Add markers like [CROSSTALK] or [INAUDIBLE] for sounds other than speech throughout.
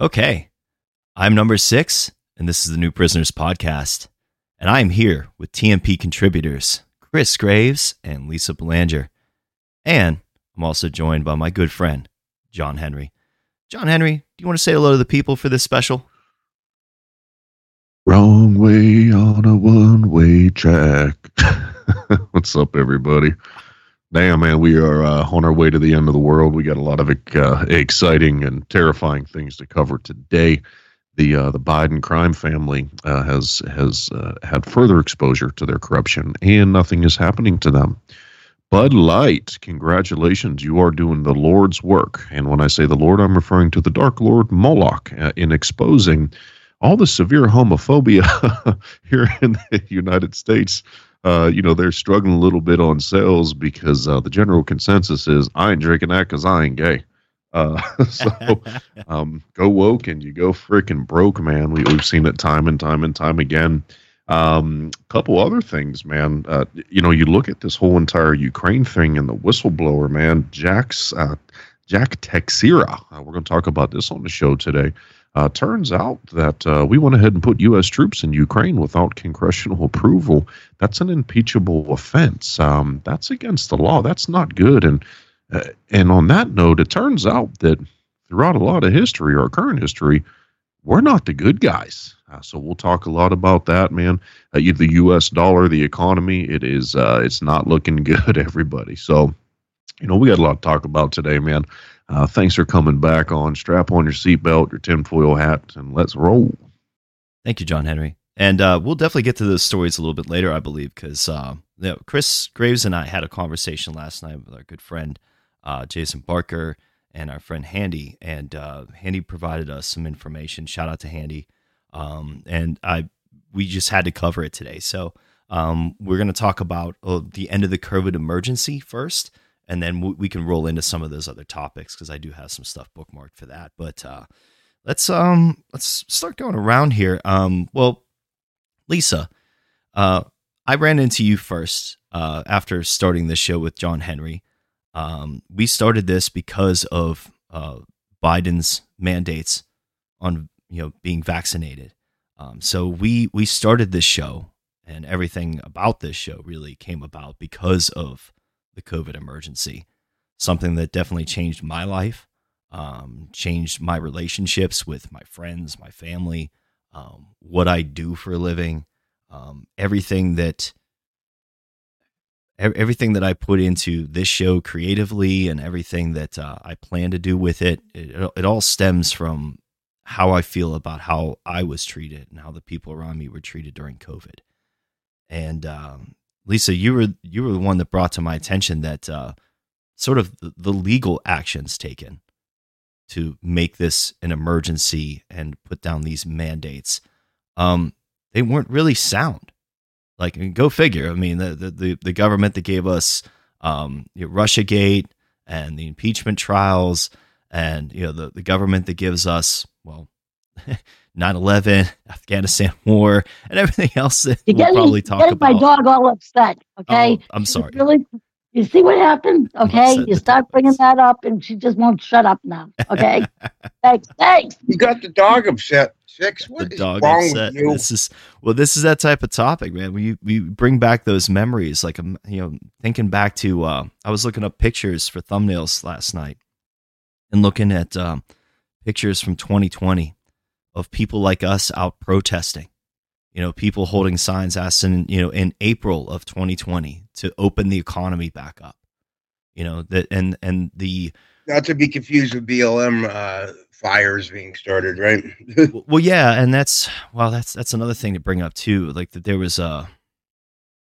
Okay. I'm number six, and this is the New Prisoners Podcast. And I am here with TNP contributors Chris Graves and Lisa Belanger. And I'm also joined by my good friend, John Henry. John Henry, do you want to say hello to the people for this special? Wrong way on a one way track. [LAUGHS] What's up, everybody? Damn, man, we are uh, on our way to the end of the world. We got a lot of uh, exciting and terrifying things to cover today. The uh, the Biden crime family uh, has has uh, had further exposure to their corruption, and nothing is happening to them. Bud Light, congratulations, you are doing the Lord's work. And when I say the Lord, I'm referring to the Dark Lord Moloch uh, in exposing all the severe homophobia [LAUGHS] here in the United States uh, you know, they're struggling a little bit on sales because uh, the general consensus is I ain't drinking that because I ain't gay. Uh, [LAUGHS] so [LAUGHS] um, go woke and you go freaking broke, man. We, have seen it time and time and time again. A um, couple other things, man. Uh, you know, you look at this whole entire Ukraine thing and the whistleblower, man. Jack's uh, Jack Teixeira. Uh, we're going to talk about this on the show today. Uh, turns out that uh, we went ahead and put U.S. troops in Ukraine without congressional approval. That's an impeachable offense. Um, that's against the law. That's not good. And uh, and on that note, it turns out that throughout a lot of history, our current history, we're not the good guys. Uh, so we'll talk a lot about that, man. Uh, the U.S. dollar, the economy, it is uh, it's not looking [LAUGHS] good, everybody. So you know we got a lot to talk about today, man. Uh, thanks for coming back on. Strap on your seatbelt, your tinfoil hat, and let's roll. Thank you, John Henry. And uh, we'll definitely get to those stories a little bit later, I believe, because uh, you know, Chris Graves and I had a conversation last night with our good friend uh, Jason Barker and our friend Handy, and uh, Handy provided us some information. Shout out to Handy. Um, and I we just had to cover it today, so um, we're going to talk about uh, the end of the COVID emergency first and then we can roll into some of those other topics because I do have some stuff bookmarked for that. But uh, let's um let's start going around here. Um, well, Lisa, uh, I ran into you first uh, after starting this show with John Henry. Um, we started this because of uh, Biden's mandates on you know being vaccinated. Um, so we we started this show, and everything about this show really came about because of the COVID emergency. Something that definitely changed my life, um, changed my relationships with my friends, my family, um, what I do for a living, um, everything that everything that I put into this show creatively and everything that uh, I plan to do with it, it, it all stems from how I feel about how I was treated and how the people around me were treated during COVID. And um, Lisa, you were you were the one that brought to my attention that uh, sort of the, legal actions taken to make this an emergency and put down these mandates, um, they weren't really sound. Like, go figure. I mean, the the the government that gave us um, you know, and the impeachment trials, and you know the the government that gives us well [LAUGHS] 9-11, Afghanistan war, and everything else that you we'll probably talk getting about. my dog all upset. Okay, oh, I'm sorry. Really, you see what happened? Okay, you start bringing that up, and she just won't shut up now. Okay, [LAUGHS] thanks, thanks. You got the dog upset. Six. What the is dog wrong upset. With you? This is well. This is that type of topic, man. We we bring back those memories, like um, you know, thinking back to. Uh, I was looking up pictures for thumbnails last night, and looking at um, pictures from 2020 of people like us out protesting. You know, people holding signs asking, you know, in April of 2020 to open the economy back up. You know, that and and the not to be confused with BLM uh, fires being started, right? [LAUGHS] well, yeah, and that's well, that's that's another thing to bring up too. Like that there was a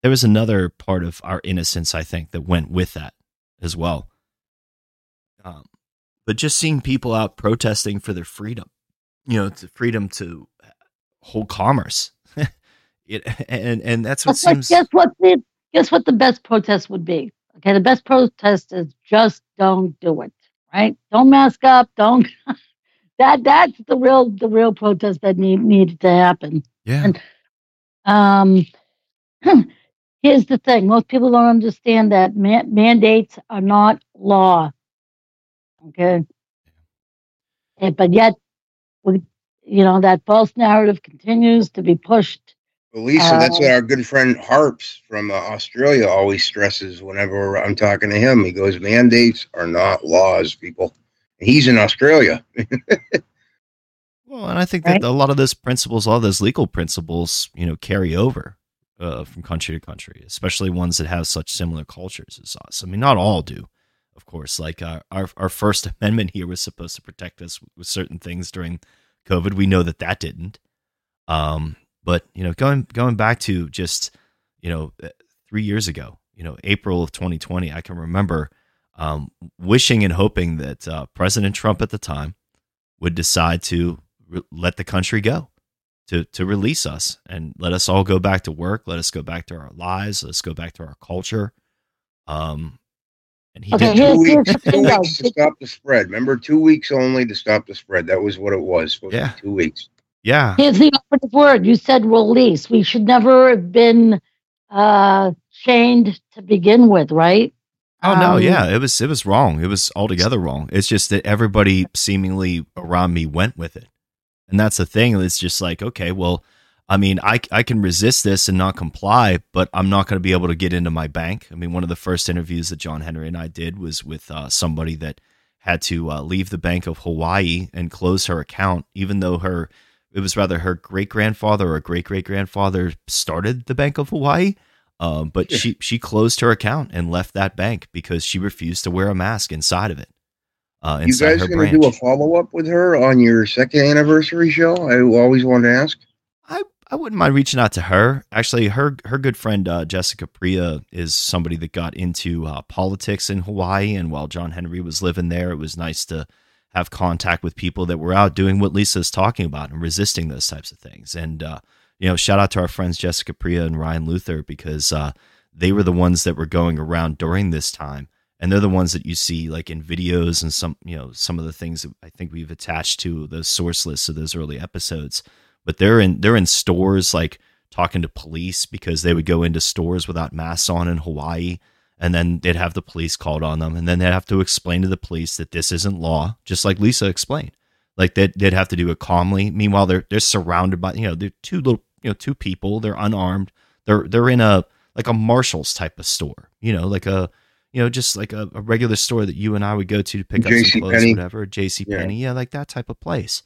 there was another part of our innocence, I think, that went with that as well. Um, but just seeing people out protesting for their freedom you know, to freedom to hold commerce. [LAUGHS] it, and and that's what seems. Guess what? The, guess what? The best protest would be. Okay, the best protest is just don't do it. Right? Don't mask up. Don't. [LAUGHS] that that's the real the real protest that need, needed to happen. Yeah. And, um. [CLEARS THROAT] Here's the thing: most people don't understand that mandates are not law. Okay. but yet we, you know, that false narrative continues to be pushed. Well, Lisa, that's Uh, what our good friend Harps from uh, Australia always stresses whenever I'm talking to him. He goes, mandates are not laws, people. He's in Australia. [LAUGHS] Well, and I think that Right. a lot of those principles, all those legal principles, you know, carry over uh, from country to country, especially ones that have such similar cultures as us. I mean, not all do, of course. Like uh, our our First Amendment here was supposed to protect us with certain things during COVID. We know that that didn't. Um, but you know, going going back to just you know uh, three years ago, you know, April of 2020, I can remember um, wishing and hoping that uh, President Trump at the time would decide to re- let the country go, to to release us and let us all go back to work, let us go back to our lives, let us go back to our culture. Um, and he Okay, did. two here's weeks, the two weeks to stop the spread. Remember, two weeks only to stop the spread. That was what it was. Supposed Yeah. to be two weeks. Yeah, Here's the operative word. You said release. We should never have been uh, chained to begin with, right? Oh no, Um, yeah, it was it was wrong. It was altogether wrong. It's just that everybody seemingly around me went with it, and that's the thing. It's just like, okay, well, I mean, I I can resist this and not comply, but I'm not going to be able to get into my bank. I mean, one of the first interviews that John Henry and I did was with uh, somebody that had to uh, leave the Bank of Hawaii and close her account, even though her it was rather her great grandfather or great great grandfather started the Bank of Hawaii. Um, but Yeah. she she closed her account and left that bank because she refused to wear a mask inside of it. Uh, You guys going to do a follow up with her on your second anniversary show? I always wanted to ask. I, wouldn't mind reaching out to her. Actually, her her good friend uh, Jessica Priya is somebody that got into uh, politics in Hawaii, and while John Henry was living there, it was nice to have contact with people that were out doing what Lisa's talking about and resisting those types of things. And uh, you know, shout out to our friends Jessica Priya and Ryan Luther because uh, they were the ones that were going around during this time. And they're the ones that you see like in videos and some, you know, some of the things that I think we've attached to those source lists of those early episodes but they're in they're in stores like talking to police because they would go into stores without masks on in Hawaii and then they'd have the police called on them and then they'd have to explain to the police that this isn't law just like Lisa explained. Like they'd, they'd have to do it calmly. Meanwhile they're they're surrounded by you know they're two little you know two people. They're unarmed. They're they're in a like a Marshalls type of store you know like a you know just like a, a regular store that you and I would go to to pick up some clothes Penney. or whatever JC Penney. Yeah like that type of place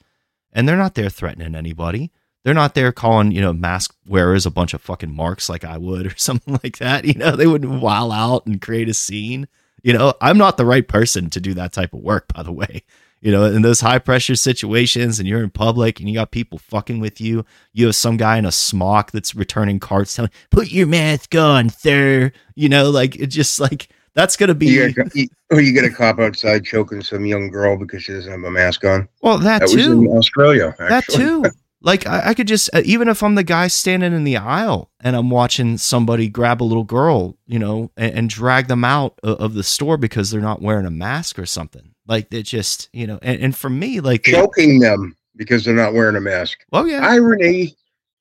and they're not there threatening anybody. They're not there calling, you know, mask wearers a bunch of fucking marks like I would [LAUGHS] or something like that. You know, they wouldn't wow out and create a scene. You know, I'm not the right person to do that type of work, by the way. You know, in those high pressure situations and you're in public and you got people fucking with you, you have some guy in a smock that's returning cards telling, put your mask on, sir. You know, like it just like that's gonna be You get, you, or you get a cop outside choking some young girl because she doesn't have a mask on. well that, That was too. in Australia. Actually. that too like I, I could just uh, even if i'm the guy standing in the aisle and i'm watching somebody grab a little girl you know and, and drag them out of, of the store because they're not wearing a mask or something like it just you know and, and for me like Choking them because they're not wearing a mask. Oh yeah Irony.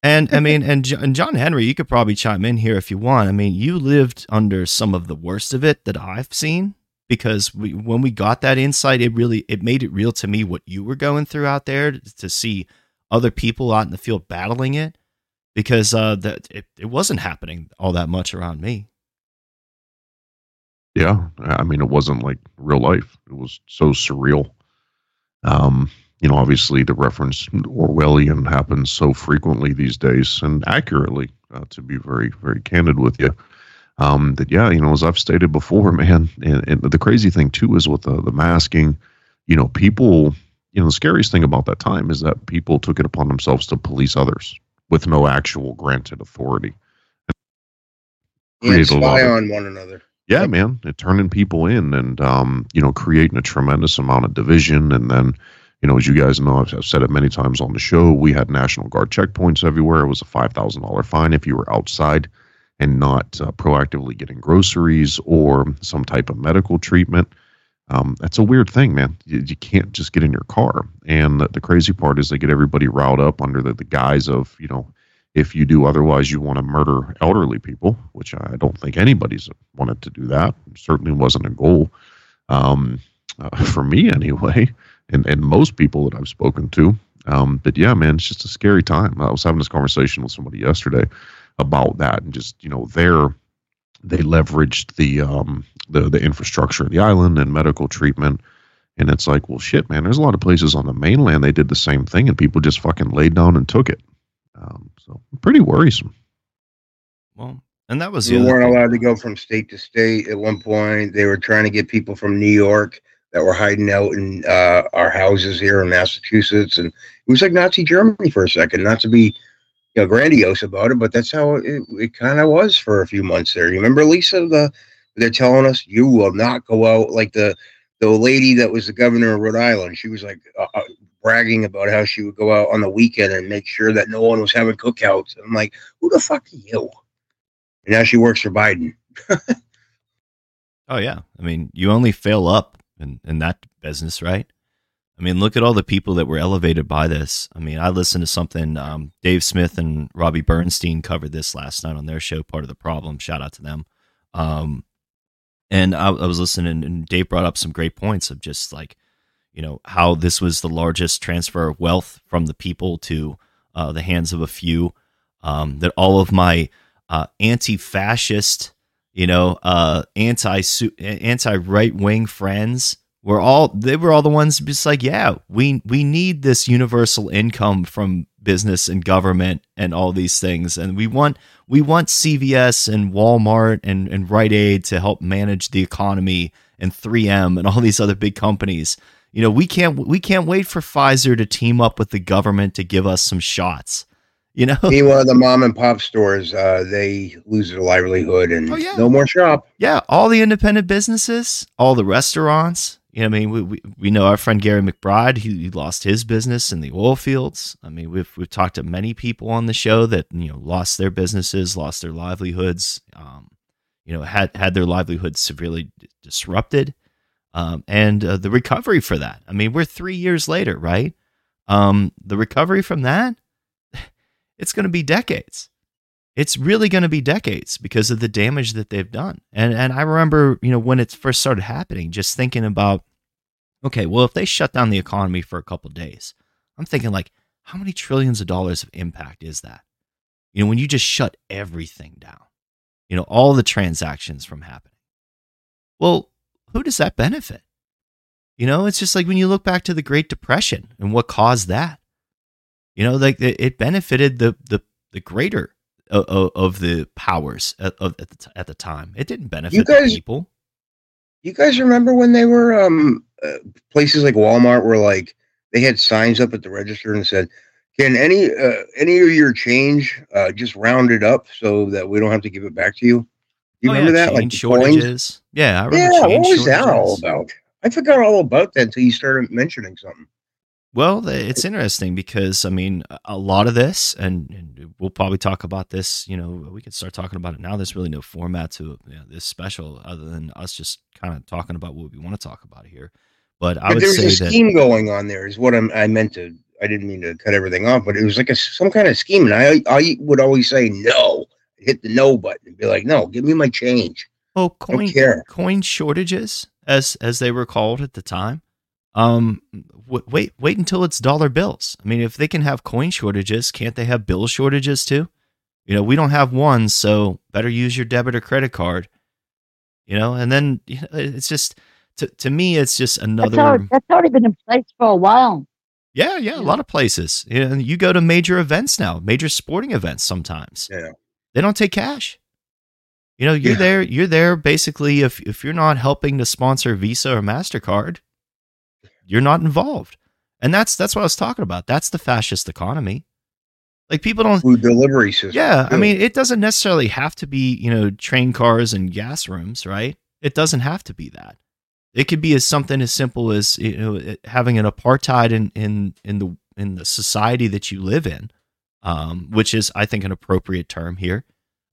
And i mean and, and john henry you could probably chime in here if you want i mean you lived under some of the worst of it that i've seen because we, when we got that insight it really it made it real to me what you were going through out there to see other people out in the field battling it because uh that it, it wasn't happening all that much around me Yeah, I mean, it wasn't like real life. It was so surreal. Um, you know, obviously the reference Orwellian happens so frequently these days, and accurately, uh, to be very, very candid with you. Um, that yeah, you know, as I've stated before, [LAUGHS] man, and, and the crazy thing too is with the the masking. You know, people. You know, the scariest thing about that time is that people took it upon themselves to police others with no actual granted authority. And spy of- on one another. yeah Yep. man it turning people in and um, you know creating a tremendous amount of division and then you know as you guys know I've, I've said it many times on the show we had national guard checkpoints everywhere. It was a $5000 fine if you were outside and not uh, proactively getting groceries or some type of medical treatment. Um, that's a weird thing man. You, you can't just get in your car. And the, the crazy part is they get everybody riled up under the, the guise of you know if you do otherwise, you want to murder elderly people, which I don't think anybody's wanted to do that. It certainly wasn't a goal um, uh, [LAUGHS] for me anyway, and and most people that I've spoken to. Um, but yeah, man, it's just a scary time. I was having this conversation with somebody yesterday about that, and just you know, they're they leveraged the um, the the infrastructure of the island and medical treatment. And it's like, well, shit, man. There's a lot of places on the mainland they did the same thing, and people just fucking laid down and took it. Um, so pretty worrisome. Well, and that was the You other weren't thing. allowed to go from state to state at one point. They were trying to get people from New York that were hiding out in uh, our houses here in Massachusetts, and it was like Nazi Germany for a second. Not to be, you know, grandiose about it, but that's how it, it kind of was for a few months there. You remember Lisa? The they're telling us you will not go out like the the lady that was the governor of Rhode Island. She was like uh, uh, bragging about how she would go out on the weekend and make sure that no one was having cookouts. I'm like, who the fuck are you? And now she works for Biden. [LAUGHS] Oh yeah, I mean, you only fail up in in that business, right? I mean, look at all the people that were elevated by this. I mean, I listened to something um, Dave Smith and Robbie Bernstein covered this last night on their show. Part of the problem. Shout out to them. Um, and I, I was listening, and Dave brought up some great points of just like, you know, how this was the largest transfer of wealth from the people to uh, the hands of a few. Um, that all of my uh, anti-fascist, you know, uh, anti anti right wing friends were all they were all the ones just like, yeah, we we need this universal income from business and government and all these things, and we want we want CVS and Walmart and and Rite Aid to help manage the economy and 3M and all these other big companies. You know, we can't we can't wait for Pfizer to team up with the government to give us some shots. You know, Meanwhile, the mom and pop stores, uh, they lose their livelihood and Oh, yeah. no more shop. yeah, all the independent businesses, all the restaurants. You know, I mean, we, we, we know our friend Gary McBride. He, he lost his business in the oil fields. I mean, we've we've talked to many people on the show that you know lost their businesses, lost their livelihoods. Um, you know, had had their livelihoods severely d- disrupted, um, and uh, the recovery for that. I mean, we're three years later, right? Um, the recovery from that, it's going to be decades it's really going to be decades because of the damage that they've done. And and I remember, you know, when it first started happening, just thinking about, okay, well, if they shut down the economy for a couple days, I'm thinking like, how many trillions of dollars of impact is that? You know, when you just shut everything down, you know, all the transactions from happening. Well, who does that benefit? You know, it's just like when you look back to the Great Depression and what caused that. You know, like it it benefited the the the greater of, of the powers at, of, at, the, t- at the time. It didn't benefit You guys- the people. You guys remember when they were um, uh, places like Walmart were like they had signs up at the register and said, "Can any uh, any of your change uh, just round it up so that we don't have to give it back to you?" You Oh, remember yeah, that? Like change the coins? shortages. Yeah, I remember Yeah, what was that all shortages. about? I forgot all about that until you started mentioning something. Well, it's interesting because I mean, a- lot of this, and, and we'll probably talk about this. You know, we can start talking about it now. There's really no format to you know, this special other than us just kind of talking about what we want to talk about here. But I But would there was say a that scheme going on there. Is what I'm, I meant to. I didn't mean to cut everything off, but it was like a some kind of scheme, and I I would always say no, hit the no button, and be like, no, give me my change. oh, coin coin shortages, as as they were called at the time. Um, w- wait wait until it's dollar bills. I mean, if they can have coin shortages, can't they have bill shortages too? You know, we don't have one, so better use your debit or credit card. You know, and then you know, it's just to to me, it's just That's, another. already, that's already been in place for a while. Yeah, yeah, a lot of places. You, know, you go to major events now, major sporting events sometimes. Yeah. They don't take cash. You know, you're Yeah. there, you're there basically if if you're not helping to sponsor Visa or MasterCard, you're not involved. And that's that's what I was talking about. That's the fascist economy. Like people don't Food delivery system. yeah, I mean, it doesn't necessarily have to be, you know, train cars and gas rooms, right? It doesn't have to be that. It could be as something as simple as you know having an apartheid in in in the in the society that you live in, um, which is, I think, an appropriate term here,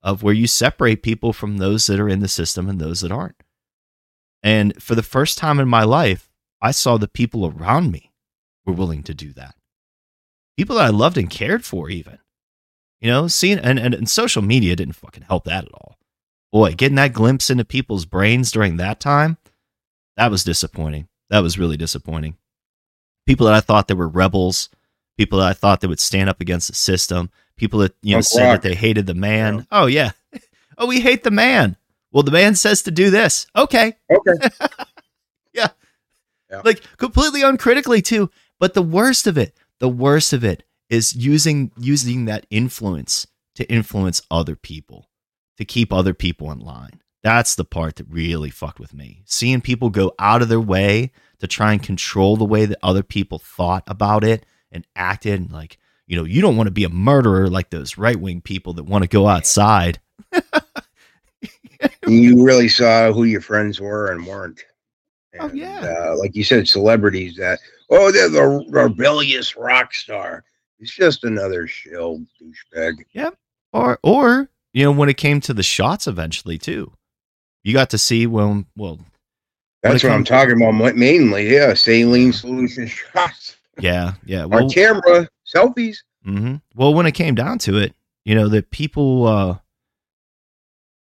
of where you separate people from those that are in the system and those that aren't. And for the first time in my life, I saw the people around me were willing to do that. People that I loved and cared for, even. You know, seeing and, and, and social media didn't fucking help that at all. Boy, getting that glimpse into people's brains during that time, that was disappointing. That was really disappointing. People that I thought they were rebels, people that I thought they would stand up against the system, people that you know said that they hated the man. Yeah. Oh yeah, [LAUGHS] oh we hate the man. Well, the man says to do this. Okay, Okay. [LAUGHS] like completely uncritically too. But the worst of it, the worst of it is using using that influence to influence other people, to keep other people in line. That's the part that really fucked with me. Seeing people go out of their way to try and control the way that other people thought about it and acted like, you know, you don't want to be a murderer like those right wing people that want to go outside. [LAUGHS] you really saw who your friends were and weren't. Oh, yeah. Uh, like you said, celebrities that, oh, they're the rebellious rock star. It's just another shill douchebag. Yep. Or or you know when it came to the shots eventually too you got to see when well That's what I'm talking about mainly. Yeah, saline solution [LAUGHS] shots yeah yeah well camera, selfies. hmm well when it came down to it you know that people uh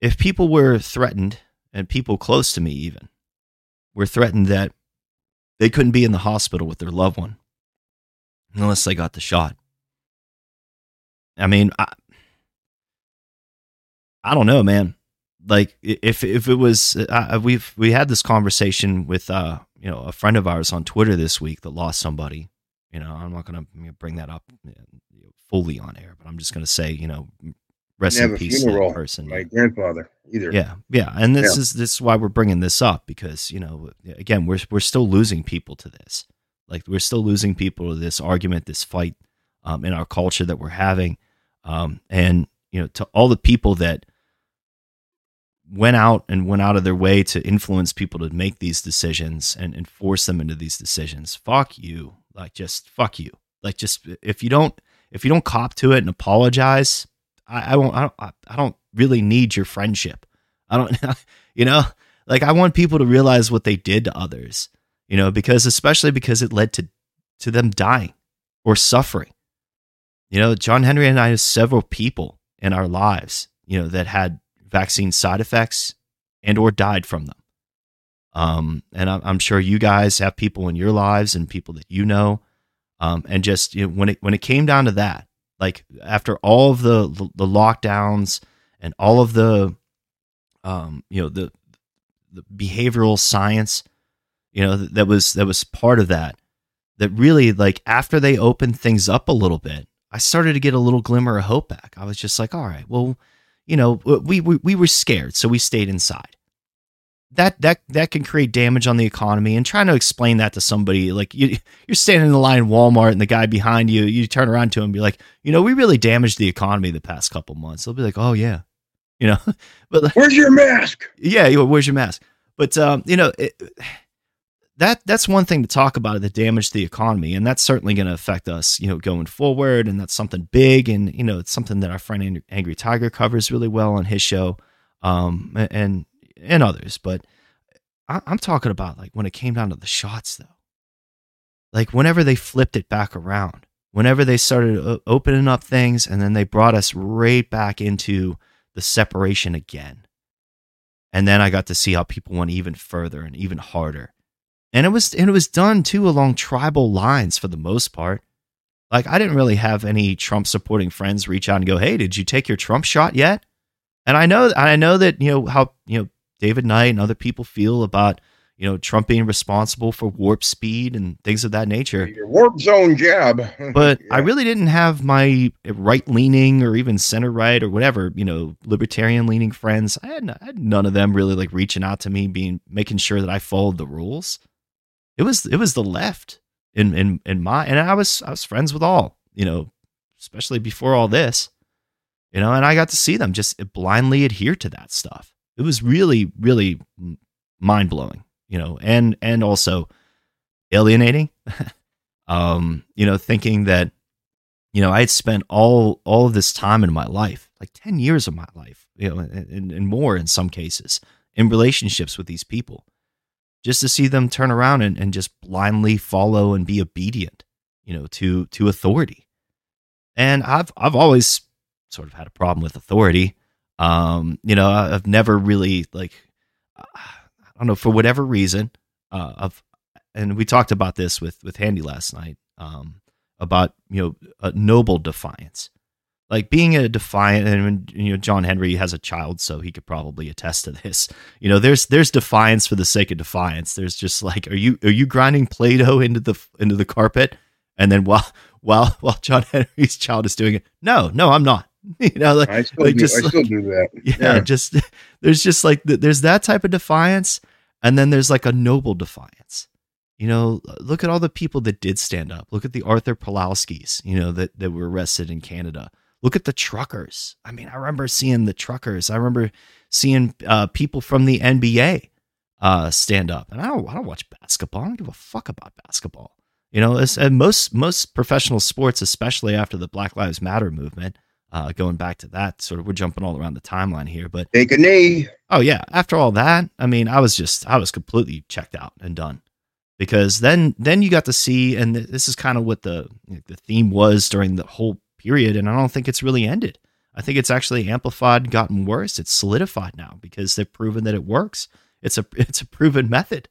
if people were threatened and people close to me even were threatened that they couldn't be in the hospital with their loved one unless they got the shot. I mean i i don't know man. Like if if it was we've we had this conversation with uh you know a friend of ours on twitter this week that lost somebody. You know i'm not gonna bring that up uh, fully on air but i'm just gonna say you know rest in peace funeral, person My grandfather either. yeah, yeah, and this Yeah. is this is why we're bringing this up because you know again we're we're still losing people to this, like we're still losing people to this argument, this fight um, in our culture that we're having, um, and you know to all the people that went out and went out of their way to influence people to make these decisions and, and force them into these decisions. Fuck you, like just fuck you, like just if you don't if you don't cop to it and apologize, I, I won't. I don't. I, don't really need your friendship. I don't. [LAUGHS] You know, like I want people to realize what they did to others. You know, because especially because it led to to them dying or suffering. You know, John Henry and I have several people in our lives. You know that had vaccine side effects and or died from them. Um, and I'm, I'm sure you guys have people in your lives and people that you know. Um, and just you know, when it when it came down to that, like after all of the the lockdowns and all of the um you know the the behavioral science you know that was that was part of that that really like after they opened things up a little bit i started to get a little glimmer of hope back. I was just like all right well you know we we, we were scared so we stayed inside that that that can create damage on the economy and trying to explain that to somebody like you you're standing in the line in Walmart and the guy behind you you turn around to him and be like you know we really damaged the economy the past couple months. They'll be like oh yeah. You know? [LAUGHS] But like, Where's your mask? yeah where's your mask? But um you know it, that that's one thing to talk about the damage to the economy and that's certainly going to affect us you know going forward and that's something big and you know it's something that our friend angry tiger covers really well on his show um and and others but I, i'm talking about like when it came down to the shots though. Like whenever they flipped it back around whenever they started opening up things and then they brought us right back into the separation again. And then i got to see how people went even further and even harder. And it was and it was done too along tribal lines for the most part. Like i didn't really have any trump supporting friends reach out and go hey did you take your trump shot yet? And i know i know that you know how you know david knight and other people feel about you know trump being responsible for warp speed and things of that nature Your warp zone jab. [LAUGHS] but I really didn't have my right leaning or even center right or whatever, you know, libertarian leaning friends. I had, I had none of them really like reaching out to me, being making sure that I followed the rules. It was it was the left in in in my and I was I was friends with all, you know, especially before all this, you know, and I got to see them just blindly adhere to that stuff. It was really really mind blowing, you know, and and also alienating. [LAUGHS] um, you know, thinking that, you know, I had spent all all of this time in my life, like ten years of my life, you know, and, and, more in some cases, in relationships with these people, just to see them turn around and, and just blindly follow and be obedient, you know, to to authority. And I've I've always sort of had a problem with authority. Um, you know, I've never really like I don't know for whatever reason. Uh, of and we talked about this with with Handy last night. Um, about you know a noble defiance like being a defiant and you know John Henry has a child so he could probably attest to this you know there's there's defiance for the sake of defiance there's just like are you are you grinding play-doh into the into the carpet and then while [LAUGHS] while while John Henry's child is doing it no no I'm not [LAUGHS] you know like, I still, like do, just I still like- do that. [LAUGHS] yeah, Yeah. just [LAUGHS] there's just like there's that type of defiance and then there's like a noble defiance. You know look at all the people that did stand up. Look at the arthur Pawlowskis you know that, that were arrested in canada. Look at the truckers. I mean i remember seeing the truckers. I remember seeing uh, people from the nba uh, stand up. And I don't, I don't watch basketball. I don't give a fuck about basketball. You know and most most professional sports especially after the black lives matter movement uh, going back to that sort of we're jumping all around the timeline here but Take a knee. oh yeah. After all that i mean i was just i was completely checked out and done. Because then then you got to see and th- this is kind of what the the theme was during the whole period and i don't think it's really ended. I think it's actually amplified gotten worse. It's solidified now because they've proven that it works. It's a it's a proven method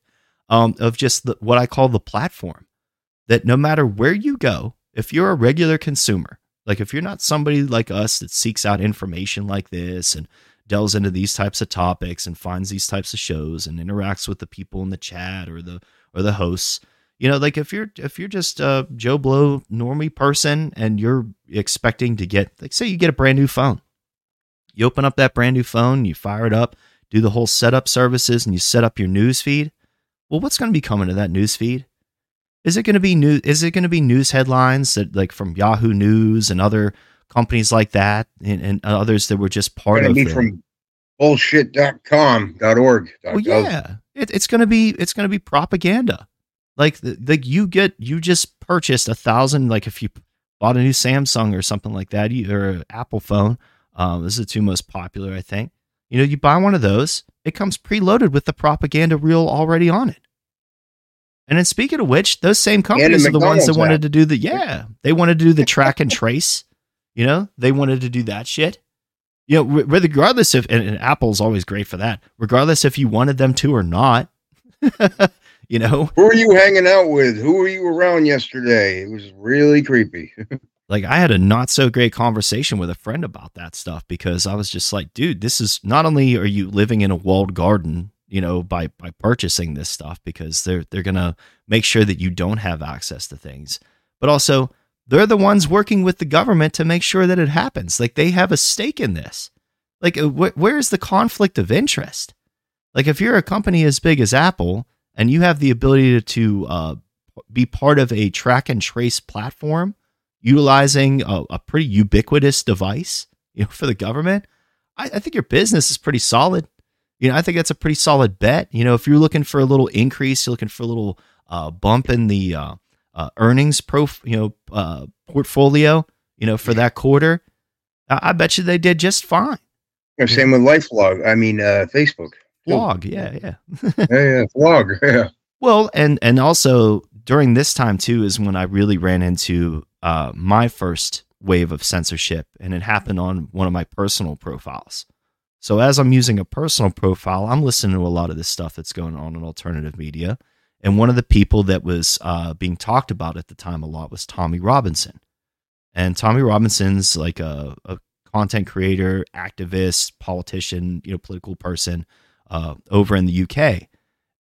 um, of just the, what i call the platform that no matter where you go if you're a regular consumer like if you're not somebody like us that seeks out information like this and delves into these types of topics and finds these types of shows and interacts with the people in the chat or the or the hosts you know like if you're if you're just a joe blow normie person and you're expecting to get like say you get a brand new phone you open up that brand new phone you fire it up do the whole setup services and you set up your news feed well what's going to be coming to that news feed is it going to be new is it going to be news headlines that like from yahoo news and other companies like that and, and others that were just part of the- from bullshit.com dot org. well, yeah, it, it's gonna be it's gonna be propaganda. Like the- like you get you just purchased a thousand like if you bought a new Samsung or something like that you, or Apple phone. Um, this is the two most popular, I think. You know, you buy one of those, it comes preloaded with the propaganda reel already on it. And then speaking of which, those same companies are the ones that wanted to do the yeah, they wanted to do the [LAUGHS] track and trace. You know, they wanted to do that shit. You know, regardless if and, and Apple's always great for that. Regardless if you wanted them to or not. [LAUGHS] you know, Who are you hanging out with? Who were you around yesterday? It was really creepy. [LAUGHS] like I had a not so great conversation with a friend about that stuff because I was just like, dude, this is not only are you living in a walled garden, you know, by by purchasing this stuff because they're they're gonna make sure that you don't have access to things, but also they're the ones working with the government to make sure that it happens. Like they have a stake in this. Like uh, wh- where's the conflict of interest? Like if you're a company as big as Apple and you have the ability to, to uh, be part of a track and trace platform utilizing a, a pretty ubiquitous device, you know, [LAUGHS] for the government, I, I think your business is pretty solid. You know, I think that's a pretty solid bet. You know, if you're looking for a little increase, you're looking for a little uh, bump in the uh, uh, earnings prof, you know, uh, portfolio, you know, for that quarter, I, I bet you they did just fine. Yeah, Same with LifeLog. I mean, uh, Facebook. Blog, yeah, yeah. [LAUGHS] Yeah, yeah, vlog. [LAUGHS] Yeah. Well, and and also during this time too is when I really ran into uh, my first wave of censorship, and it happened on one of my personal profiles. So as I'm using a personal profile, I'm listening to a lot of this stuff that's going on in alternative media, and one of the people that was uh, being talked about at the time a lot was Tommy Robinson, and Tommy Robinson's like a, a content creator, activist, politician, you know, political person uh, over in the UK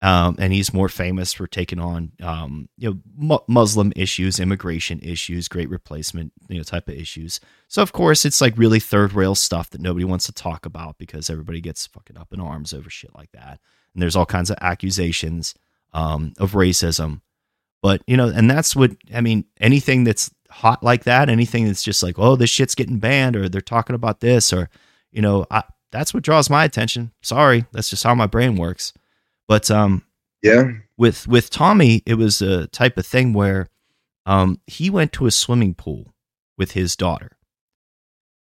um, and he's more famous for taking on um, you know mu- Muslim issues, immigration issues, great replacement you know type of issues. So of course it's like really third rail stuff that nobody wants to talk about because everybody gets fucking up in arms over shit like that. And there's all kinds of accusations um, of racism, but you know, and that's what I mean. Anything that's hot like that, anything that's just like oh this shit's getting banned or they're talking about this or you know I, that's what draws my attention. Sorry, that's just how my brain works. But um, Yeah. with with Tommy, it was a type of thing where um, he went to a swimming pool with his daughter,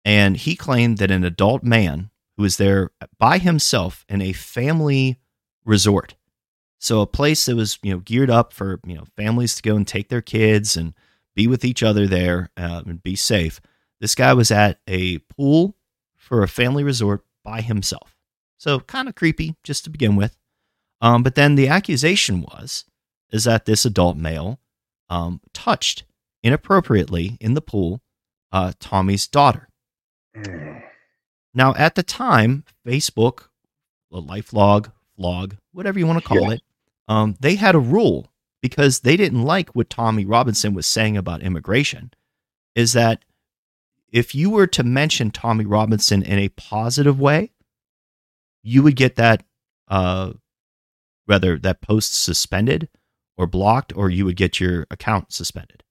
and he claimed that an adult man who was there by himself in a family resort, so a place that was you know geared up for you know families to go and take their kids and be with each other there uh, and be safe. This guy was at a pool for a family resort by himself, so kind of creepy just to begin with. Um, but then the accusation was is that this adult male um, touched inappropriately in the pool uh, Tommy's daughter. Mm. Now, at the time, Facebook, a life log, vlog, whatever you want to call Yeah. it, um, they had a rule because they didn't like what Tommy Robinson was saying about immigration. Is that if you were to mention Tommy Robinson in a positive way, you would get that, uh, whether that post suspended or blocked, or you would get your account suspended.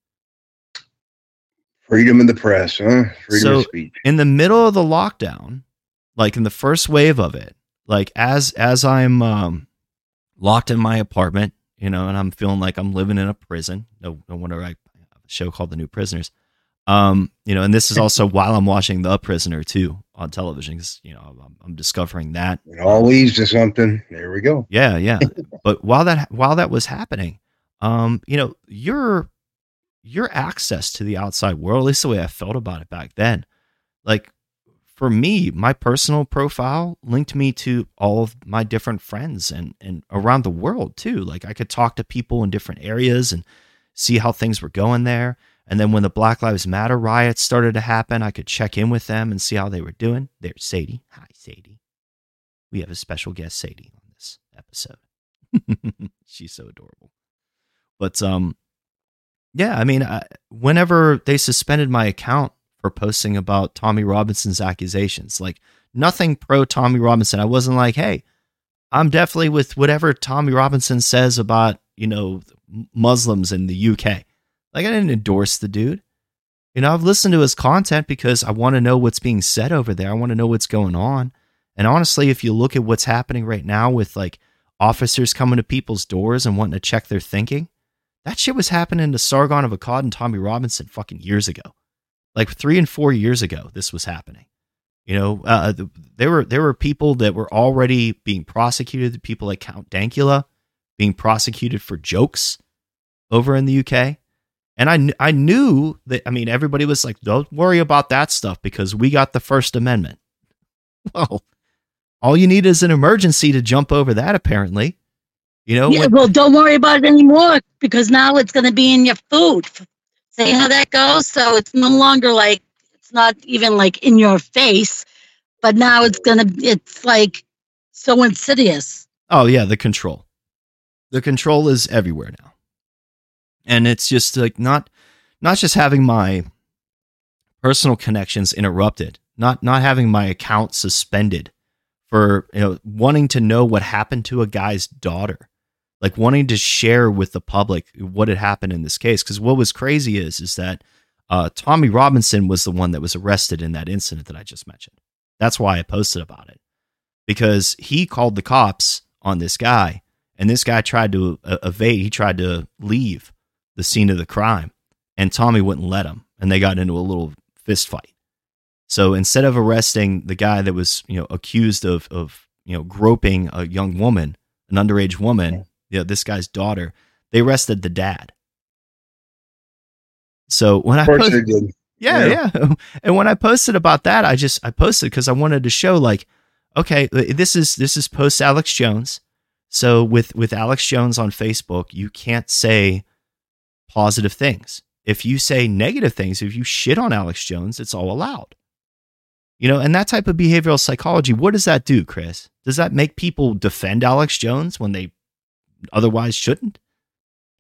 Freedom of the press, huh? Freedom So- of speech. in the middle of the lockdown, like in the first wave of it, like as as I'm um, locked in my apartment, you know, and I'm feeling like I'm living in a prison. No, no wonder I have a show called The New Prisoners. Um, you know, and this is [LAUGHS] also while I'm watching The Prisoner too on television because you know I'm, I'm discovering that It all leads to something. There we go. yeah, yeah. [LAUGHS] but while that while that was happening, um, you know, your your access to the outside world, at least the way I felt about it back then, like for me, my personal profile linked me to all of my different friends and and around the world too. Like I could talk to people in different areas and see how things were going there. And then when the Black Lives Matter riots started to happen, I could check in with them and see how they were doing. There's Sadie. Hi, Sadie. We have a special guest, Sadie, on this episode. [LAUGHS] She's so adorable. But um, yeah, I mean, I, whenever they suspended my account for posting about Tommy Robinson's accusations, like nothing pro Tommy Robinson, I wasn't like, hey, I'm definitely with whatever Tommy Robinson says about you know Muslims in the UK. Like I didn't endorse the dude. You know, I've listened to his content because I want to know what's being said over there. I want to know what's going on. And honestly, if you look at what's happening right now with like officers coming to people's doors and wanting to check their thinking, that shit was happening to Sargon of Akkad and Tommy Robinson fucking years ago. Like three and four years ago, this was happening. You know, uh, there were there were people that were already being prosecuted. People like Count Dankula being prosecuted for jokes over in the UK. And I, kn- I knew that, I mean, everybody was like, don't worry about that stuff because we got the First Amendment. Well, all you need is an emergency to jump over that, apparently. You know, Yeah, when- well, don't worry about it anymore because now it's going to be in your food. See how that goes? So it's no longer like, it's not even like in your face, but now it's going to, it's like so insidious. Oh yeah, the control. The control is everywhere now. And it's just like not not just having my personal connections interrupted, not not having my account suspended for, you know, wanting to know what happened to a guy's daughter. Like wanting to share with the public what had happened in this case cuz what was crazy is is that uh, Tommy Robinson was the one that was arrested in that incident that I just mentioned. That's why I posted about it because he called the cops on this guy and this guy tried to uh, evade he tried to leave the scene of the crime and tommy wouldn't let him and they got into a little fist fight so instead of arresting the guy that was you know accused of of you know groping a young woman an underage woman you know, this guy's daughter they arrested the dad so when i Of course post- they did. yeah, Yeah. yeah. [LAUGHS] And when I posted about that, I just I posted because I wanted to show like, okay, this is this is post Alex Jones. So with with Alex Jones on Facebook, you can't say positive things. If you say negative things, if you shit on Alex Jones, it's all allowed. You know, and that type of behavioral psychology, what does that do, Chris? Does that make people defend Alex Jones when they otherwise shouldn't?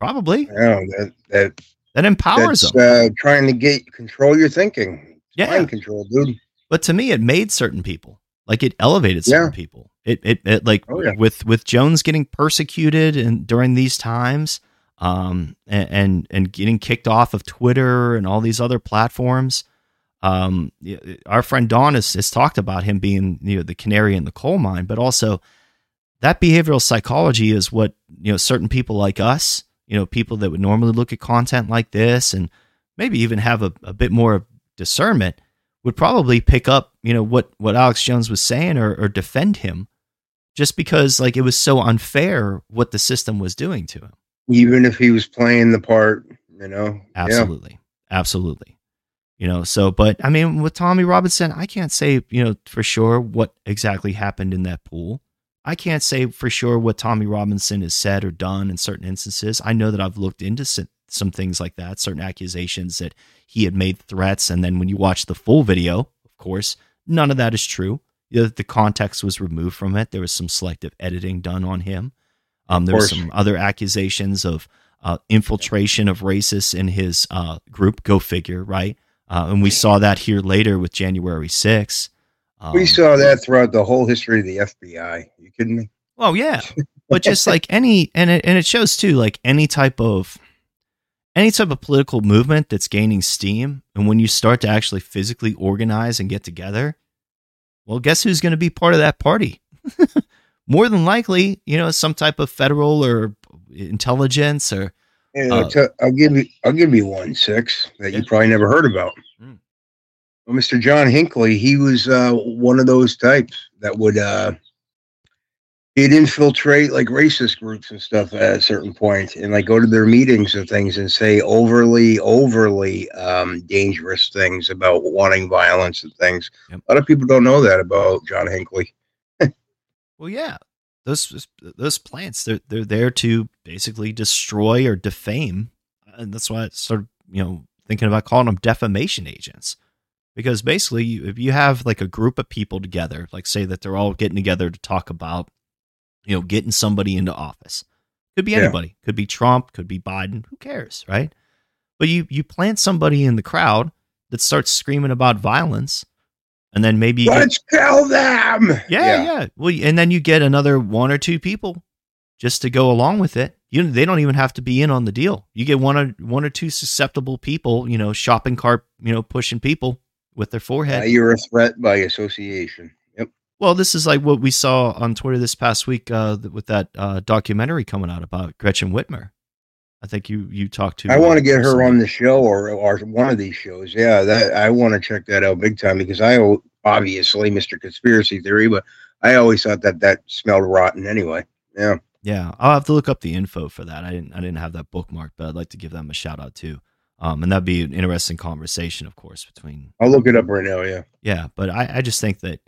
Probably. Yeah, that that That empowers them. uh, trying to get control your thinking. It's Yeah. mind control, dude. but to me it made certain people like it elevated certain Yeah. people it, it it like Oh, yeah. with with jones getting persecuted and during these times um and, and and getting kicked off of twitter and all these other platforms um our friend don has, has talked about him being you know the canary in the coal mine but also that behavioral psychology is what you know certain people like us you know people that would normally look at content like this and maybe even have a, a bit more discernment would probably pick up, you know, what what Alex Jones was saying or, or defend him, just because like it was so unfair what the system was doing to him. Even if he was playing the part, you know. Yeah. Absolutely, absolutely. You know, so but I mean, with Tommy Robinson, I can't say you know for sure what exactly happened in that pool. I can't say for sure what Tommy Robinson has said or done in certain instances. I know that I've looked into some things like that, certain accusations that he had made threats. And then when you watch the full video, of course, none of that is true. The context was removed from it. There was some selective editing done on him. Um, there were some other accusations of uh, infiltration of racists in his uh, group. Go figure, right? Uh, and we saw that here later with January 6th. Um, we saw that throughout the whole history of the FBI. Are you kidding me? Oh yeah, but just like any, and it and it shows too, like any type of any type of political movement that's gaining steam, and when you start to actually physically organize and get together, well, guess who's going to be part of that party? [LAUGHS] More than likely, you know, some type of federal or intelligence or. Yeah, uh, t- I'll give you. I'll give you one six that yeah. you probably never heard about. Mm. Well, Mr. John Hinckley, he was uh, one of those types that would uh, he'd infiltrate like racist groups and stuff at a certain point and like go to their meetings and things and say overly overly um, dangerous things about wanting violence and things yep. a lot of people don't know that about john hinckley well yeah those those plants they're they're there to basically destroy or defame and that's why i started you know thinking about calling them defamation agents because basically if you have like a group of people together like say that they're all getting together to talk about you know, getting somebody into office. Could be anybody. Yeah. Could be Trump. Could be Biden. Who cares, right? But you you plant somebody in the crowd that starts screaming about violence, and then maybe let's get, kill them. Yeah, yeah, yeah. Well, and then you get another one or two people just to go along with it. You they don't even have to be in on the deal. You get one or one or two susceptible people, you know, shopping cart, you know, pushing people with their forehead. you're a threat by association. Yep. Well, this is like what we saw on Twitter this past week uh, with that uh, documentary coming out about Gretchen Whitmer. I think you you talked to. I want to get her on the show or or one of these shows. Yeah, that I want to check that out big time because I obviously Mr. Conspiracy Theory, but I always thought that that smelled rotten anyway. Yeah. Yeah, I'll have to look up the info for that. I didn't I didn't have that bookmark, but I'd like to give them a shout out too. Um, and that'd be an interesting conversation, of course, between. I'll look it up right now. Yeah. Yeah, but I, I just think that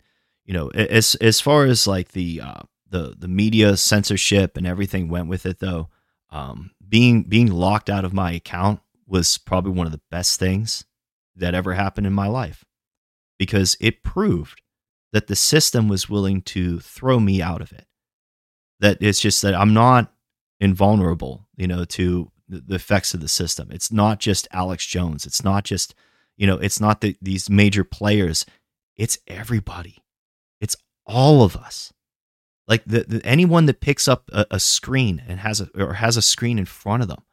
you know, as as far as like the uh, the the media censorship and everything went with it, though, um, being being locked out of my account was probably one of the best things that ever happened in my life because it proved that the system was willing to throw me out of it. That it's just that I'm not invulnerable, you know, to the effects of the system. It's not just Alex Jones. It's not just, you know, it's not the, these major players. It's everybody It's all of us like the, the, anyone that picks up a, a, screen and has a or has a screen in front of them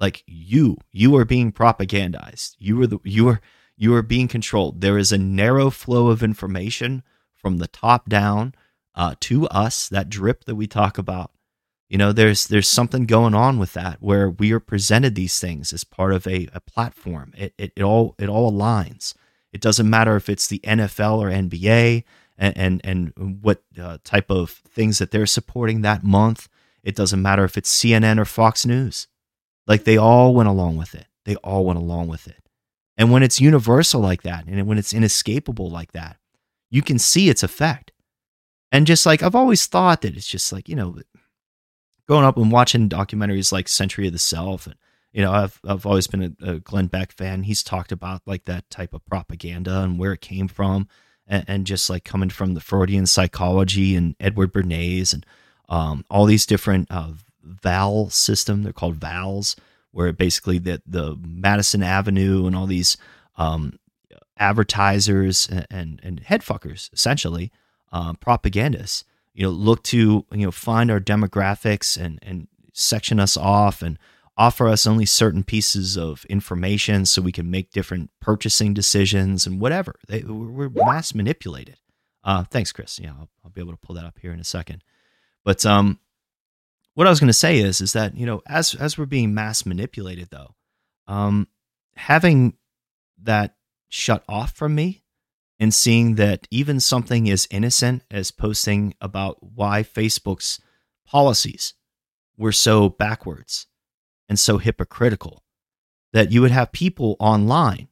like you you are being propagandized. You are the you are you are being controlled. There is a narrow flow of information from the top down uh, to us that drip that we talk about. You know there's there's something going on with that where we are presented these things as part of a, a platform. It, it, it all it all aligns. It doesn't matter if it's the nfl or nba and and, and what uh, type of things that they're supporting that month. It doesn't matter if it's CNN or Fox News. Like they all went along with it. They all went along with it. And when it's universal like that, and when it's inescapable like that, you can see its effect. And just like I've always thought that it's just like, you know, growing up and watching documentaries like Century of the Self and you know, I've I've always been a, a Glenn Beck fan. He's talked about like that type of propaganda and where it came from and, and just like coming from the Freudian psychology and Edward Bernays and um, all these different uh, VAL system. They're called VALs, where basically that the Madison Avenue and all these um, advertisers and, and, and headfuckers essentially uh, propagandists you know look to you know find our demographics and and section us off and offer us only certain pieces of information so we can make different purchasing decisions and whatever. They, we're mass manipulated. Uh, thanks, Chris. Yeah, I'll, I'll, be able to pull that up here in a second. But um, what I was going to say is, is that you know, as as we're being mass manipulated, though, um, having that shut off from me and seeing that even something as innocent as posting about why Facebook's policies were so backwards and so hypocritical that you would have people online,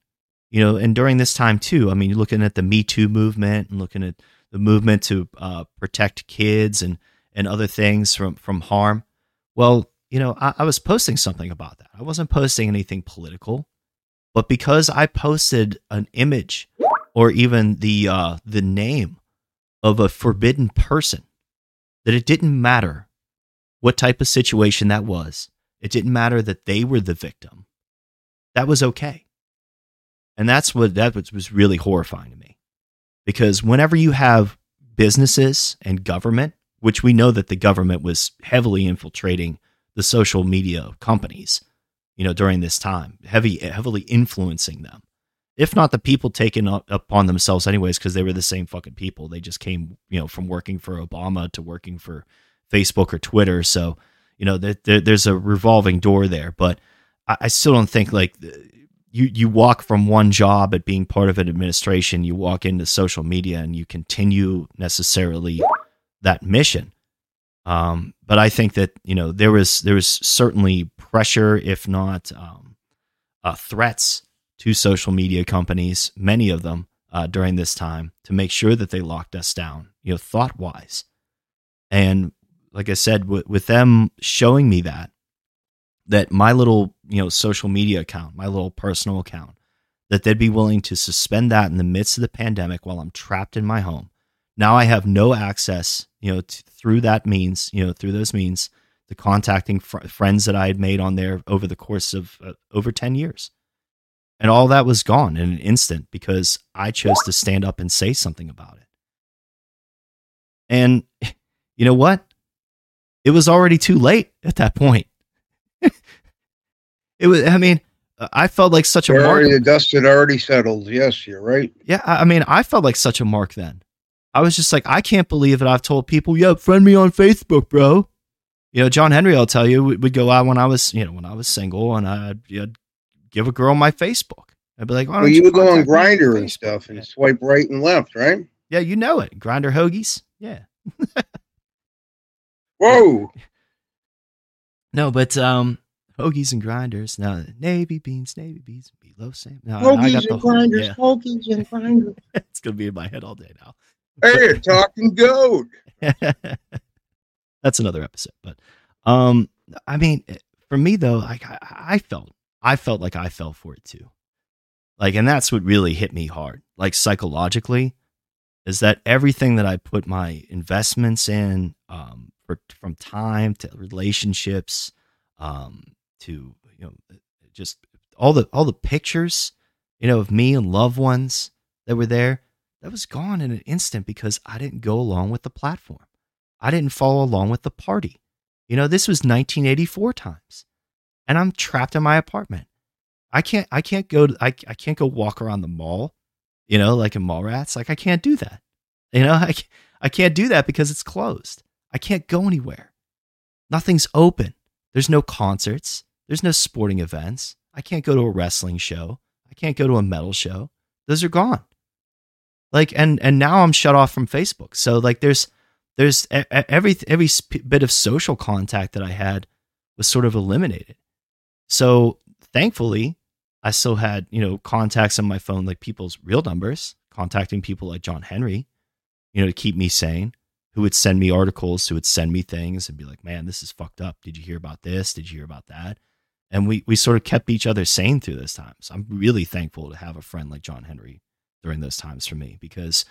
you know, and during this time too, I mean, you're looking at the Me Too movement and looking at the movement to uh, protect kids and, and other things from, from harm. Well, you know, I, I was posting something about that. I wasn't posting anything political, but because I posted an image or even the uh, the name of a forbidden person, that it didn't matter what type of situation that was. It didn't matter that they were the victim. That was okay. And that's what that was really horrifying to me. Because whenever you have businesses and government, which we know that the government was heavily infiltrating the social media companies, you know, during this time, heavy heavily influencing them. If not the people taking up upon themselves anyways because they were the same fucking people. They just came, you know, from working for Obama to working for Facebook or Twitter. So, you know, there, there's a revolving door there, but I, I still don't think like you you walk from one job at being part of an administration, you walk into social media and you continue necessarily that mission. Um, but I think that you know there was there was certainly pressure, if not um, uh, threats, to social media companies, many of them uh, during this time, to make sure that they locked us down, you know, thought wise. And like I said, with them showing me that, that my little you know social media account, my little personal account, that they'd be willing to suspend that in the midst of the pandemic while I'm trapped in my home. Now I have no access, you know, to, through that means, you know, through those means, the contacting fr- friends that I had made on there over the course of uh, over 10 years. And all that was gone in an instant because I chose to stand up and say something about it. And you know what? It was already too late at that point. [LAUGHS] it was, I mean, I felt like such a mark. The dust had already settled. Yes, you're right. Yeah, I mean, I felt like such a mark then. I was just like, I can't believe that I've told people, yeah, friend me on Facebook, bro. You know, John Henry, I'll tell you, we would go out when I was, you know, when I was single and I'd, I'd give a girl my Facebook. I'd be like, well, you, you would go on Grinder and stuff and yeah. swipe right and left, right? Yeah, you know it. Grinder hoagies. Yeah. [LAUGHS] Whoa. No, but um, hoagies and grinders. Now, navy beans, navy beans, below same. No, hoagies and grinders, yeah. hoagies and grinders. [LAUGHS] it's gonna be in my head all day now. Hey, a talking goat. [LAUGHS] That's another episode, but um, I mean, for me though, like I, I felt, I felt like I fell for it too. Like, and that's what really hit me hard. Like psychologically, is that everything that I put my investments in, um, for, from time to relationships, um, to you know, just all the all the pictures, you know, of me and loved ones that were there that was gone in an instant because I didn't go along with the platform. I didn't follow along with the party. You know, this was 1984 times. And I'm trapped in my apartment. I can't I can't go to, I I can't go walk around the mall, you know, like in mall rats. Like I can't do that. You know, [LAUGHS] I I can't do that because it's closed. I can't go anywhere. Nothing's open. There's no concerts. There's no sporting events. I can't go to a wrestling show. I can't go to a metal show. Those are gone like and and now i'm shut off from facebook so like there's there's every every bit of social contact that i had was sort of eliminated so thankfully i still had you know contacts on my phone like people's real numbers contacting people like john henry you know to keep me sane who would send me articles who would send me things and be like man this is fucked up did you hear about this did you hear about that and we we sort of kept each other sane through those times i'm really thankful to have a friend like john henry during those times for me because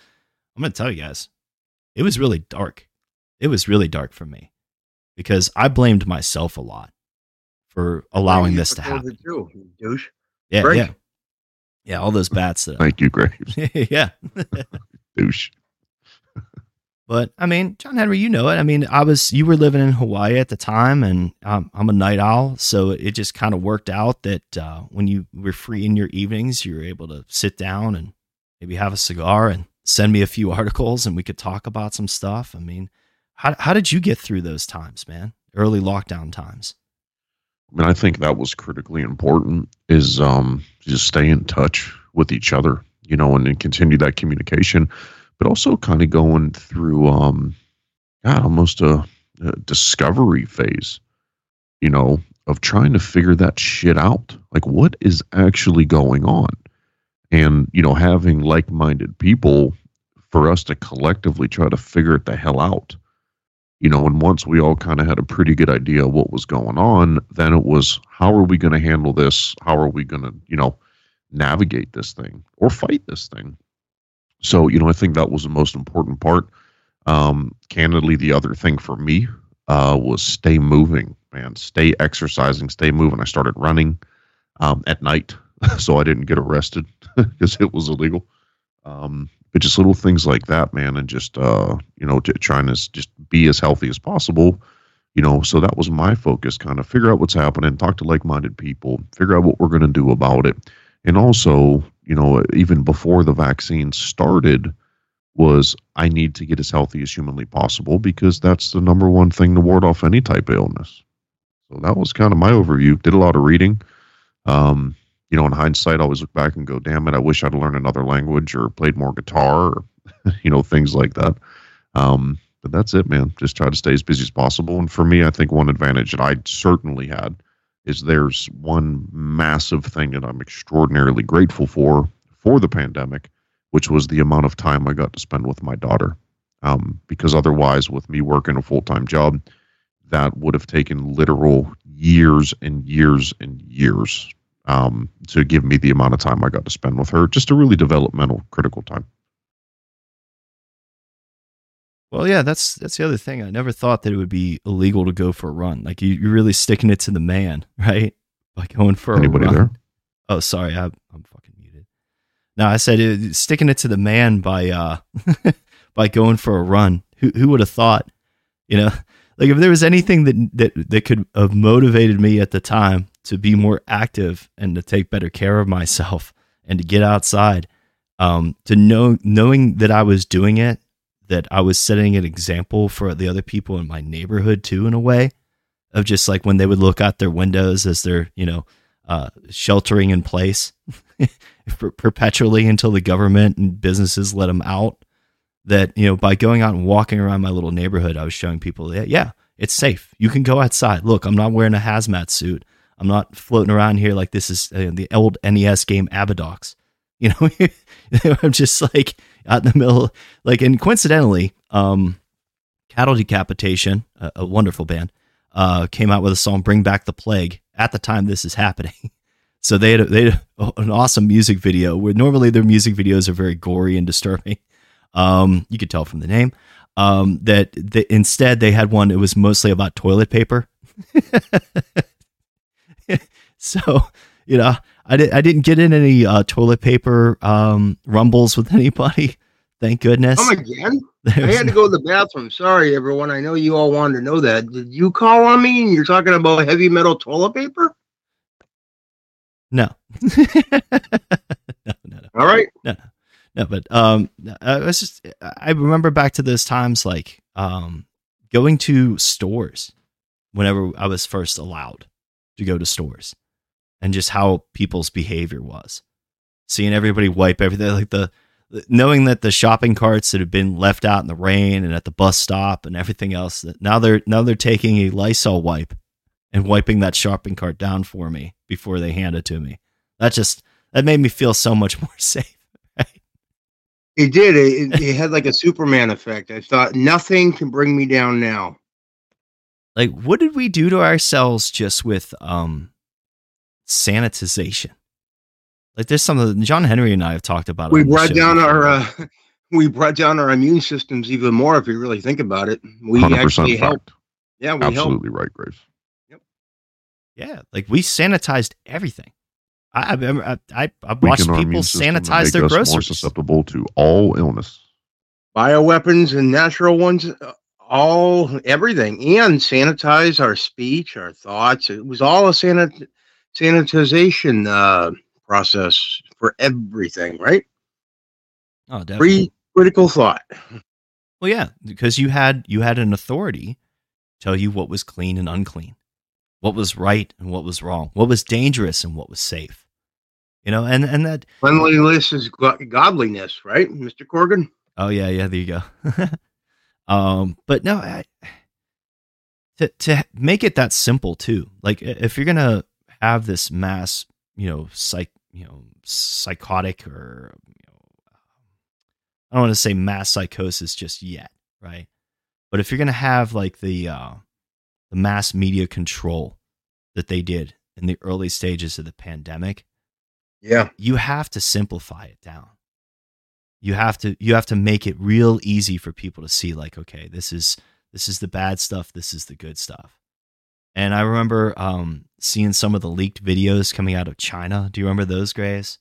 I'm going to tell you guys, it was really dark. It was really dark for me because I blamed myself a lot for allowing this to happen. Too, douche. Yeah, Great. yeah, yeah. All those bats that. Thank you, Graves. [LAUGHS] yeah, [LAUGHS] douche. But I mean, John Henry, you know it. I mean, I was you were living in Hawaii at the time, and um, I'm a night owl, so it just kind of worked out that uh, when you were free in your evenings, you were able to sit down and maybe have a cigar and send me a few [LAUGHS] articles and we could talk about some stuff. I mean, how, how did you get through those times, man? Early lockdown times. I mean, I think that was critically important is um, just stay in touch with each other, you know, and, and continue that communication, but also kind of going through, um, God, almost a, a discovery phase, you know, of trying to figure that shit out. Like, what is actually going on? and you know having like-minded people for us to collectively try to figure it the hell out you know, and once we all kind of had a pretty good idea of what was going on, then it was how are we going to handle this? How are we going to, you know, navigate this thing or fight this thing? So, you know, I think that was the most important part. Um, candidly, the other thing for me uh, was stay moving, man, stay exercising, stay moving. I started running um, at night [LAUGHS] so I didn't get arrested [LAUGHS] because it was illegal. Um, but just little things like that, man, and just uh, you know, trying to just be as healthy as possible. You know, so that was my focus, kind of figure out what's happening, talk to like-minded people, figure out what we're going to do about it, and also, you know, even before the vaccine started, was I need to get as healthy as humanly possible because that's the number one thing to ward off any type of illness. So that was kind of my overview. Did a lot of reading. Um, you know, in hindsight, I always look back and go, damn it, I wish I'd learned another language or played more guitar or, [LAUGHS] you know, things like that. Um, but that's it, man. Just try to stay as busy as possible. And for me, I think one advantage that I certainly had is there's one massive thing that I'm extraordinarily grateful for for the pandemic, which was the amount of time I got to spend with my daughter. Um, because otherwise, with me working a full time job, that would have taken literal years and years and years um, to give me the amount of time I got to spend with her, just a really developmental, critical time. Well, yeah, that's that's the other thing. I never thought that it would be illegal to go for a run. Like you, are really sticking it to the man, [LAUGHS] right? By going for Anybody a run. there? Oh, sorry, I, am fucking muted. No, I said it, sticking it to the man by uh [LAUGHS] by going for a run. Who who would have thought? You know, [LAUGHS] like if there was anything that that that could have motivated me at the time to be more active and to take better care of myself and to get outside um, to know knowing that I was doing it that I was setting an example for the other people in my neighborhood too in a way of just like when they would look out their windows as they're you know uh, sheltering in place [LAUGHS] perpetually until the government and businesses let them out that you know by going out and walking around my little neighborhood i was showing people that yeah it's safe. You can go outside. Look i'm not wearing a hazmat suit. I'm not floating around here like this is uh, the old NES game Abadox. You know, [LAUGHS] I'm just like out in the [LAUGHS] middle. Like, and coincidentally, um, Cattle Decapitation, a, a wonderful band, uh, came out with a song "Bring Back the Plague" at the time this is happening. [LAUGHS] So they had, a, they had a, [LAUGHS] an awesome music video where normally their music videos are very gory and disturbing. Um, you could tell from the name. Um, that, that instead they had one. It was mostly about toilet paper. so, you know, I, did, I didn't get in any uh, toilet paper um, rumbles with [LAUGHS] anybody. Thank goodness. Come again? There's [LAUGHS] I had to go to the bathroom. Sorry, everyone. I know you all wanted to know that. Did you call on me and you're talking about heavy metal toilet paper? No. [LAUGHS] no, no, no. All right. No, no, no. But um, I was just I remember back to those times like um, going to stores whenever I was first allowed to go to stores and just how people's behavior was. Seeing everybody wipe everything, like the knowing that the shopping carts that had been left out in the rain and at the bus stop and everything else that now they're now they're taking a Lysol wipe and wiping that shopping cart down for me before they hand it to me. That just that made me feel so much [LAUGHS] more safe. Right? It did. It, it [LAUGHS] had like a Superman effect. I thought nothing can bring me down now. Like, what did we do to ourselves just with um sanitization? Like, there's something of John Henry and I have talked about. We brought down before. our uh, [LAUGHS] we brought down our immune systems even more. If you really think about it, we actually helped. Yeah, we helped absolutely helped. right, Grace. Yep. Yeah, like we sanitized everything. I I I, I watched people sanitize their groceries. More susceptible to all illness. Bioweapons and natural ones uh, all everything and sanitize our speech, our thoughts. It was all a sanit- sanitization uh, process for everything, right? Oh, definitely. Free critical thought. Well, yeah, because you had you had an authority tell you what was clean and unclean, what was right and what was wrong, what was dangerous and what was safe. You know, and and that cleanliness is godliness, right, Mister Corgan? Oh yeah, yeah. There you go. [LAUGHS] Um, but no, I, to to make it that simple too. Like if you're gonna have this mass, you know, psych, you know, psychotic or you know, I don't want to say mass psychosis just yet, right? But if you're gonna have like the uh, the mass media control that they did in the early stages of the pandemic, Yeah. you have to simplify it down. You have to you have to make it real easy for people to see like okay, this is this is the bad stuff, this is the good stuff. And I remember um, seeing some of the leaked videos coming out of China. Do you remember those, Grace?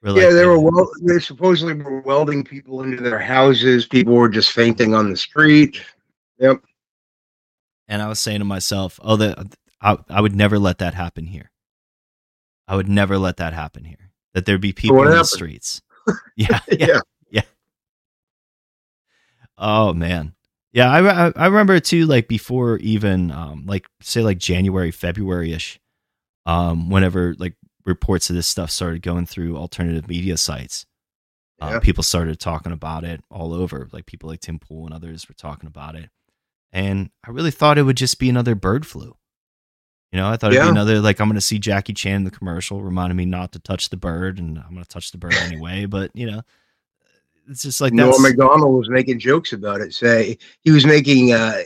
Where, yeah, they were well, they supposedly were welding people into their houses. People were just fainting on the street. Yep. and I was saying to myself, "Oh, the I, I would never let that happen here. I would never let that happen here. That there'd be people in the streets. [LAUGHS] [LAUGHS] Yeah, yeah. Yeah. Oh man, yeah. I, I remember too. Like before even um like say like January February ish, um whenever like reports of this stuff started going through alternative media sites, uh, Yeah. people started talking about it all over. Like people like Tim Pool and others were talking about it, and I really thought it would just be another bird flu. You know, I thought it'd be another like I'm going to see Jackie Chan in the commercial, reminding me not to touch the bird, and I'm going to touch the bird anyway. But you know, it's just like Norm McDonald was making jokes about it. Say he was making uh,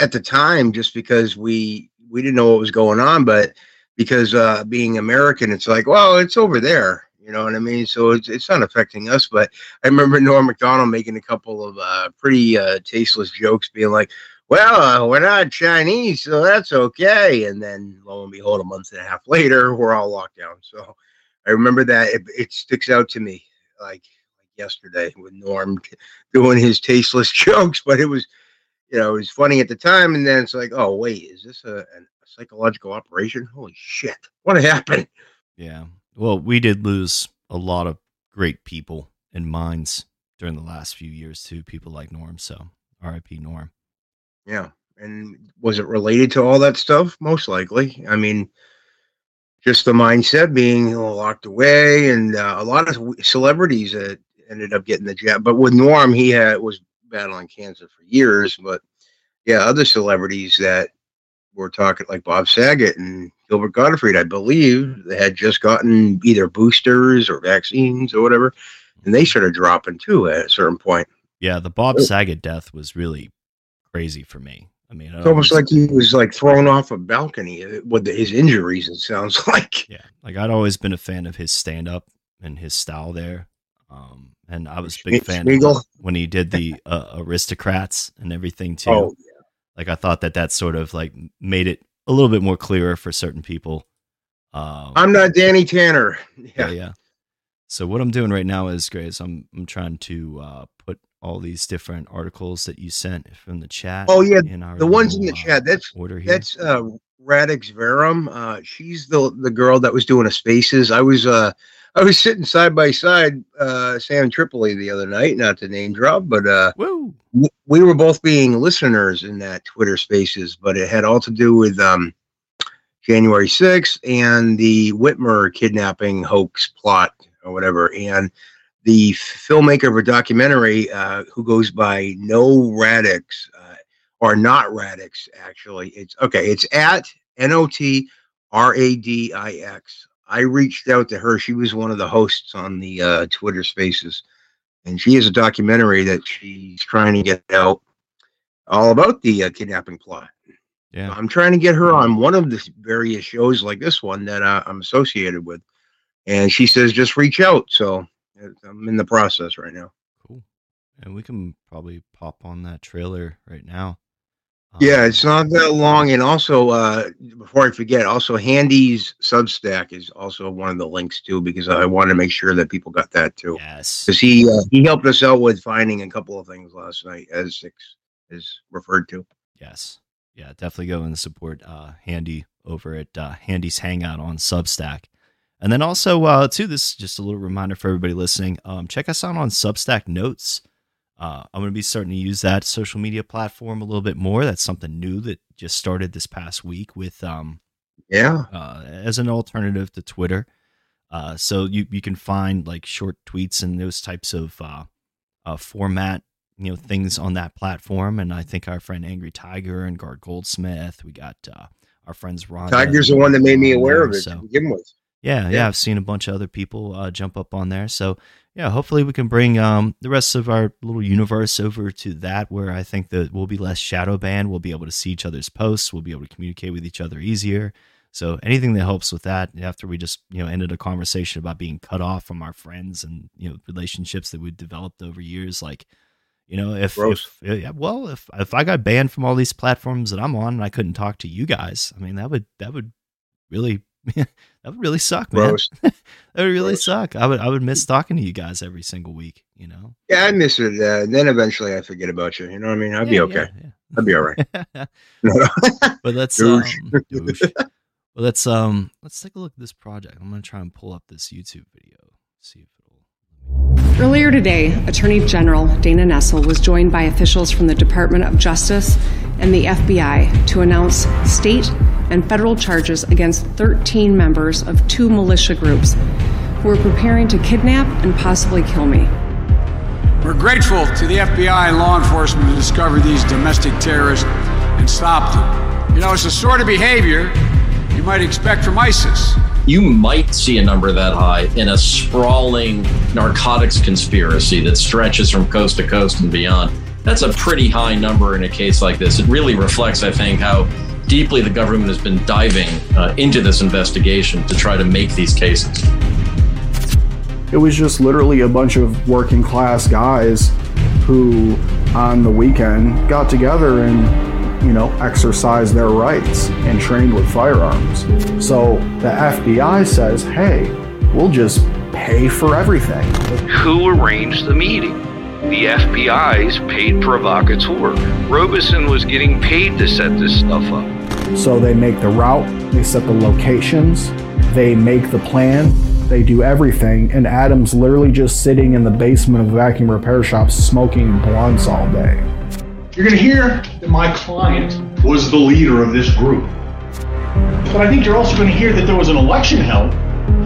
at the time just because we we didn't know what was going on, but because uh, being American, it's like, well, it's over there. You know what I mean? So it's it's not affecting us. But I remember Norm Macdonald making a couple of uh, pretty uh, tasteless jokes, being like, "Well, uh, we're not Chinese, so that's okay." And then lo and behold, a month and a half later, we're all locked down. So I remember that it, it sticks out to me like yesterday with Norm doing his tasteless [LAUGHS] jokes, but it was you know it was funny at the time, and then it's like, oh wait, is this a, a psychological operation? Holy shit, what happened? Yeah. Well, we did lose a lot of great people and minds during the last few years too. People like Norm. So R.I.P. Norm. Yeah. And was it related to all that stuff? Most likely. I mean, just the mindset being locked away, and uh, a lot of celebrities that ended up getting the jab. But with Norm, he had was battling cancer for years. But yeah, other celebrities that were talking like Bob Saget and Gilbert Gottfried, I believe, they had just gotten either boosters or vaccines or whatever, and they started dropping too at a certain point. Yeah, the Bob Oh. Saget death was really crazy for me. I mean, I It's almost like he was like thrown off a balcony uh, with his injuries. It sounds [LAUGHS] like. yeah, like I'd always been a fan of his stand up and his style there. Um, and I was a big fan of when he did the [LAUGHS] uh, aristocrats and everything too. Oh, Like I thought that that sort of like made it a little bit more clearer for certain people. Um, I'm not Danny Tanner. [LAUGHS] yeah, Yeah, yeah. So what I'm doing right now is, Grace, I'm I'm trying to uh, put all these different articles that you sent from the chat. Oh, yeah, the ones in the uh, chat. That's order here. that's uh, Radix Verum. Uh, she's the the girl that was doing a Spaces. I was uh I was sitting side by side uh Sam Tripoli the other night. Not to name drop, but uh w- we were both being listeners in that Twitter Spaces. But it had all to do with um January 6th and the Whitmer kidnapping hoax plot or whatever. And the filmmaker of a documentary uh, who goes by No Radix uh, or not Radix, actually. It's okay, it's at N O T R A D I X. I reached out to her. She was one of the hosts on the uh, Twitter spaces. And she has a documentary that she's trying to get out all about the uh, kidnapping plot. Yeah. I'm trying to get her on one of the various shows like this one that uh, I'm associated with. And she says, just reach out. So I'm in the process right now. Cool. And we can probably pop on that trailer right now. Yeah, it's not that long. And also, uh, before I forget, also Handy's Substack is also one of the links too, because I wanted to make sure that people got that too. Yes. Because he uh, he helped us out with finding a couple of things last night, as six is referred to. Yes. Yeah, definitely go and support uh, Handy over at uh, Handy's Hangout on Substack. And then also, uh, too, this is just a little reminder for everybody listening. Um, check us out on Substack Notes. Uh, I'm going to be starting to use that social media platform a little bit more. That's something new that just started this past week with um, Yeah. uh, as an alternative to Twitter. Uh, so you you can find like short tweets and those types of uh, uh, format, you know, things on that platform. And I think our friend Angry Tiger and Guard Goldsmith, we got uh, our friends Ron. Tiger's the one that made me aware of it So to begin with. yeah, yeah, Yeah. I've seen a bunch of other people uh, jump up on there. So yeah, hopefully we can bring um, the rest of our little universe over to that where I think that we'll be less shadow banned. We'll be able to see each other's posts. We'll be able to communicate with each other easier. So anything that helps with that after we just, you know, ended a conversation about being cut off from our friends and, you know, relationships that we've developed over years, like, you know, if, if yeah, well, if if I got banned from all these platforms that I'm on and I couldn't talk to you guys, I mean, that would that would really that would really suck, man. [LAUGHS] that would really suck. I would I would miss talking to you guys every single week. You know. Yeah, I miss it. Uh, then eventually I forget about you. You know what I mean? I'd yeah, be okay. Yeah, yeah. I'd be all right. [LAUGHS] but let's um, [LAUGHS] well let's um let's take a look at this project. I'm gonna try and pull up this YouTube video. See if. Earlier today, Attorney General Dana Nessel was joined by officials from the Department of Justice and the FBI to announce state and federal charges against 13 members of two militia groups who were preparing to kidnap and possibly kill me. We're grateful to the FBI and law enforcement to discover these domestic terrorists and stop them. You know, it's the sort of behavior you might expect from ISIS. You might see a number that high in a sprawling narcotics conspiracy that stretches from coast to coast and beyond. That's a pretty high number in a case like this. It really reflects, I think, how deeply the government has been diving uh, into this investigation to try to make these cases. It was just literally a bunch of working class guys who, on the weekend, got together and, you know, exercise their rights and trained with firearms. So the FBI says, hey, we'll just pay for everything. Who arranged the meeting? The FBI's paid provocateur. Robeson was getting paid to set this stuff up. So they make the route, they set the locations, they make the plan, they do everything, and Adam's literally just sitting in the basement of a vacuum repair shop smoking blunts all day. You're going to hear that my client was the leader of this group. But I think you're also going to hear that there was an election held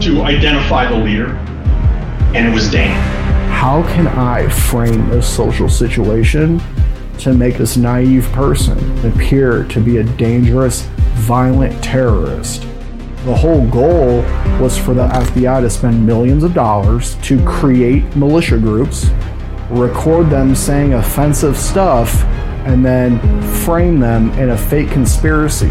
to identify the leader, and it was Dan how can I frame a social situation to make this naive person appear to be a dangerous, violent terrorist? The whole goal was for the FBI to spend millions of dollars to create militia groups, record them saying offensive stuff, and then frame them in a fake conspiracy.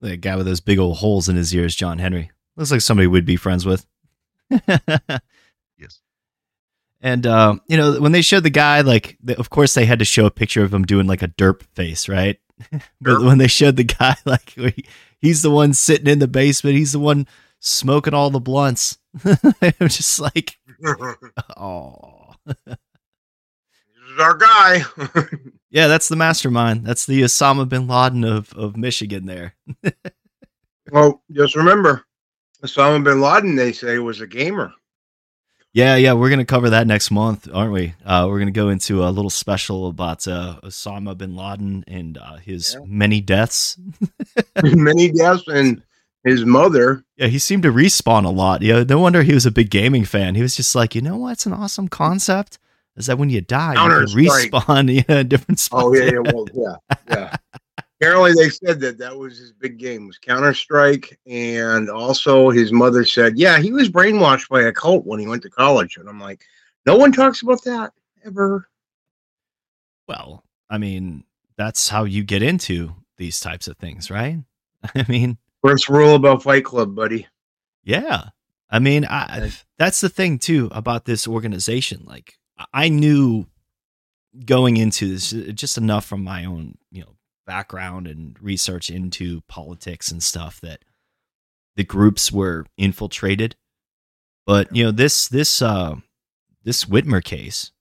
The guy with those big old holes in his ears, John Henry. Looks like somebody we'd be friends with. [LAUGHS] And uh, you know, when they showed the guy, like, of course they had to show a picture of him doing like a derp face, right? [LAUGHS] but when they showed the guy, [LAUGHS] like, he's the one sitting in the basement, he's the one smoking all the blunts. [LAUGHS] I'm just like, oh, this is our guy. Yeah, that's the mastermind. That's the Osama bin Laden of, of Michigan there. well, just remember, Osama bin Laden, they say, was a gamer. Yeah, yeah, we're gonna cover that next month, aren't we? Uh, we're gonna go into a little special about uh, Osama bin Laden and uh, his yeah. many deaths. [LAUGHS] many deaths and his mother. Yeah, he seemed to respawn a lot. Yeah, no wonder he was a big gaming fan. He was just like, you know what? It's an awesome concept is that when you die, you can respawn [LAUGHS] in a different spot. Oh yeah, yeah, well, yeah, yeah. Apparently, they said that that was his big game was Counter Strike, and also his mother said, yeah, he was brainwashed by a cult when he went to college, and I'm like, no one talks about that ever. Well, I mean, that's how you get into these types of things, right? [LAUGHS] I mean, first rule about Fight Club, buddy. Yeah, I mean, I, that's the thing too about this organization. Like, I knew going into this just enough from my own, you know, background and research into politics and stuff that the groups were infiltrated. But you know, this this uh this Whitmer case,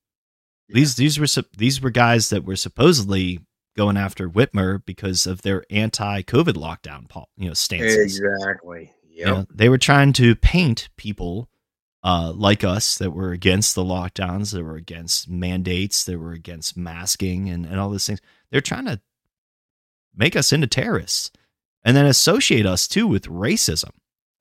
yeah. these these were these were guys that were supposedly going after Whitmer because of their anti-COVID lockdown, you know, stances. Exactly. Yeah. You know, they were trying to paint people uh, like us that were against the lockdowns, that were against mandates, that were against masking and, and all these things. They're trying to make us into terrorists and then associate us too with racism.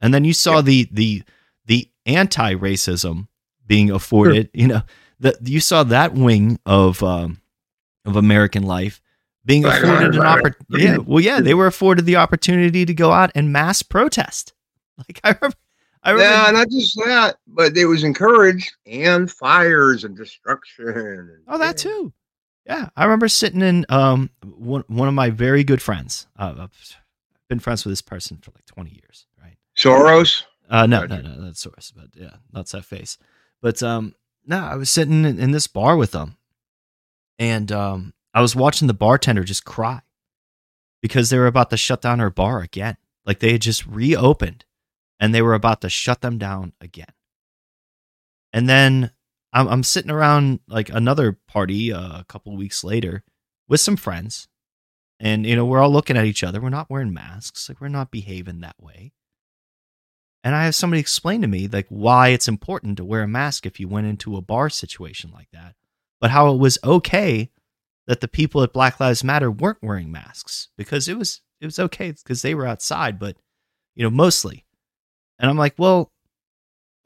And then you saw yeah. the the the anti-racism being afforded, sure. you know, that you saw that wing of um, of American life being Right, afforded an right, opportunity. Yeah, well, yeah, they were afforded the opportunity to go out and mass protest. [LAUGHS] Like I remember, I remember. Yeah, not just that, but it was encouraged and fires and destruction. Oh, that too. Yeah, I remember sitting in um one one of my very good friends. Uh, I've been friends with this person for like twenty years, right? Soros. Uh, no, no, no, that's Soros, but yeah, that's that face. But um, no, I was sitting in, in this bar with them, and um, I was watching the bartender just cry because they were about to shut down her bar again. Like they had just reopened, and they were about to shut them down again. And then I'm, I'm sitting around like another party uh, a couple weeks later with some friends, and you know we're all looking at each other. We're not wearing masks, like we're not behaving that way. And I have somebody explain to me like why it's important to wear a mask if you went into a bar situation like that, but how it was okay that the people at Black Lives Matter weren't wearing masks because it was it was okay because they were outside, but you know mostly. And I'm like, well,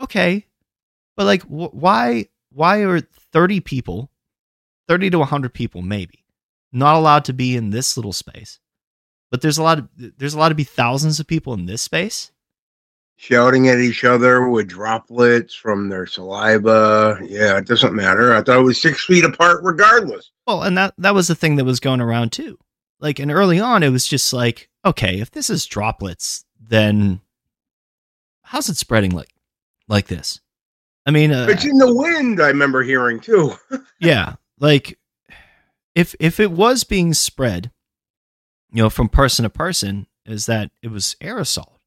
okay, but like, wh- why why are thirty people, thirty to hundred people maybe, not allowed to be in this little space? But there's a lot of there's a lot to be thousands of people in this space. Shouting at each other with droplets from their saliva. Yeah, it doesn't matter. I thought it was six feet apart regardless. Well, and that that was the thing that was going around too. Like, and early on, it was just like, okay, if this is droplets, then how's it spreading like like this? I mean, uh, It's in the wind, I remember hearing too. [LAUGHS] yeah, like if if it was being spread, you know, from person to person, is that it was aerosol,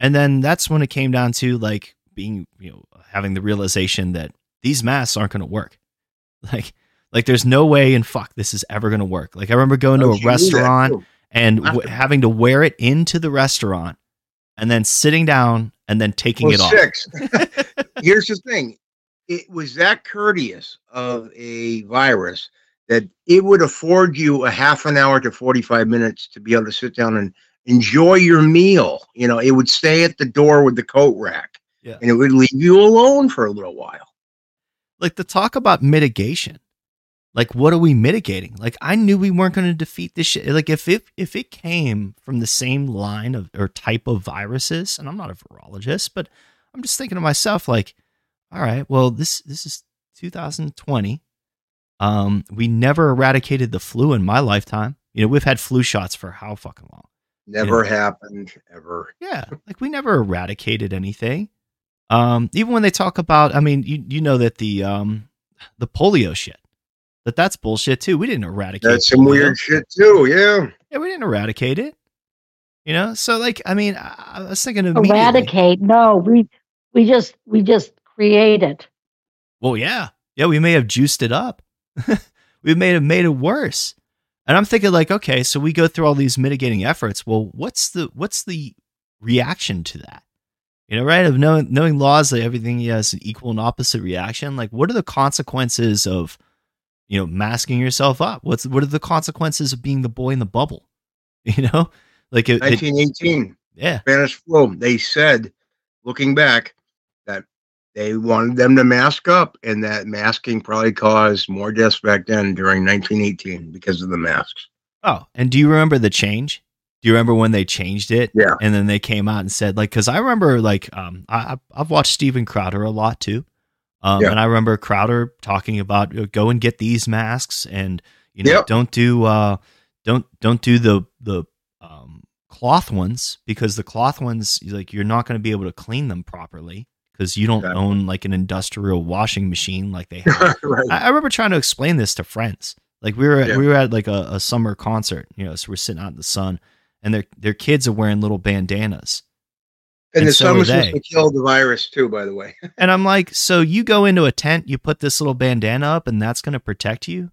and then that's when it came down to like being, you know, having the realization that these masks aren't going to work. [LAUGHS] Like, like there's no way in fuck this is ever going to work. Like I remember going to Oh, a you knew that, restaurant and w- having to wear it into the restaurant, and then sitting down and then taking Well, it off. six. [LAUGHS] Here's the thing. It was that courteous of a virus that it would afford you a half an hour to 45 minutes to be able to sit down and enjoy your meal. You know, it would stay at the door with the coat rack Yeah. and it would leave you alone for a little while. like the talk about mitigation like what are we mitigating? Like i knew we weren't going to defeat this shit. Like if it if it came from the same line of or type of viruses and i'm not a virologist but i'm just thinking to myself like all right well this this is 2020 um we never eradicated the flu in my lifetime. You know we've had flu shots for how fucking long? Never happened ever. yeah, like we never eradicated anything. Um, even when they talk about, I mean, you you know that the um the polio shit, that that's bullshit too. We didn't eradicate. That's some weird shit too. Yeah. Yeah, we didn't eradicate it. You know, so like, I mean, I, I was thinking immediately. Eradicate? No, we we just we just create it. Well, yeah, yeah, we may have juiced it up. [LAUGHS] we may have made it worse. And I'm thinking like, okay, so we go through all these mitigating efforts. Well, what's the what's the reaction to that? You know, right? Of knowing knowing laws that everything has an equal and opposite reaction. Like, what are the consequences of, you know, masking yourself up? What's what are the consequences of being the boy in the bubble? [LAUGHS] You know, like it, it- 1918. yeah, Spanish flu. They said, looking back, that they wanted them to mask up, and that masking probably caused more deaths back then during 1918 because of the masks. Oh, and do you remember the change? Do you remember when they changed it? Yeah. And then they came out and said, like, because I remember, like, um, I, I- I've watched Steven Crowder a lot too. Um, Yeah. and I remember Crowder talking about uh, go and get these masks and, you know, Yep. don't do, uh, don't, don't do the, the, um, cloth ones because the cloth ones, like, you're not going to be able to clean them properly because you don't own like an industrial washing machine like they [LAUGHS] have. right. I, I remember trying to explain this to friends. Like we were at, Yeah. we were at like a, a summer concert, you know, so we're sitting out in the sun, and their their kids are wearing little bandanas, and and the so sun was supposed to kill the virus too, by the way. [LAUGHS] and I'm like, so you go into a tent, you put this little bandana up, and that's going to protect you?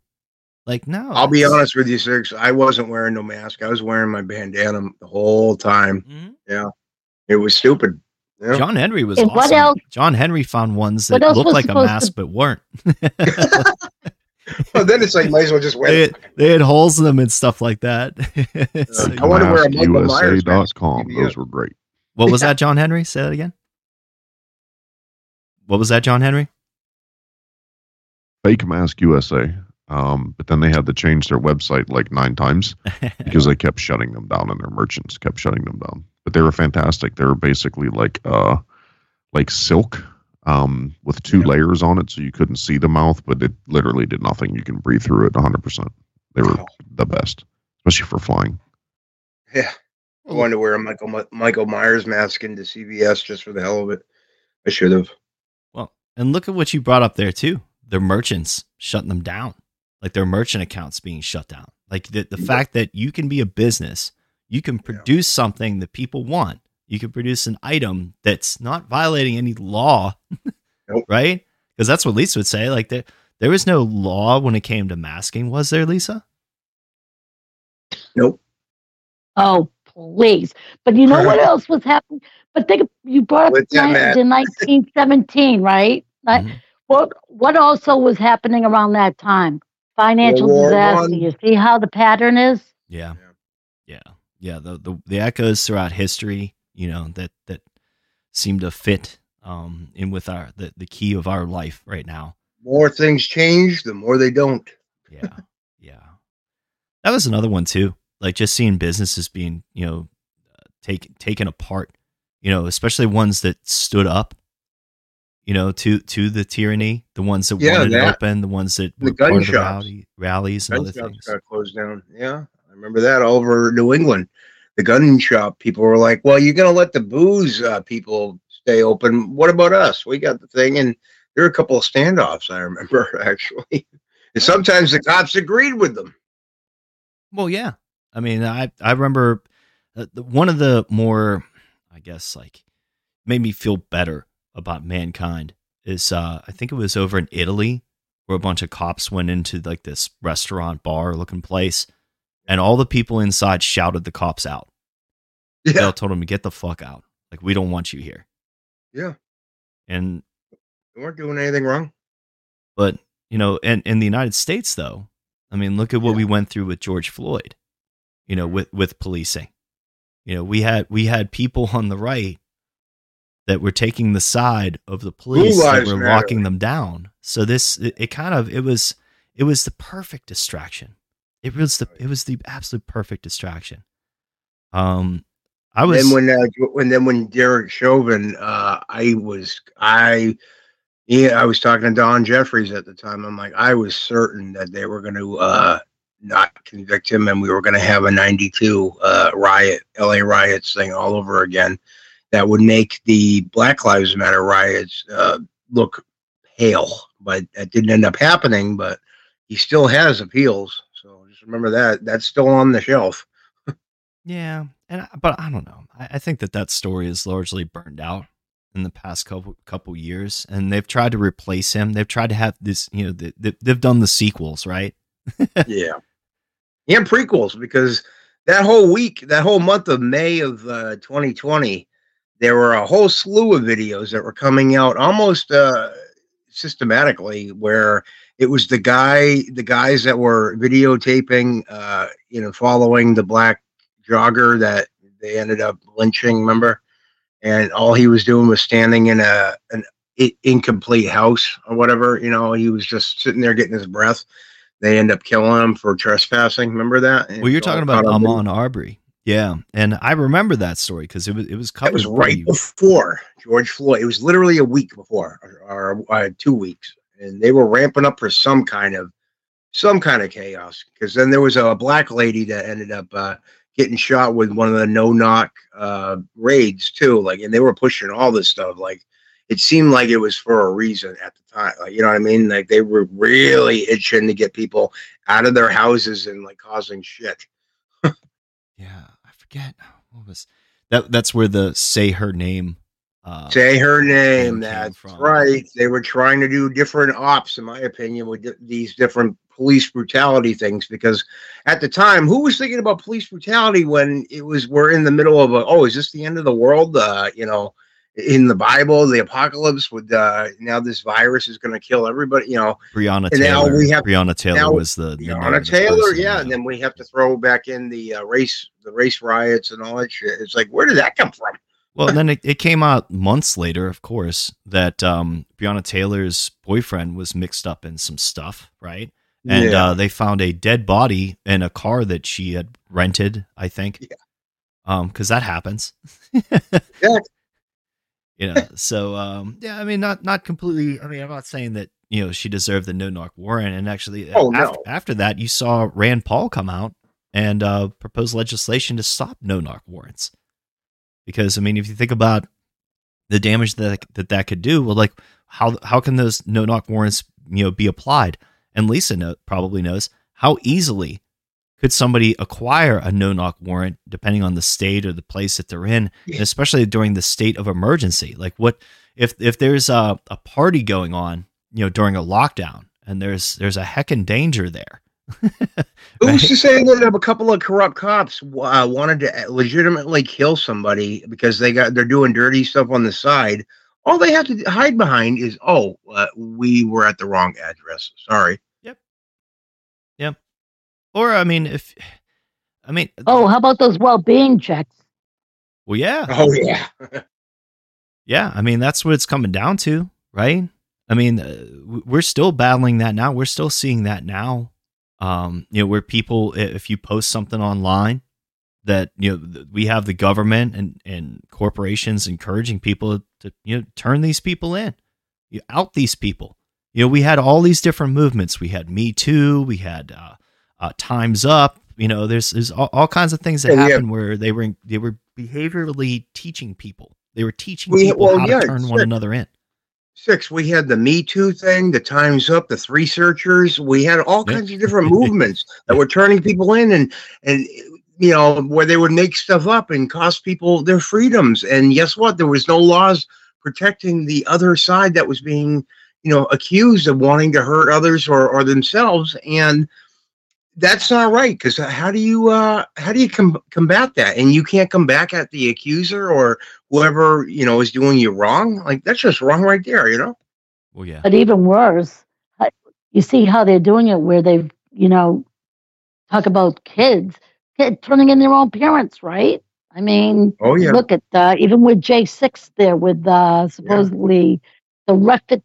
Like, no. I'll be honest with you, Six. I wasn't wearing no mask. I was wearing my bandana the whole time. Mhm. Yeah, it was stupid. Yeah. John Henry was And awesome. what else- John Henry found ones that looked like a supposed to- mask but weren't. [LAUGHS] well, then it's like might as well just wear. they, it. had, they had holes in them and stuff like that. [LAUGHS] It's Uh, like- I wanna wear a Michael Myers mask. Those were great. What was that, John Henry? Say that again. What was that, John Henry? Fake Mask USA. Um, but then they had to change their website like nine times [LAUGHS] because they kept shutting them down and their merchants kept shutting them down. But they were fantastic. They were basically like uh like silk um with two layers on it so you couldn't see the mouth, but it literally did nothing. You can breathe through it 100%. They were the best, especially for flying. Yeah. I wanted to wear a Michael Michael Myers mask into CVS just for the hell of it. I should have. Well, and look at what you brought up there too. Their merchants shutting them down, like their merchant accounts being shut down. Like the the fact that you can be a business, you can produce something that people want. You can produce an item that's not violating any law, Nope. [LAUGHS] right? Because that's what Lisa would say. Like there, there was no law when it came to masking, was there, Lisa? Nope. Oh, please. But you know what else was happening? But think you brought up What's that, ni- 1917, right? Like, Mhm. What what also was happening around that time? Financial World disaster. One. You see how the pattern is? Yeah. Yeah. Yeah. The, the the echoes throughout history, you know, that that seem to fit um in with our the, the key of our life right now. More things change, the more they don't. Yeah. yeah. That was another one too. Like just seeing businesses being, you know, uh, take, taken apart, you know, especially ones that stood up, you know, to to the tyranny, the ones that Yeah, wanted it that- open, the ones that The were gun part of the shops. rally, rallies and Gun other things. got closed down. Yeah, I remember that all over New England. The gun shop people were like, "Well, you're gonna let the booze uh, people stay open. What about us? We got the thing." And there were a couple of standoffs. I remember [LAUGHS] actually. And sometimes the cops agreed with them. Well, yeah. I mean, I I remember uh, one of the more, I guess, like made me feel better about mankind is uh I think it was over in Italy where a bunch of cops went into like this restaurant bar looking place, and all the people inside shouted the cops out. They Yeah, all told them to get the fuck out. Like we don't want you here. yeah. And They weren't doing anything wrong. But you know, and in the United States, though, I mean, look at what Yeah. we went through with George Floyd. You know, with with policing. You know, we had we had people on the right that were taking the side of the police that were matter. locking them down. So this it, it kind of it was it was the perfect distraction. It was the it was the absolute perfect distraction. Um, I was then when uh, when then when Derek Chauvin, uh, I was I yeah I was talking to Don Jeffries at the time. I'm like I was certain that they were going to uh, not convict him, and we were going to have a '92 uh, riot, LA riots thing all over again. That would make the Black Lives Matter riots uh, look pale, but that didn't end up happening. But he still has appeals, so just remember that that's still on the shelf. [LAUGHS] Yeah, and but I don't know. I, I think that that story is largely burned out in the past couple couple years, and they've tried to replace him. They've tried to have this, you know, they, they, they've done the sequels, right? [LAUGHS] yeah. And prequels because that whole week, that whole month of May of uh, 2020, there were a whole slew of videos that were coming out almost uh, systematically where it was the guy, the guys that were videotaping, uh, you know, following the black jogger that they ended up lynching, remember? And all he was doing was standing in a an incomplete house or whatever, you know, he was just sitting there getting his breath they end up killing him for trespassing. Remember that? Well, you're talking about Amon Arbery, yeah, and I remember that story because it was it was covered was right pretty- before George Floyd. It was literally a week before, or, or uh, two weeks, and they were ramping up for some kind of some kind of chaos. Because then there was a black lady that ended up uh, getting shot with one of the no knock uh, raids too. Like, and they were pushing all this stuff. Like, it seemed like it was for a reason at the time. Like, you know what I mean? Like, they were really itching to get people out of their houses and like causing shit. Yeah, I forget what was that. That's where the say her name. Uh, Say her name. That's from. right. They were trying to do different ops, in my opinion, with th- these different police brutality things. Because at the time, who was thinking about police brutality when it was we're in the middle of a oh, is this the end of the world? Uh, you know, in the Bible, the apocalypse with uh, now this virus is going to kill everybody. You know, Breonna And now Taylor. we have- Breonna Taylor now- was the, the Breonna Taylor, yeah, and then we have to throw back in the uh, race, the race riots and all that shit. It's like, where did that come from? Well, then it, it came out months later, of course, that um, Breonna Taylor's boyfriend was mixed up in some stuff, right? and Yeah. uh, they found a dead body in a car that she had rented. I think, Yeah. um, because that happens. [LAUGHS] Yeah. You know. So, um, yeah, I mean, not not completely. I mean, I'm not saying that you know she deserved the no knock warrant. And actually, Oh, after, no. after that, you saw Rand Paul come out and uh, propose legislation to stop no knock warrants. Because I mean, if you think about the damage that that that could do, well, like how how can those no knock warrants you know be applied? And Lisa know, probably knows how easily could somebody acquire a no knock warrant depending on the state or the place that they're in, and especially during the state of emergency. Like what if if there's a, a party going on, you know, during a lockdown, and there's there's a heckin' danger there. [LAUGHS] Who's to say that a couple of corrupt cops uh, wanted to legitimately kill somebody because they got they're doing dirty stuff on the side? All they have to hide behind is, oh, uh, we were at the wrong address. Sorry. Or I mean, if I mean, Oh, how about those well-being checks? well, yeah, Oh yeah. [LAUGHS] Yeah, I mean that's what it's coming down to, right? I mean, uh, we're still battling that now. We're still seeing that now. Um, you know, where people, if you post something online, that you know we have the government and and corporations encouraging people to you know turn these people in, you out these people. You know, we had all these different movements. We had Me Too. We had uh, uh, Times Up. You know, there's there's all, all kinds of things that Yeah, we have- happened where they were they were behaviorally teaching people. They were teaching We- people well, how yeah, to turn one another in. Six, we had the Me Too thing, the Time's Up, the Three Searchers. We had all Yeah. kinds of different [LAUGHS] movements that were turning people in and, and, you know, where they would make stuff up and cost people their freedoms. And guess what? There was no laws protecting the other side that was being, you know, accused of wanting to hurt others or, or themselves. And that's not right because how do you uh how do you com- combat that? And you can't come back at the accuser or whoever you know is doing you wrong? Like that's just wrong right there you know? Well, yeah, But even worse, you see how they're doing it, where they've, you know, talk about kids, kid turning in their own parents, right? I mean, oh yeah. look at uh, even with J six there with uh, supposedly the Reffitt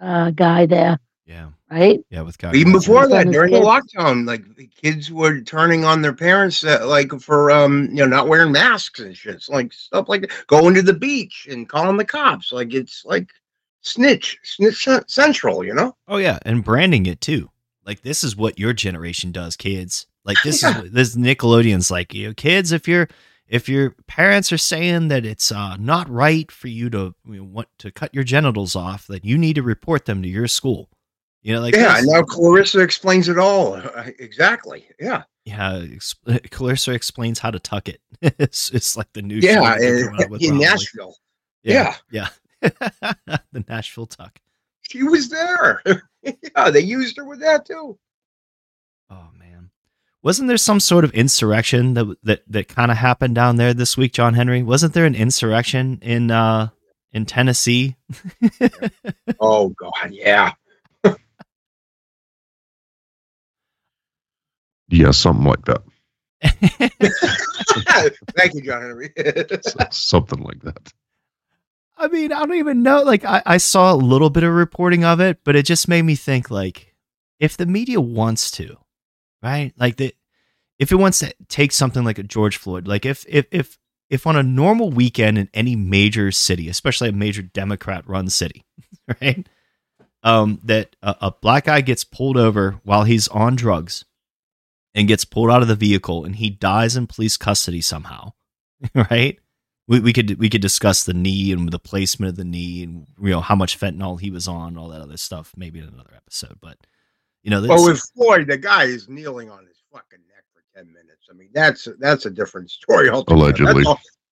uh, guy there, yeah, right? yeah. With God, even before that, that is during the lockdown like the kids were turning on their parents uh, like for um you know not wearing masks and shit It's like stuff like that going to the beach and calling the cops like it's like snitch snitch central you know Oh yeah, and branding it too. Like this is what your generation does, kids. Like this Yeah. is this Nickelodeon's like you know, kids. If your if your parents are saying that it's uh, not right for you to you know, want to cut your genitals off, that you need to report them to your school. You know, like yeah this- now clarissa explains it all exactly yeah yeah. Ex- [LAUGHS] Clarissa explains how to tuck it. [LAUGHS] it's, it's like the new yeah show that they're and- coming out with in nashville Yeah, yeah. [LAUGHS] the Nashville tuck. she was there yeah they used her with that too Oh man, wasn't there some sort of insurrection that that that kind of happened down there this week, John Henry? Wasn't there an insurrection in uh in Tennessee? oh god yeah Yeah, something like that. [LAUGHS] thank you john henry [LAUGHS] something like that. I mean, I don't even know. Like, I, I saw a little bit of reporting of it, but it just made me think, like, if the media wants to, right? Like, the, if it wants to take something like a George Floyd, like if if if if on a normal weekend in any major city, especially a major Democrat-run city, [LAUGHS] right, um, that a, a black guy gets pulled over while he's on drugs and gets pulled out of the vehicle and he dies in police custody somehow, [LAUGHS] right? we, we could we could discuss the knee and the placement of the knee and you know how much fentanyl he was on all that other stuff maybe in another episode but you know well that's- with floyd the guy is kneeling on his fucking neck for 10 minutes i mean that's that's a different story altogether. Allegedly. that's a,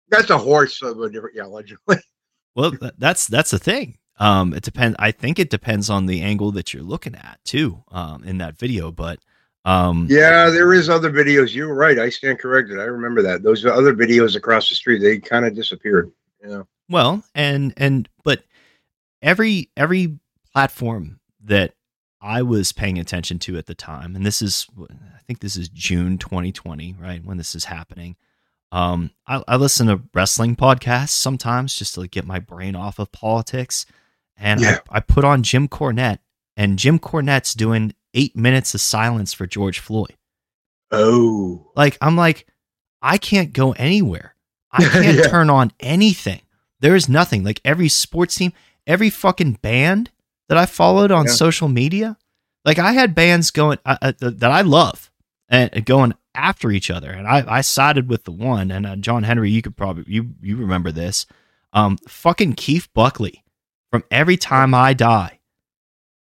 that's a horse of a different yeah allegedly [LAUGHS] well that's that's the thing um it depends i think it depends on the angle that you're looking at too um in that video but um Yeah, there is other videos. You're right. I stand corrected. I remember that. Those other videos across the street, they kind of disappeared. Yeah. Well, and and but every every platform that I was paying attention to at the time, and this is I think this is June 2020, right when this is happening. Um, I, I listen to wrestling podcasts sometimes just to like, get my brain off of politics, and Yeah. I, I put on Jim Cornette, and Jim Cornette's doing eight minutes of silence for George Floyd. Oh, Like I'm like, I can't go anywhere. I [LAUGHS] can't Yeah. turn on anything. There is nothing. Like every sports team, every fucking band that I followed on Yeah. social media, like I had bands going uh, uh, that I love and and going after each other, and I, I sided with the one. And uh, John Henry, you could probably you you remember this, um, fucking Keith Buckley from Every Time I Die,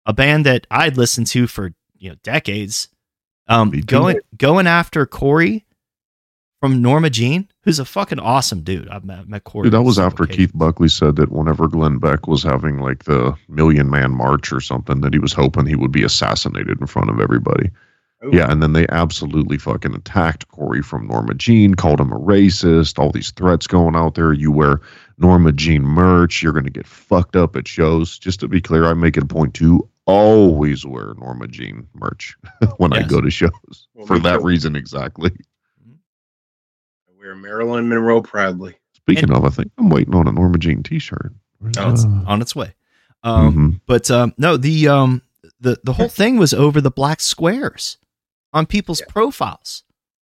a band that I'd listened to for you know decades, um, going going after Corey from Norma Jean, who's a fucking awesome dude. I've met, met Corey. Dude, that was after. Keith Buckley said that whenever Glenn Beck was having like the Million Man March or something, that he was hoping he would be assassinated in front of everybody. Ooh. Yeah, and then they absolutely fucking attacked Corey from Norma Jean, called him a racist, all these threats going out there. You wear Norma Jean merch, you're going to get fucked up at shows. Just to be clear, I make it a point to always wear Norma Jean merch [LAUGHS] when I go to shows Well, for that too. reason exactly. I wear Marilyn Monroe proudly. Speaking And- of, I think I'm waiting on a Norma Jean t-shirt. Oh, it's on its way. Um, mhm. But um, no, the um, the the whole thing was over the black squares on people's Yeah. profiles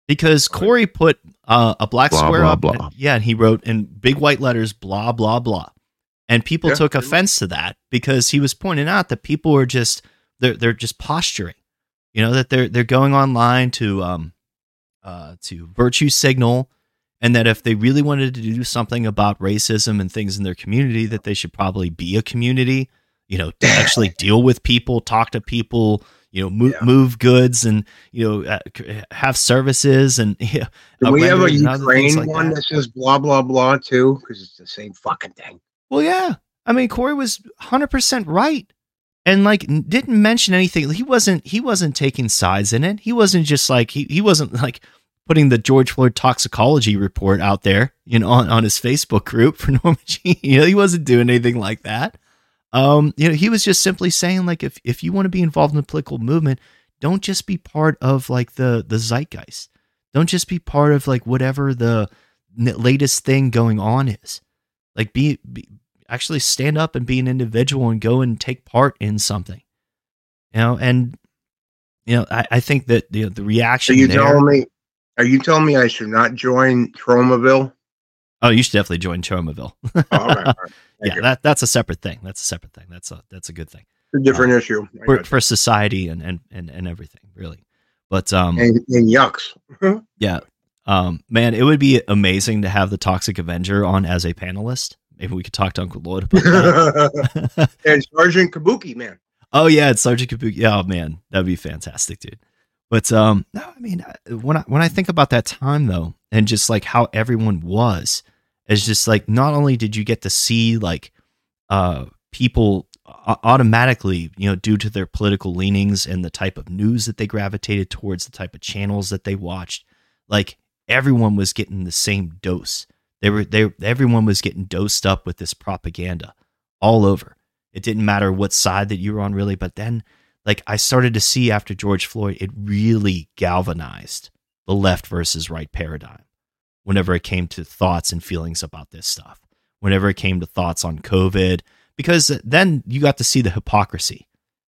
because Corey put uh, a black Blah, square blah, up, blah. and- yeah, and he wrote in big white letters, blah blah blah, and people Yeah, took offense to that because he was pointing out that people are just they're they're just posturing, you know, that they're they're going online to um uh to virtue signal. And that if they really wanted to do something about racism and things in their community, that they should probably be a community you know, to [LAUGHS] actually deal with people, talk to people, you know, move, Yeah. move goods and, you know, uh, have services and, [LAUGHS] yeah. Do uh, we have a rendering and other things Ukraine like one that. that. says blah blah blah too? Because it's the same fucking thing. Well, yeah. I mean, Corey was 100% right. And like didn't mention anything. He wasn't he wasn't taking sides in it. He wasn't just like he, he wasn't like putting the George Floyd toxicology report out there, you know, on, on his Facebook group for [LAUGHS] Norma Jean. You know, he wasn't doing anything like that. Um, you know, he was just simply saying like if if you want to be involved in the political movement, don't just be part of like the the zeitgeist. Don't just be part of like whatever the latest thing going on is. Like be, be actually stand up and be an individual and go and take part in something. You know, and you know, I, I think that the the reaction. Are you there. telling me? Are you telling me I should not join Tromaville? oh, you should definitely join Tromaville. [LAUGHS] Oh, all right, all right. Yeah, you. that that's a separate thing. That's a separate thing. That's a that's a good thing It's a different issue. For, for society and, and and and everything, really. But um, and, and yucks. [LAUGHS] Yeah. Um, man, it would be amazing to have the Toxic Avenger on as a panelist. Maybe we could talk to Uncle Lloyd about that. [LAUGHS] and Sergeant Kabuki, man. oh yeah, it's Sergeant Kabuki. Oh, man, that'd be fantastic, dude. But um, no, I mean, when I when I think about that time though, and just like how everyone was, it's just like not only did you get to see like uh people automatically, you know, due to their political leanings and the type of news that they gravitated towards, the type of channels that they watched, like everyone was getting the same dose. They were they everyone was getting dosed up with this propaganda all over. It didn't matter what side that you were on really, but then like I started to see after George Floyd, it really galvanized the left versus right paradigm whenever it came to thoughts and feelings about this stuff. Whenever it came to thoughts on COVID, because then you got to see the hypocrisy.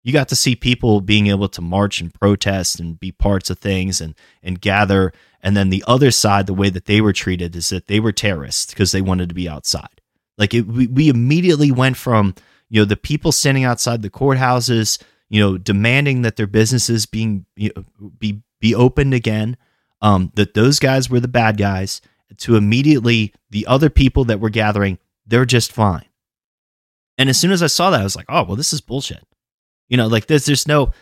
You got to see people being able to march and protest and be parts of things and and gather. And then the other side, the way that they were treated is that they were terrorists because they wanted to be outside. Like it, we, we immediately went from you know the people standing outside the courthouses, you know, demanding that their businesses being you know, be be opened again. Um, that those guys were the bad guys. To immediately the other people that were gathering, they're just fine. And as soon as I saw that, I was like, oh well, this is bullshit. You know, like there's there's no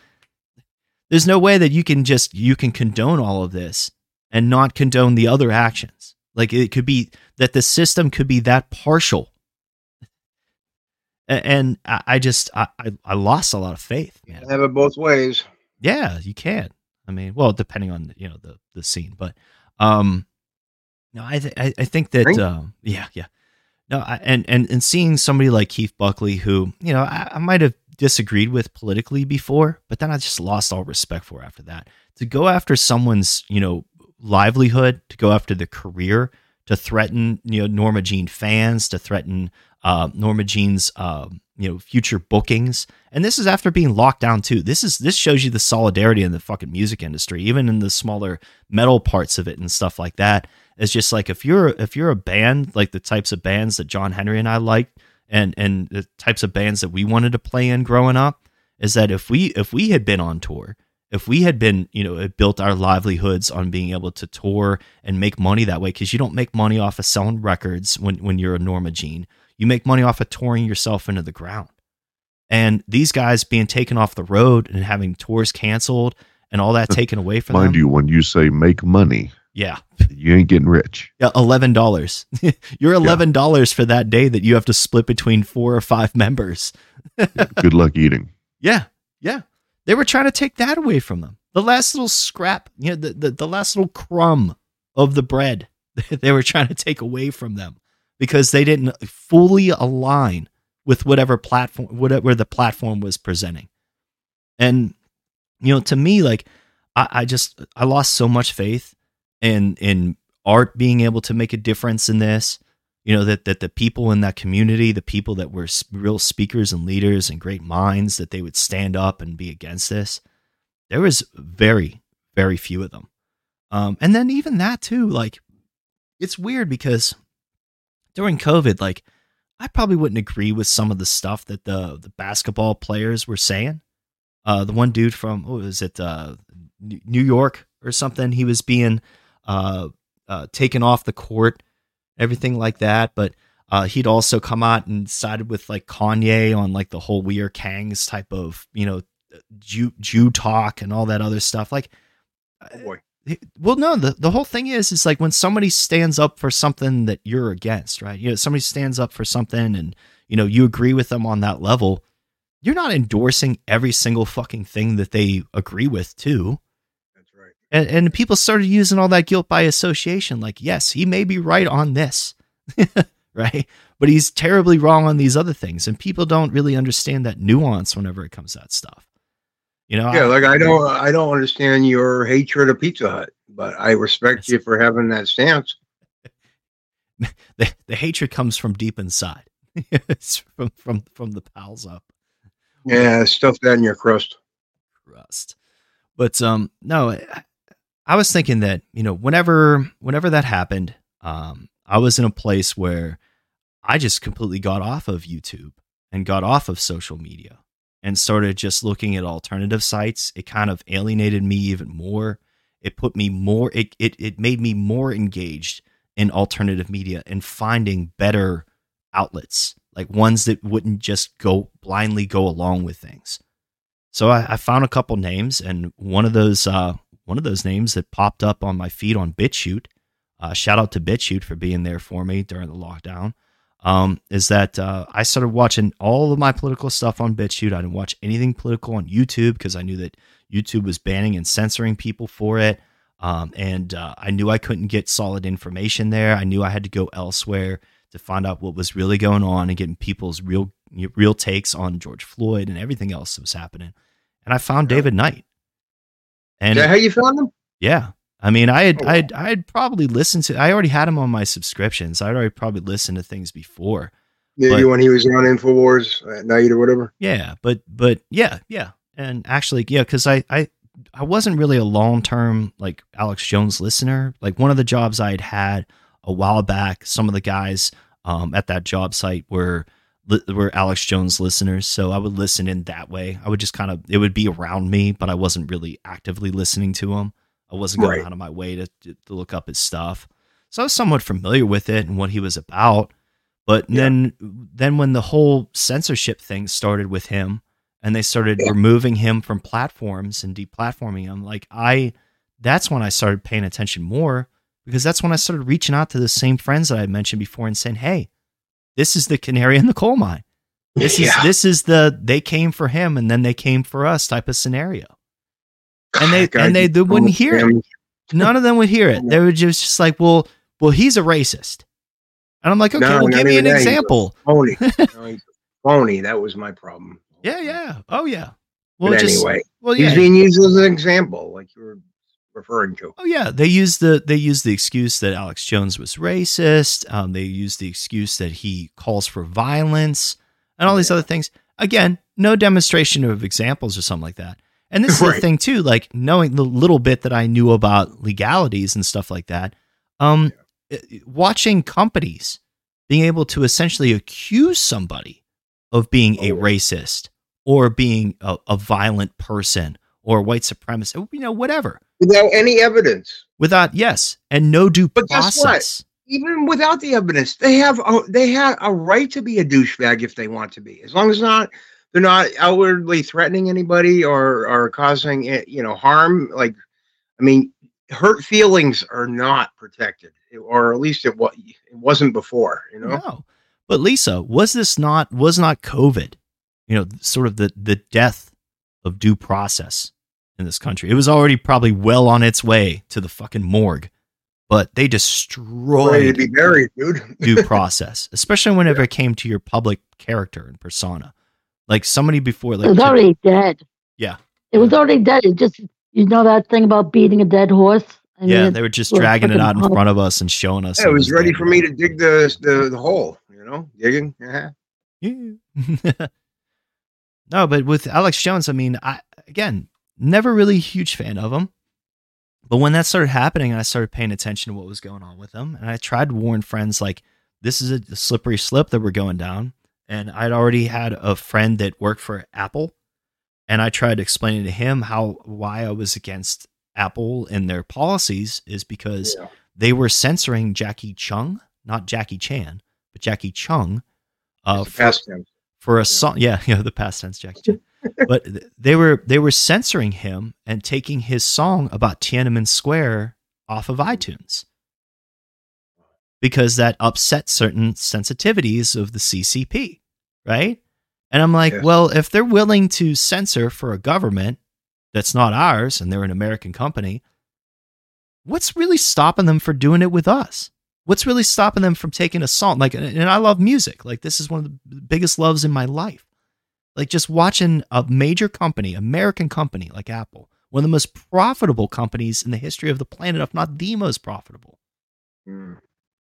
there's no way that you can just you can condone all of this and not condone the other actions. Like it could be that the system could be that partial. And I just I, I lost a lot of faith, man. Have it both ways. Yeah, you can. I mean, well, depending on you know the the scene, but um, no, I th- I, I think that um, yeah, yeah, no, I, and and and seeing somebody like Keith Buckley, who you know I, I might have disagreed with politically before, but then I just lost all respect for after that. To go after someone's you know livelihood, to go after the career, to threaten you know Norma Jean fans, to threaten uh, Norma Jean's um, you know future bookings. And this is after being locked down too. This is this shows you the solidarity in the fucking music industry even in the smaller metal parts of it and stuff like that. It's just like if you're if you're a band like the types of bands that john henry and i liked and and the types of bands that we wanted to play in growing up is that if we if we had been on tour if we had been you know built our livelihoods on being able to tour and make money that way because you don't make money off of selling records when when you're a norma jean. You make money off of touring yourself into the ground. And these guys being taken off the road and having tours canceled and all that [LAUGHS] taken away from Mind them Mind you, when you say make money, yeah you ain't getting rich. yeah eleven dollars [LAUGHS] you're eleven dollars for that day that you have to split between four or five members Good luck eating. [LAUGHS] Yeah, yeah. They were trying to take that away from them. The last little scrap, you know, the, the, the last little crumb of the bread [LAUGHS] they were trying to take away from them because they didn't fully align with whatever platform, whatever the platform was presenting. And, you know, to me, like, I, I just, I lost so much faith in, in art being able to make a difference in this you know that that the people in that community the people that were real speakers and leaders and great minds that they would stand up and be against this there was very very few of them. Um and then even that too like it's weird because during covid like i probably wouldn't agree with some of the stuff that the the basketball players were saying. Uh the one dude from what was it uh new york or something he was being uh uh taken off the court everything like that. But uh, he'd also come out and sided with like Kanye on like the whole We Are Kangs type of you know Jew Jew talk and all that other stuff. Like, Oh boy. well, no, the the whole thing is is like when somebody stands up for something that you're against, right? You know, somebody stands up for something and you know you agree with them on that level. You're not endorsing every single fucking thing that they agree with, too. And, and people started using all that guilt by association. Like, yes, he may be right on this, [LAUGHS] right? But he's terribly wrong on these other things. And people don't really understand that nuance whenever it comes to that stuff. You know, Yeah, I- like I don't I don't understand your hatred of Pizza Hut, but I respect you for having that stance. [LAUGHS] the, the hatred comes from deep inside. [LAUGHS] it's from, from, from the pals up. Yeah, stuff that in your crust. crust. But um, no, I, I was thinking that you know whenever whenever that happened, um, I was in a place where I just completely got off of YouTube and got off of social media and started just looking at alternative sites. It kind of alienated me even more. It put me more. It it it made me more engaged in alternative media and finding better outlets, like ones that wouldn't just go blindly go along with things. So I, I found a couple names, and one of those uh, one of those names that popped up on my feed on BitChute. Uh, shout out to BitChute for being there for me during the lockdown. Um, is that uh, I started watching all of my political stuff on BitChute. I didn't watch anything political on YouTube because I knew that YouTube was banning and censoring people for it. Um, and uh, I knew I couldn't get solid information there. I knew I had to go elsewhere to find out what was really going on and getting people's real real takes on George Floyd and everything else that was happening. And I found David Knight. And Is that how you found them? yeah. I mean, I had, Oh, I had, I had probably listened to, I already had him on my subscriptions. I'd already probably listened to things before. Maybe But- when he was on Infowars at night or whatever. Yeah. But, but yeah, yeah. And actually, yeah, cause I, I, I wasn't really a long term like Alex Jones listener. Like one of the jobs I had had a while back, some of the guys um, at that job site were, li- were Alex Jones listeners. So I would listen in that way. I would just kind of, it would be around me, but I wasn't really actively listening to him. I wasn't going Right. out of my way to, to, to look up his stuff. So I was somewhat familiar with it and what he was about. But Yeah. then, then when the whole censorship thing started with him, and they started removing him from platforms and deplatforming him, like I, that's when I started paying attention more because that's when I started reaching out to the same friends that I mentioned before and saying, "Hey, this is the canary in the coal mine. This is Yeah. this is the they came for him and then they came for us type of scenario." And they God, and they, they wouldn't hear it none of them would hear it. They [LAUGHS] were just, just like, well, well, he's a racist. And I'm like, okay, No, well, give me an that. Example. Phony. [LAUGHS] No, phony. That was my problem. Yeah, yeah. Oh, yeah. Well, But just, anyway, well, he's being used as an example, like you were referring to. Oh yeah, they used the they used the excuse that Alex Jones was racist. Um, they used the excuse that he calls for violence. and all these other things. Again, no demonstration of examples or something like that. And this is the thing too, like knowing the little bit that I knew about legalities and stuff like that. Um, eh, watching companies being able to essentially accuse somebody of being a racist or being a, a violent person or white supremacist, you know, whatever, without any evidence. without yes, and no due But process. Even without the evidence, they have a, they have a right to be a douchebag if they want to be, as long as not they're not outwardly threatening anybody or or causing you know harm. Like, I mean, hurt feelings are not protected, or at least it was it wasn't before. You know, No. But Lisa, was this not was not COVID, you know, sort of the the death of due process in this country? It was already probably well on its way to the fucking morgue, but they ready to destroyed be buried, dude. [LAUGHS] due process, [LAUGHS] especially whenever it came to your public character and persona. Like somebody before, It was already dead. Yeah. It was already dead. It just you know that thing about beating a dead horse. I yeah, mean, they were just dragging it out in front of us and showing us. Yeah, it was ready dead. for me to dig the the, the hole. You know, digging. Uh-huh. Yeah. Yeah. [LAUGHS] no, but with Alex Jones, I mean, I again never really a huge fan of him. But when that started happening, I started paying attention to what was going on with him, and I tried to warn friends like, "This is a slippery slip that we're going down." And I'd already had a friend that worked for Apple, and I tried explaining to him how why I was against Apple and their policies is because Yeah. they were censoring Jacky Cheung, not Jackie Chan, but Jacky Cheung, uh, for, past tense. for a song. Yeah, [LAUGHS] yeah, the past tense Jackie Chan. But they were they were censoring him and taking his song about Tiananmen Square off of iTunes because that upset certain sensitivities of the CCP, right? And I'm like, Yes. well, if they're willing to censor for a government that's not ours and they're an American company, what's really stopping them from doing it with us? What's really stopping them from taking a song like? And I love music. Like this is one of the biggest loves in my life. Like just watching a major company, American company like Apple, one of the most profitable companies in the history of the planet, if not the most profitable. Mm.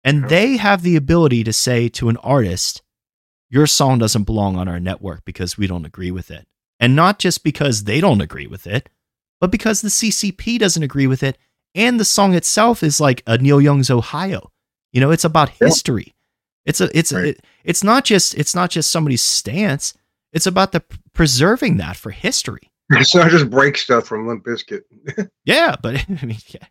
And they have the ability to say to an artist, your song doesn't belong on our network because we don't agree with it. And not just because they don't agree with it, but because the CCP doesn't agree with it. And the song itself is like a Neil Young's Ohio. You know, it's about history. It's a it's Right. it, it's not just it's not just somebody's stance. It's about the preserving that for history. [LAUGHS] It's not just break stuff from Limp Bizkit. [LAUGHS] Yeah, but [LAUGHS] I mean, yeah.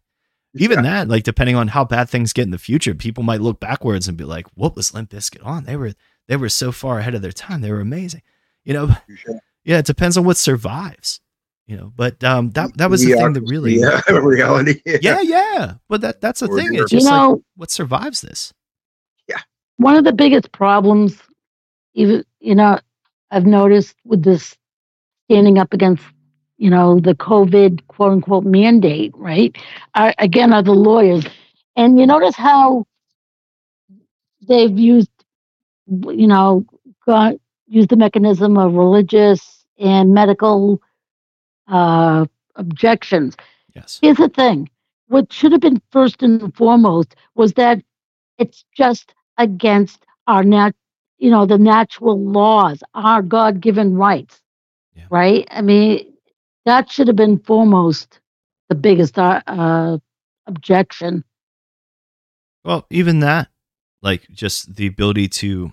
Even that, like depending on how bad things get in the future, people might look backwards and be like, "What was Limp Bizkit on? They were they were so far ahead of their time. They were amazing." You know, yeah. It depends on what survives. You know, but um, that that was the thing that really, yeah, reality. yeah, yeah. But that that's the Or thing. your- It's You just like what survives this. Yeah. One of the biggest problems, even you know, I've noticed with this standing up against, you know, the COVID quote unquote mandate, right? Are, again, are the lawyers, and you notice how they've used, you know, got, used the mechanism of religious and medical uh, objections. Yes. Here's the thing: what should have been first and foremost was that it's just against our nat, you know, the natural laws, our God-given rights, Yeah. right? I mean, that should have been foremost the biggest uh, uh, objection. Well, even that, like just the ability to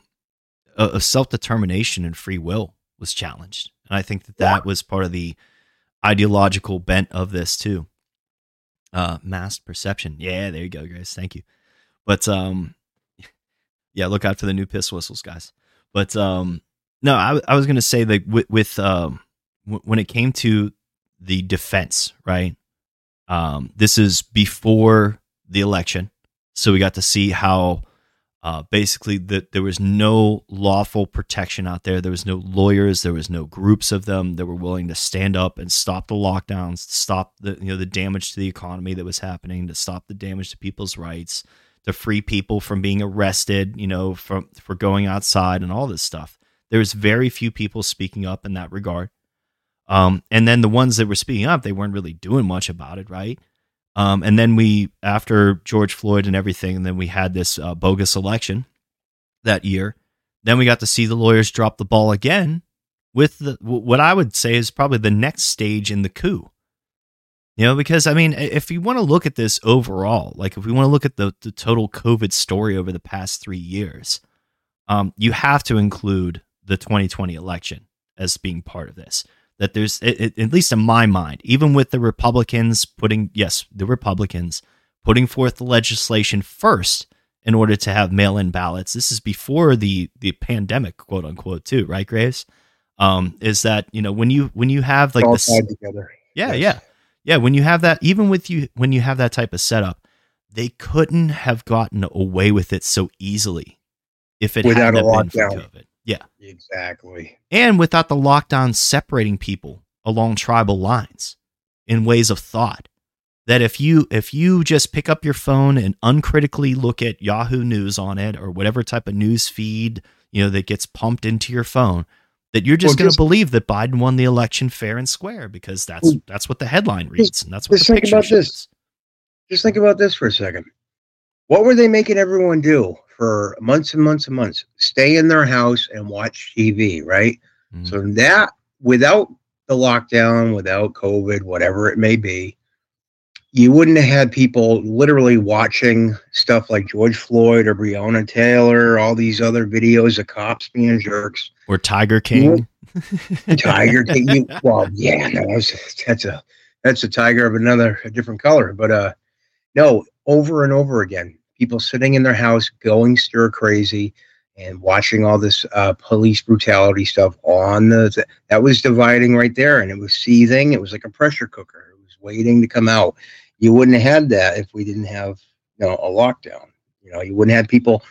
uh, self determination and free will was challenged, and I think that that was part of the ideological bent of this too. Uh, masked perception. Yeah, there you go, guys. Thank you. But um, yeah, look out for the new piss whistles, guys. But um, no, I, I was gonna say that with, with um, w- when it came to the defense, right? Um, this is before the election, so we got to see how uh, basically that there was no lawful protection out there. There was no lawyers. There was no groups of them that were willing to stand up and stop the lockdowns, stop the you know the damage to the economy that was happening, to stop the damage to people's rights, to free people from being arrested, you know, from for going outside and all this stuff. There was very few people speaking up in that regard. Um, and then the ones that were speaking up, they weren't really doing much about it, right? Um, and then we, after George Floyd and everything, and then we had this uh, bogus election that year Then we got to see the lawyers drop the ball again with the, what I would say is probably the next stage in the coup. You know, because I mean, if you want to look at this overall, like if we want to look at the, the total COVID story over the past three years, um, you have to include the 2020 election as being part of this. That there's, it, it, at least in my mind, even with the Republicans putting, yes, the Republicans putting forth the legislation first in order to have mail-in ballots. This is before the the pandemic, quote unquote, too, right, Graves? Um, is that you know when you when you have like this, together. yeah, Yes. yeah, yeah. When you have that, even with you, when you have that type of setup, they couldn't have gotten away with it so easily if it Without hadn't a have been for lockdown. COVID. Yeah, Exactly. and without the lockdown separating people along tribal lines in ways of thought that if you if you just pick up your phone and uncritically look at Yahoo News on it or whatever type of news feed you know that gets pumped into your phone that you're just Well, going to believe that Biden won the election fair and square because that's Well, that's what the headline reads and that's what just the think about shows. this. Just think about this for a second. What were they making everyone do for months and months and months? Stay in their house and watch TV, right? Mhm. So that without the lockdown, without COVID, whatever it may be, you wouldn't have had people literally watching stuff like George Floyd or Breonna Taylor, all these other videos of cops being jerks. or Tiger King. [LAUGHS] Tiger King. You, well, yeah, no, that's, that's a that's a tiger of another a different color. But uh, no, over and over again, people sitting in their house going stir crazy and watching all this uh, police brutality stuff on the that was dividing right there, and it was seething. It was like a pressure cooker. It waiting to come out. You wouldn't have had that if we didn't have you know a lockdown. You know, you wouldn't have people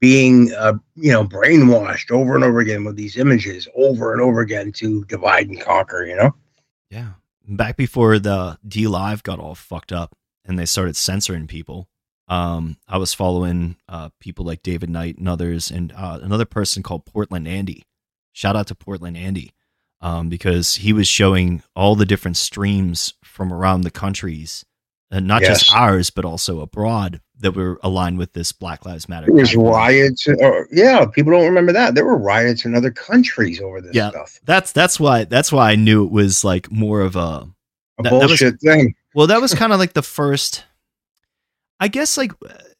being uh, you know brainwashed over and over again with these images over and over again to divide and conquer you know Yeah. Back before the DLive got all fucked up and they started censoring people, um, I was following uh, people like David Knight and others, and uh, another person called Portland Andy. Shout out to Portland Andy um, because he was showing all the different streams from around the countries, and not just ours, but also abroad that were aligned with this Black Lives Matter. there was riots or yeah people don't remember that there were riots in other countries over this Yeah. stuff That's that's why that's why I knew it was like more of a a That- that was- bullshit thing Well, that was [LAUGHS] kind of like the first, I guess, like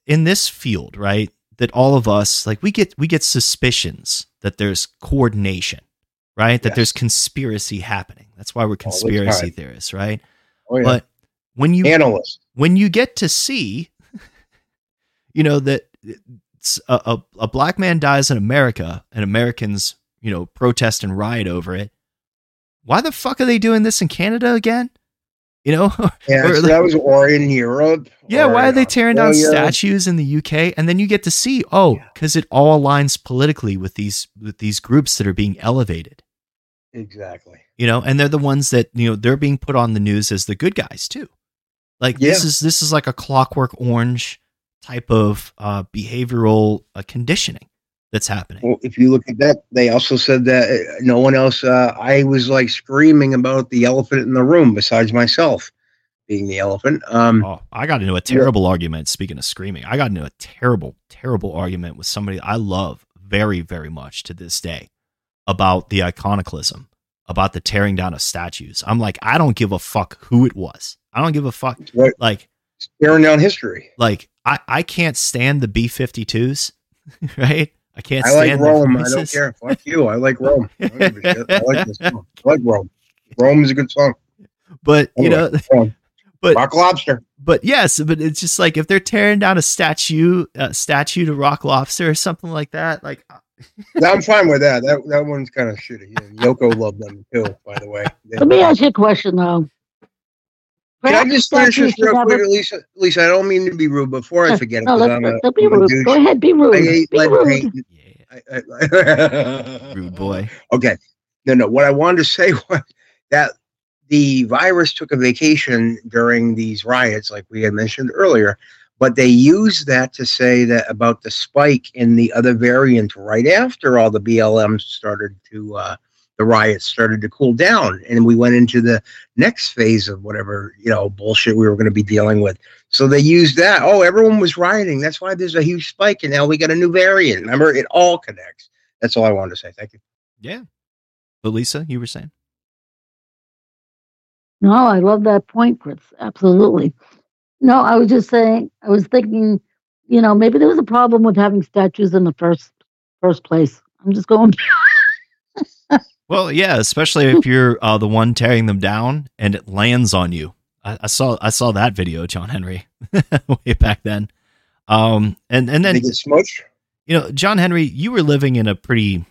in this field, right? That all of us, like, we get we get suspicions that there's coordination, right? That Yes. there's conspiracy happening. That's why we're conspiracy time. theorists, right? oh yeah But when you analysts when you get to see, [LAUGHS] you know that a, a, a black man dies in America and Americans, you know, protest and riot over it. Why the fuck are they doing this in Canada again? You know, yeah [LAUGHS] Or so that was or in europe Yeah, why are they tearing down statues in the UK? And then you get to see, oh, because it all aligns politically with these with these groups that are being elevated. exactly You know, and they're the ones that you know they're being put on the news as the good guys too. Like this is this is like a Clockwork Orange type of uh, behavioral uh, conditioning that's happening. well, if you look at that, they also said that uh, no one else. Uh, I was like screaming about the elephant in the room besides myself being the elephant. Um, Oh, I got into a terrible argument. Speaking of screaming, I got into a terrible, terrible argument with somebody I love very, very much to this day about the iconoclasm, about the tearing down of statues. I'm like, I don't give a fuck who it was. I don't give a fuck. Right. Like, tearing down history. like I, I can't stand the B-52s, [LAUGHS] right? I can't I like Roam. I don't voices. care. Fuck you. I like Roam. I, don't give a shit. I like this song. I like Roam. Roam is a good song. But you know, go [LAUGHS] but Rock Lobster. but yes, but it's just like if they're tearing down a statue, a statue to Rock Lobster or something like that, like uh, [LAUGHS] I'm fine with that. That that one's kind of shitty. And Yoko loved them too, by the way. They- Let me ask you a question though. Can I just finish statues this real quick, Lisa? Lisa, I don't mean to be rude. Before I forget it, No, 'cause let, I'm a, let be I'm rude. Go ahead, be rude. I ate Be lead rude. paint. yeah, I- I- [LAUGHS] rude boy. Okay. No, no. What I wanted to say [LAUGHS] was that the virus took a vacation during these riots, like we had mentioned earlier, but they used that to say that about the spike in the other variant right after all the BLM started to, uh, the riots started to cool down. And we went into the next phase of whatever, you know, bullshit we were going to be dealing with. So they used that. Oh, everyone was rioting. That's why there's a huge spike. And now we got a new variant. Remember, it all connects. That's all I wanted to say. Thank you. Yeah. But Lisa, you were saying? No, I love that point, Chris. Absolutely. No, I was just saying, I was thinking, you know, maybe there was a problem with having statues in the first first place. I'm just going. [LAUGHS] [LAUGHS] well, yeah, especially if you're uh, the one tearing them down and it lands on you. I, I saw I saw that video, John Henry, [LAUGHS] way back then. Um, and and then you know, John Henry, you were living in a pretty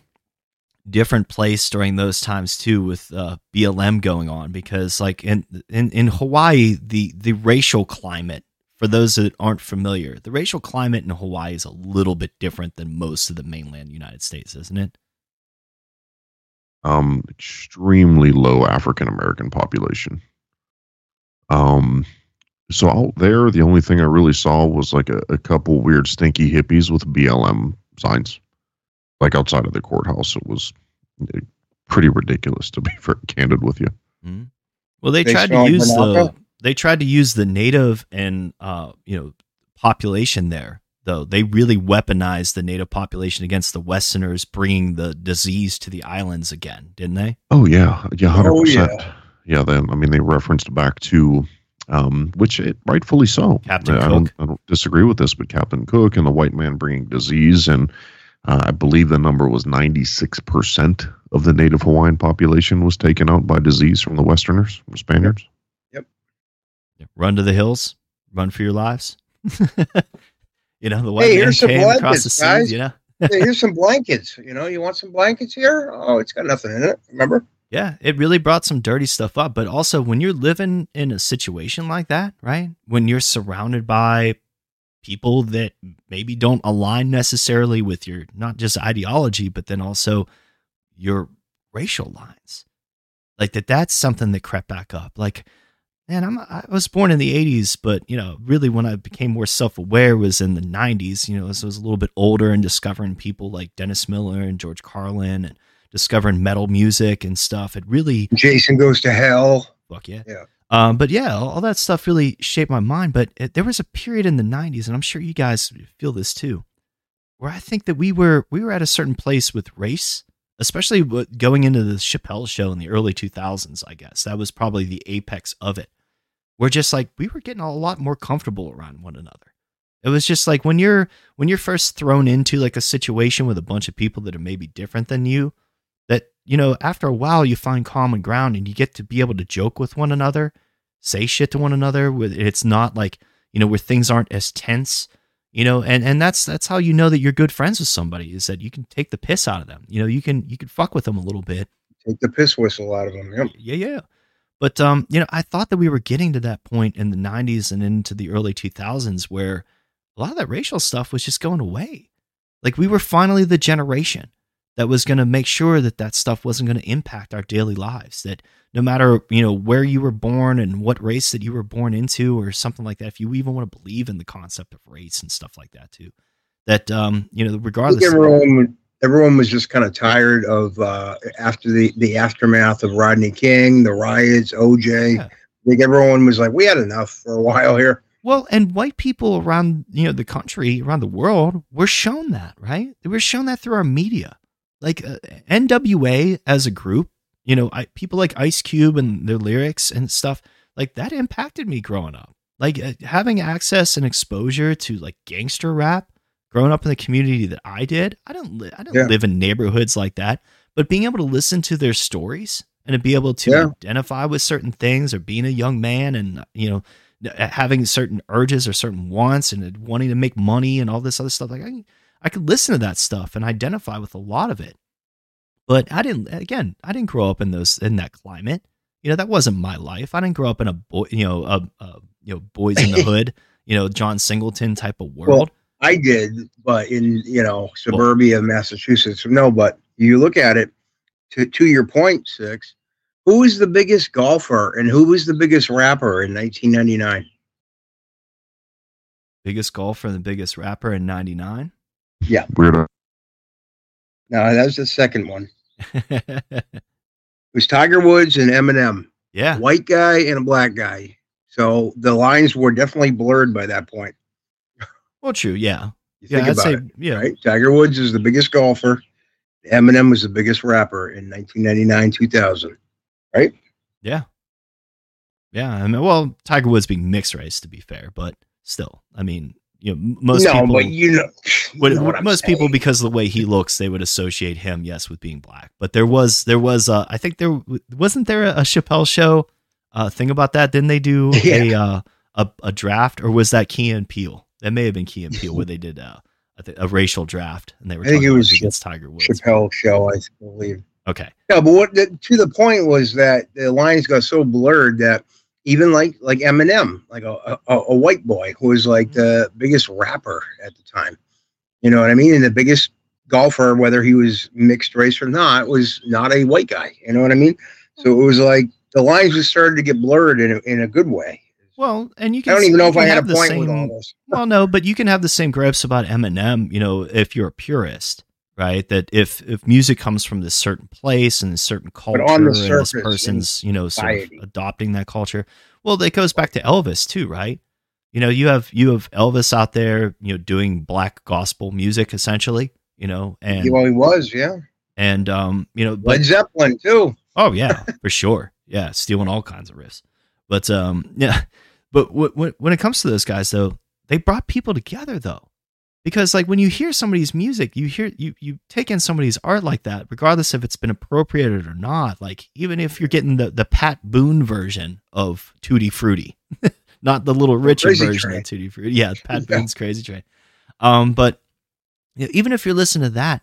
different place during those times too, with uh, BLM going on, because like in in in Hawaii, the the racial climate. For those that aren't familiar, the racial climate in Hawaii is a little bit different than most of the mainland United States, isn't it? Um, extremely low African American population. Um, so out there, the only thing I really saw was like a, a couple weird stinky hippies with BLM signs, like outside of the courthouse. It was uh, pretty ridiculous, to be [LAUGHS] very candid with you. Well, they, They tried to smell like use the they tried to use the native and uh, you know population there. Though they really weaponized the native population against the Westerners, bringing the disease to the islands again, didn't they? Oh yeah, yeah, hundred Oh, percent. yeah. Yeah, then I mean they referenced back to, um, which it rightfully so. Captain I don't, Cook. I don't disagree with this, but Captain Cook and the white man bringing disease, and uh, I believe the number was ninety six percent of the native Hawaiian population was taken out by disease from the Westerners, from Spaniards. Yep. Run to the hills, run for your lives. [LAUGHS] you know the white Hey, man here's some came across the blankets, seas. guys. You know, Hey, here's [LAUGHS] some blankets. You know, you want some blankets here? Oh, it's got nothing in it. Remember? Yeah, it really brought some dirty stuff up. But also, when you're living in a situation like that, right? When you're surrounded by people that maybe don't align necessarily with your not just ideology, but then also your racial lines, like that, that's something that crept back up. Like, man, I'm I was born in the '80s, but you know, really when I became more self-aware was in the '90s. You know, as I was a little bit older and discovering people like Dennis Miller and George Carlin and discovering metal music and stuff. It really Jason goes to hell. fuck yeah. Yeah. Um, but yeah, all, all that stuff really shaped my mind. But it, there was a period in the '90s, and I'm sure you guys feel this too, where I think that we were we were at a certain place with race, especially going into the Chappelle show in the early 2000s. I guess that was probably the apex of it. We're just like we were getting a lot more comfortable around one another. It was just like when you're when you're first thrown into like a situation with a bunch of people that are maybe different than you, that you know after a while you find common ground and you get to be able to joke with one another say shit to one another with it's not like you know where things aren't as tense you know and and that's that's how you know that you're good friends with somebody is that you can take the piss out of them you know you can you can fuck with them a little bit Take the piss whistle out of them. Yep. yeah yeah but um you know i thought that we were getting to that point in the 90s and into the early 2000s where a lot of that racial stuff was just going away like we were finally the generation that was going to make sure that that stuff wasn't going to impact our daily lives that no matter you know where you were born and what race that you were born into or something like that if you even want to believe in the concept of race and stuff like that too that um you know regardless everyone, everyone was just kind of tired of uh, after the, the aftermath of Rodney King, the riots, OJ. Yeah. I think everyone was like, we had enough for a [LAUGHS] while here. Well, and white people around you know the country, around the world, were shown that, right? They were shown that through our media, like uh, NWA as a group. You know, I, people like Ice Cube and their lyrics and stuff like that impacted me growing up. Like uh, having access and exposure to like gangster rap, growing up in the community that I did. I don't, li- I don't Yeah. live in neighborhoods like that, but being able to listen to their stories and to be able to Yeah. identify with certain things, or being a young man and you know having certain urges or certain wants and wanting to make money and all this other stuff. Like I, I could listen to that stuff and identify with a lot of it. But I didn't. Again, I didn't grow up in those in that climate. You know, that wasn't my life. I didn't grow up in a boy, you know, a, a you know, boys in the [LAUGHS] hood, you know, John Singleton type of world. I did, but in you know suburbia of Massachusetts. No, but you look at it. To to your point, six. Who was the biggest golfer and who was the biggest rapper in 1999? biggest golfer and the biggest rapper in '99. Weird. uh, No, that was the second one. [LAUGHS] It was Tiger Woods and Eminem. yeah, white guy and a black guy. So the lines were definitely blurred by that point. well, true. Yeah, You yeah. think I'd about say it, yeah. right? Tiger Woods is the biggest golfer, Eminem was the biggest rapper in 1999, 2000, right? Yeah. Yeah. I mean, well, Tiger Woods being mixed race, to be fair, but still, I mean, you know, most no, people, but you know, you know what most saying. people, because of the way he looks, they would associate him, yes, with being black. But there was, there was, uh, I think there wasn't there a Chappelle show uh, thing about that. Didn't they do [LAUGHS] a, uh, a a draft, or was that Key and Peele? That may have been Key and Peele where they did uh, I think a racial draft, and they were I think it was who gets Tiger Woods. Chappelle show, I believe. Okay. No, but what the, to the point was that the lines got so blurred that even like like Eminem, like a, a, a white boy who was like mm-hmm. the biggest rapper at the time, you know what I mean, and the biggest golfer, whether he was mixed race or not, was not a white guy. You know what I mean? So it was like the lines just started to get blurred in a, in a good way. Well, and you can. I don't even know if I had a have the point same, with all this. Well, no, but you can have the same gripes about Eminem. You know, if you're a purist, right? That if if music comes from this certain place and a certain culture, on the and surface, this person's you know sort of adopting that culture, well, it goes back to Elvis too, right? You know, you have you have Elvis out there, you know, doing black gospel music essentially. You know, and well, he was, yeah. and um, you know, but Led Zeppelin too. Oh yeah, for sure. Yeah, stealing all kinds of riffs. But um, yeah, but w- w- when it comes to those guys though, they brought people together though, because like when you hear somebody's music, you hear you you take in somebody's art like that, regardless if it's been appropriated or not. Like even if you're getting the the Pat Boone version of Tutti Frutti, [LAUGHS] not the Little Richard Crazy version Train. of Tutti Frutti. Yeah, [LAUGHS] Pat Yeah. Boone's Crazy Train. Um, but you know, even if you're listening to that,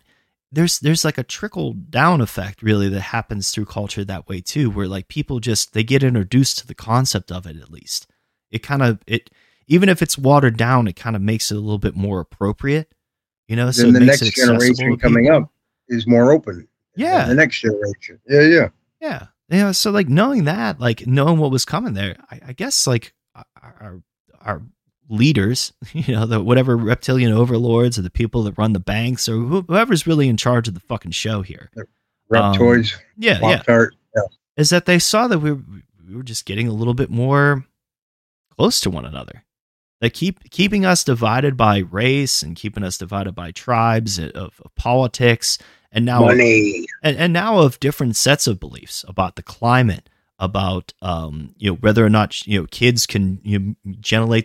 there's there's like a trickle down effect really that happens through culture that way too, where like people just they get introduced to the concept of it at least. It kind of it even if it's watered down, it kind of makes it a little bit more appropriate, you know. So then it the next generation coming up is more open. Yeah. The next generation. Yeah, yeah. Yeah. Yeah. So like knowing that, like knowing what was coming there, I, I guess like our, our leaders, [LAUGHS] you know, the whatever reptilian overlords or the people that run the banks or whoever's really in charge of the fucking show here. Reptoids. Um, yeah, yeah. Yeah. Is that they saw that we were, we were just getting a little bit more close to one another. They keep keeping us divided by race and keeping us divided by tribes of, of politics and now Money. and, and now of different sets of beliefs about the climate about um you know whether or not you know kids can you know,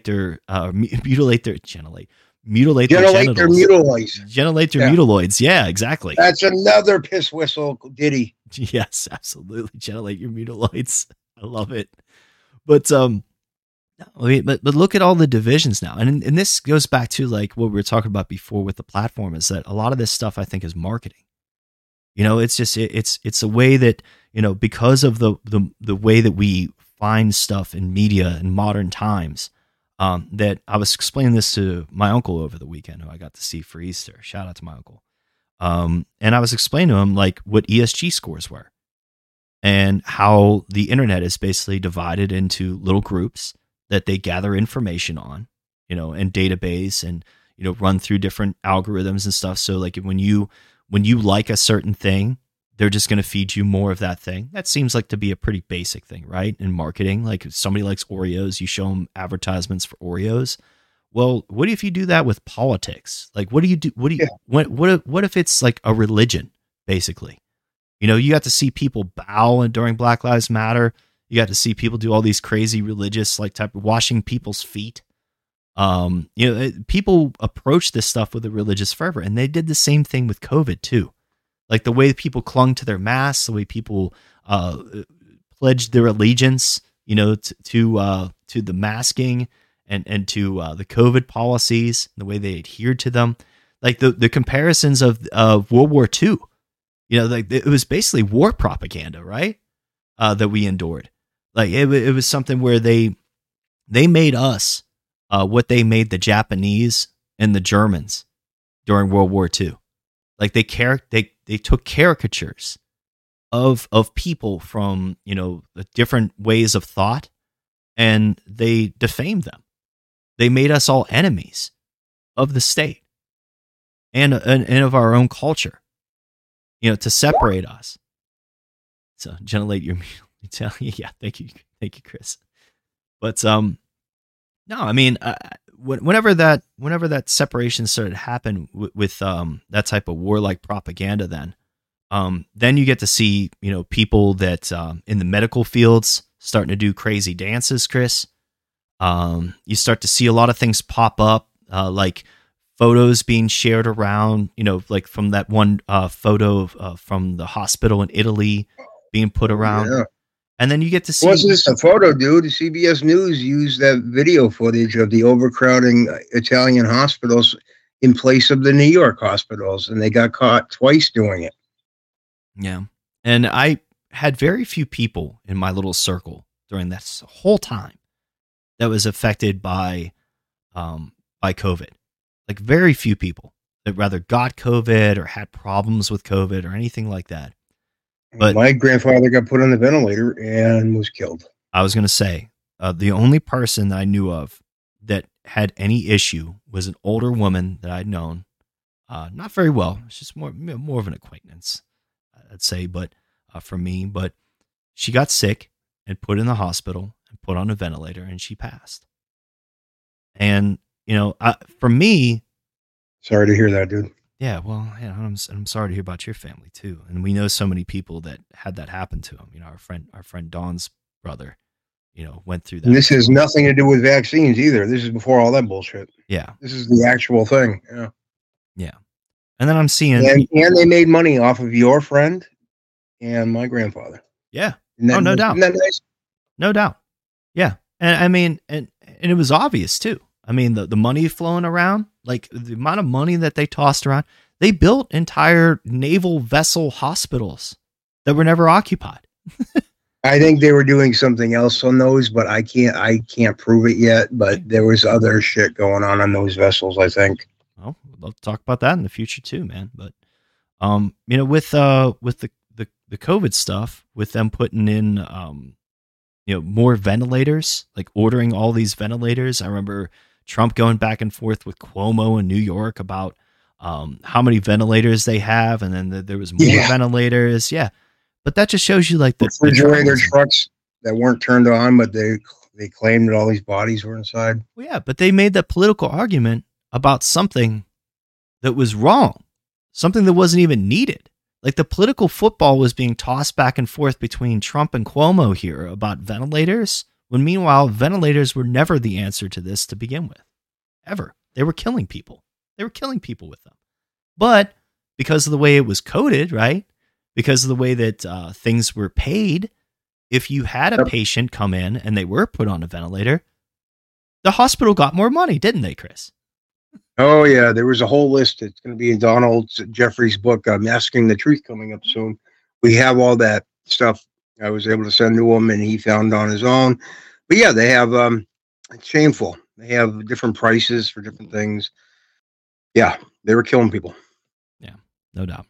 their uh [LAUGHS] mutilate their genulate mutilate their Genulate their mutiloids. their Yeah. mutiloids yeah exactly That's another piss whistle ditty. [LAUGHS] yes absolutely genulate your mutiloids [LAUGHS] i love it but um I mean, but but look at all the divisions now, and and this goes back to like what we were talking about before with the platform is that a lot of this stuff I think is marketing. You know, it's just it, it's it's a way that you know because of the the the way that we find stuff in media in modern times. Um, that I was explaining this to my uncle over the weekend, who I got to see for Easter. Shout out to my uncle. Um, and I was explaining to him like what ESG scores were, and how the internet is basically divided into little groups that they gather information on, you know, and database and you know run through different algorithms and stuff. So like when you when you like a certain thing, they're just going to feed you more of that thing. That seems like to be a pretty basic thing, right? In marketing, like if somebody likes Oreos, you show them advertisements for Oreos. Well, what if you do that with politics? Like, what do you do? What do you? What what if, what if it's like a religion, basically? You know, you got to see people bow during Black Lives Matter. You got to see people do all these crazy religious, like type of washing people's feet. Um, you know, it- people approach this stuff with a religious fervor, and they did the same thing with COVID too. Like the way people clung to their masks, the way people uh, pledged their allegiance, you know, to to, uh, to the masking and and to uh, the COVID policies, the way they adhered to them. Like the the comparisons of of World War II, you know, like it was basically war propaganda, right? Uh, that we endured. Like it, it was something where they they made us uh, what they made the Japanese and the Germans during World War II. Like they char- they they took caricatures of of people from you know the different ways of thought, and they defamed them. They made us all enemies of the state and and, and of our own culture. You know, to separate us. So generate your [LAUGHS] [LAUGHS] yeah. Thank you, thank you, Chris. But um, no, I mean, uh, whenever that whenever that separation started to happen w- with um that type of warlike propaganda, then Um, then you get to see, you know, people that um, in the medical fields starting to do crazy dances, Chris. Um, you start to see a lot of things pop up, uh, like photos being shared around, you know, like from that one uh, photo of, uh, from the hospital in Italy being put around. Yeah. And then you get to see. Wasn't this a photo, dude? CBS News used that video footage of the overcrowding Italian hospitals in place of the New York hospitals, and they got caught twice doing it. Yeah. And I had very few people in my little circle during this whole time that was affected by um by COVID. Like very few people that rather got COVID or had problems with COVID or anything like that. But my grandfather got put on the ventilator and was killed. I was going to say uh, the only person I knew of that had any issue was an older woman that I'd known, uh, not very well. It's just more more of an acquaintance, I'd say, but uh, for me. But she got sick and put in the hospital and put on a ventilator, and she passed. And you know, I, for me, sorry to hear that, dude. Yeah, well, yeah, I'm I'm sorry to hear about your family too. And we know so many people that had that happen to them. You know, our friend our friend Don's brother, you know, went through that. And this has nothing to do with vaccines either. This is before all that bullshit. Yeah. This is the actual thing. Yeah. Yeah. And then I'm seeing and, and they made money off of your friend and my grandfather. Yeah. Oh, no doubt. Nice? No doubt. Yeah. And I mean, and and it was obvious too. I mean, the, the money flowing around, like the amount of money that they tossed around, they built entire naval vessel hospitals that were never occupied. [LAUGHS] I think they were doing something else on those, but I can't I can't prove it yet. But there was other shit going on on those vessels. I think. Well, we'd love to talk about that in the future too, man. But um, you know, with uh, with the the the COVID stuff, with them putting in um, you know, more ventilators, like ordering all these ventilators. I remember Trump going back and forth with Cuomo in New York about um, how many ventilators they have, and then the, there was more Yeah. ventilators. Yeah, but that just shows you like the, refrigerator trucks that weren't turned on, but they they claimed that all these bodies were inside. Well, yeah, but they made that political argument about something that was wrong, something that wasn't even needed. Like the political football was being tossed back and forth between Trump and Cuomo here about ventilators, when meanwhile, ventilators were never the answer to this to begin with. Ever. They were killing people. They were killing people with them. But because of the way it was coded, right? Because of the way that uh, things were paid, if you had a patient come in and they were put on a ventilator, the hospital got more money, didn't they, Chris? Oh yeah, there was a whole list. It's going to be in Donald Jeffries' book, uh, "Masking the Truth," coming up soon. We have all that stuff. I was able to send to him, and he found on his own. But yeah, they have. Um, it's shameful. They have different prices for different things. Yeah, they were killing people. Yeah, no doubt.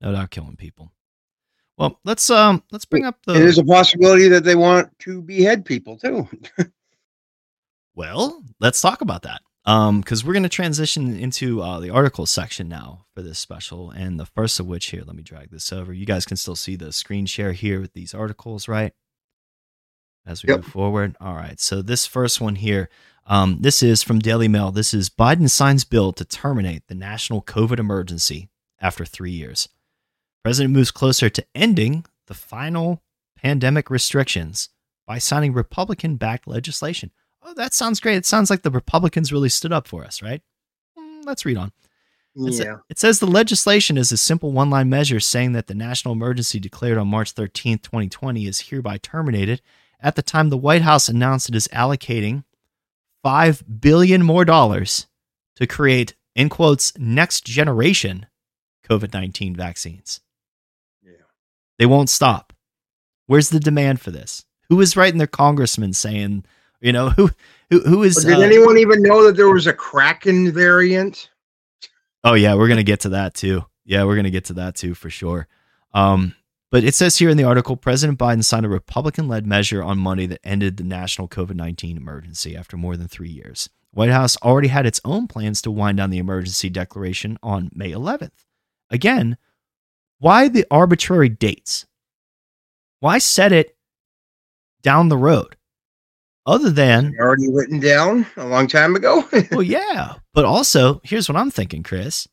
No doubt killing people. Well, let's um let's bring up the And there's a possibility that they want to behead people too. [LAUGHS] Well, let's talk about that. Um, because we're going to transition into uh, the article section now for this special, and the first of which here, let me drag this over. You guys can still see the screen share here with these articles, right? As we Yep. move forward. All right. So this first one here, um, this is from Daily Mail. This is Biden signs bill to terminate the national COVID emergency after three years. President moves closer to ending the final pandemic restrictions by signing Republican-backed legislation. Oh, that sounds great. It sounds like the Republicans really stood up for us, right? Mm, let's read on. It Yeah. It says the legislation is a simple one line measure saying that the national emergency declared on March 13th, 2020 is hereby terminated at the time the White House announced it is allocating 5 billion more dollars to create in quotes next generation COVID-19 vaccines. Yeah. They won't stop. Where's the demand for this? Who is writing their congressman saying, you know, [LAUGHS] who who who is did uh, anyone even know that there was a Kraken variant? Oh yeah, we're gonna get to that too. Yeah, we're gonna get to that too for sure. Um, but it says here in the article, President Biden signed a Republican-led measure on Monday that ended the national COVID-19 emergency after more than three years. White House already had its own plans to wind down the emergency declaration on May 11th. Again, why the arbitrary dates? Why set it down the road? Other than Already written down a long time ago. [LAUGHS] well, yeah, but also here's what I'm thinking, Chris.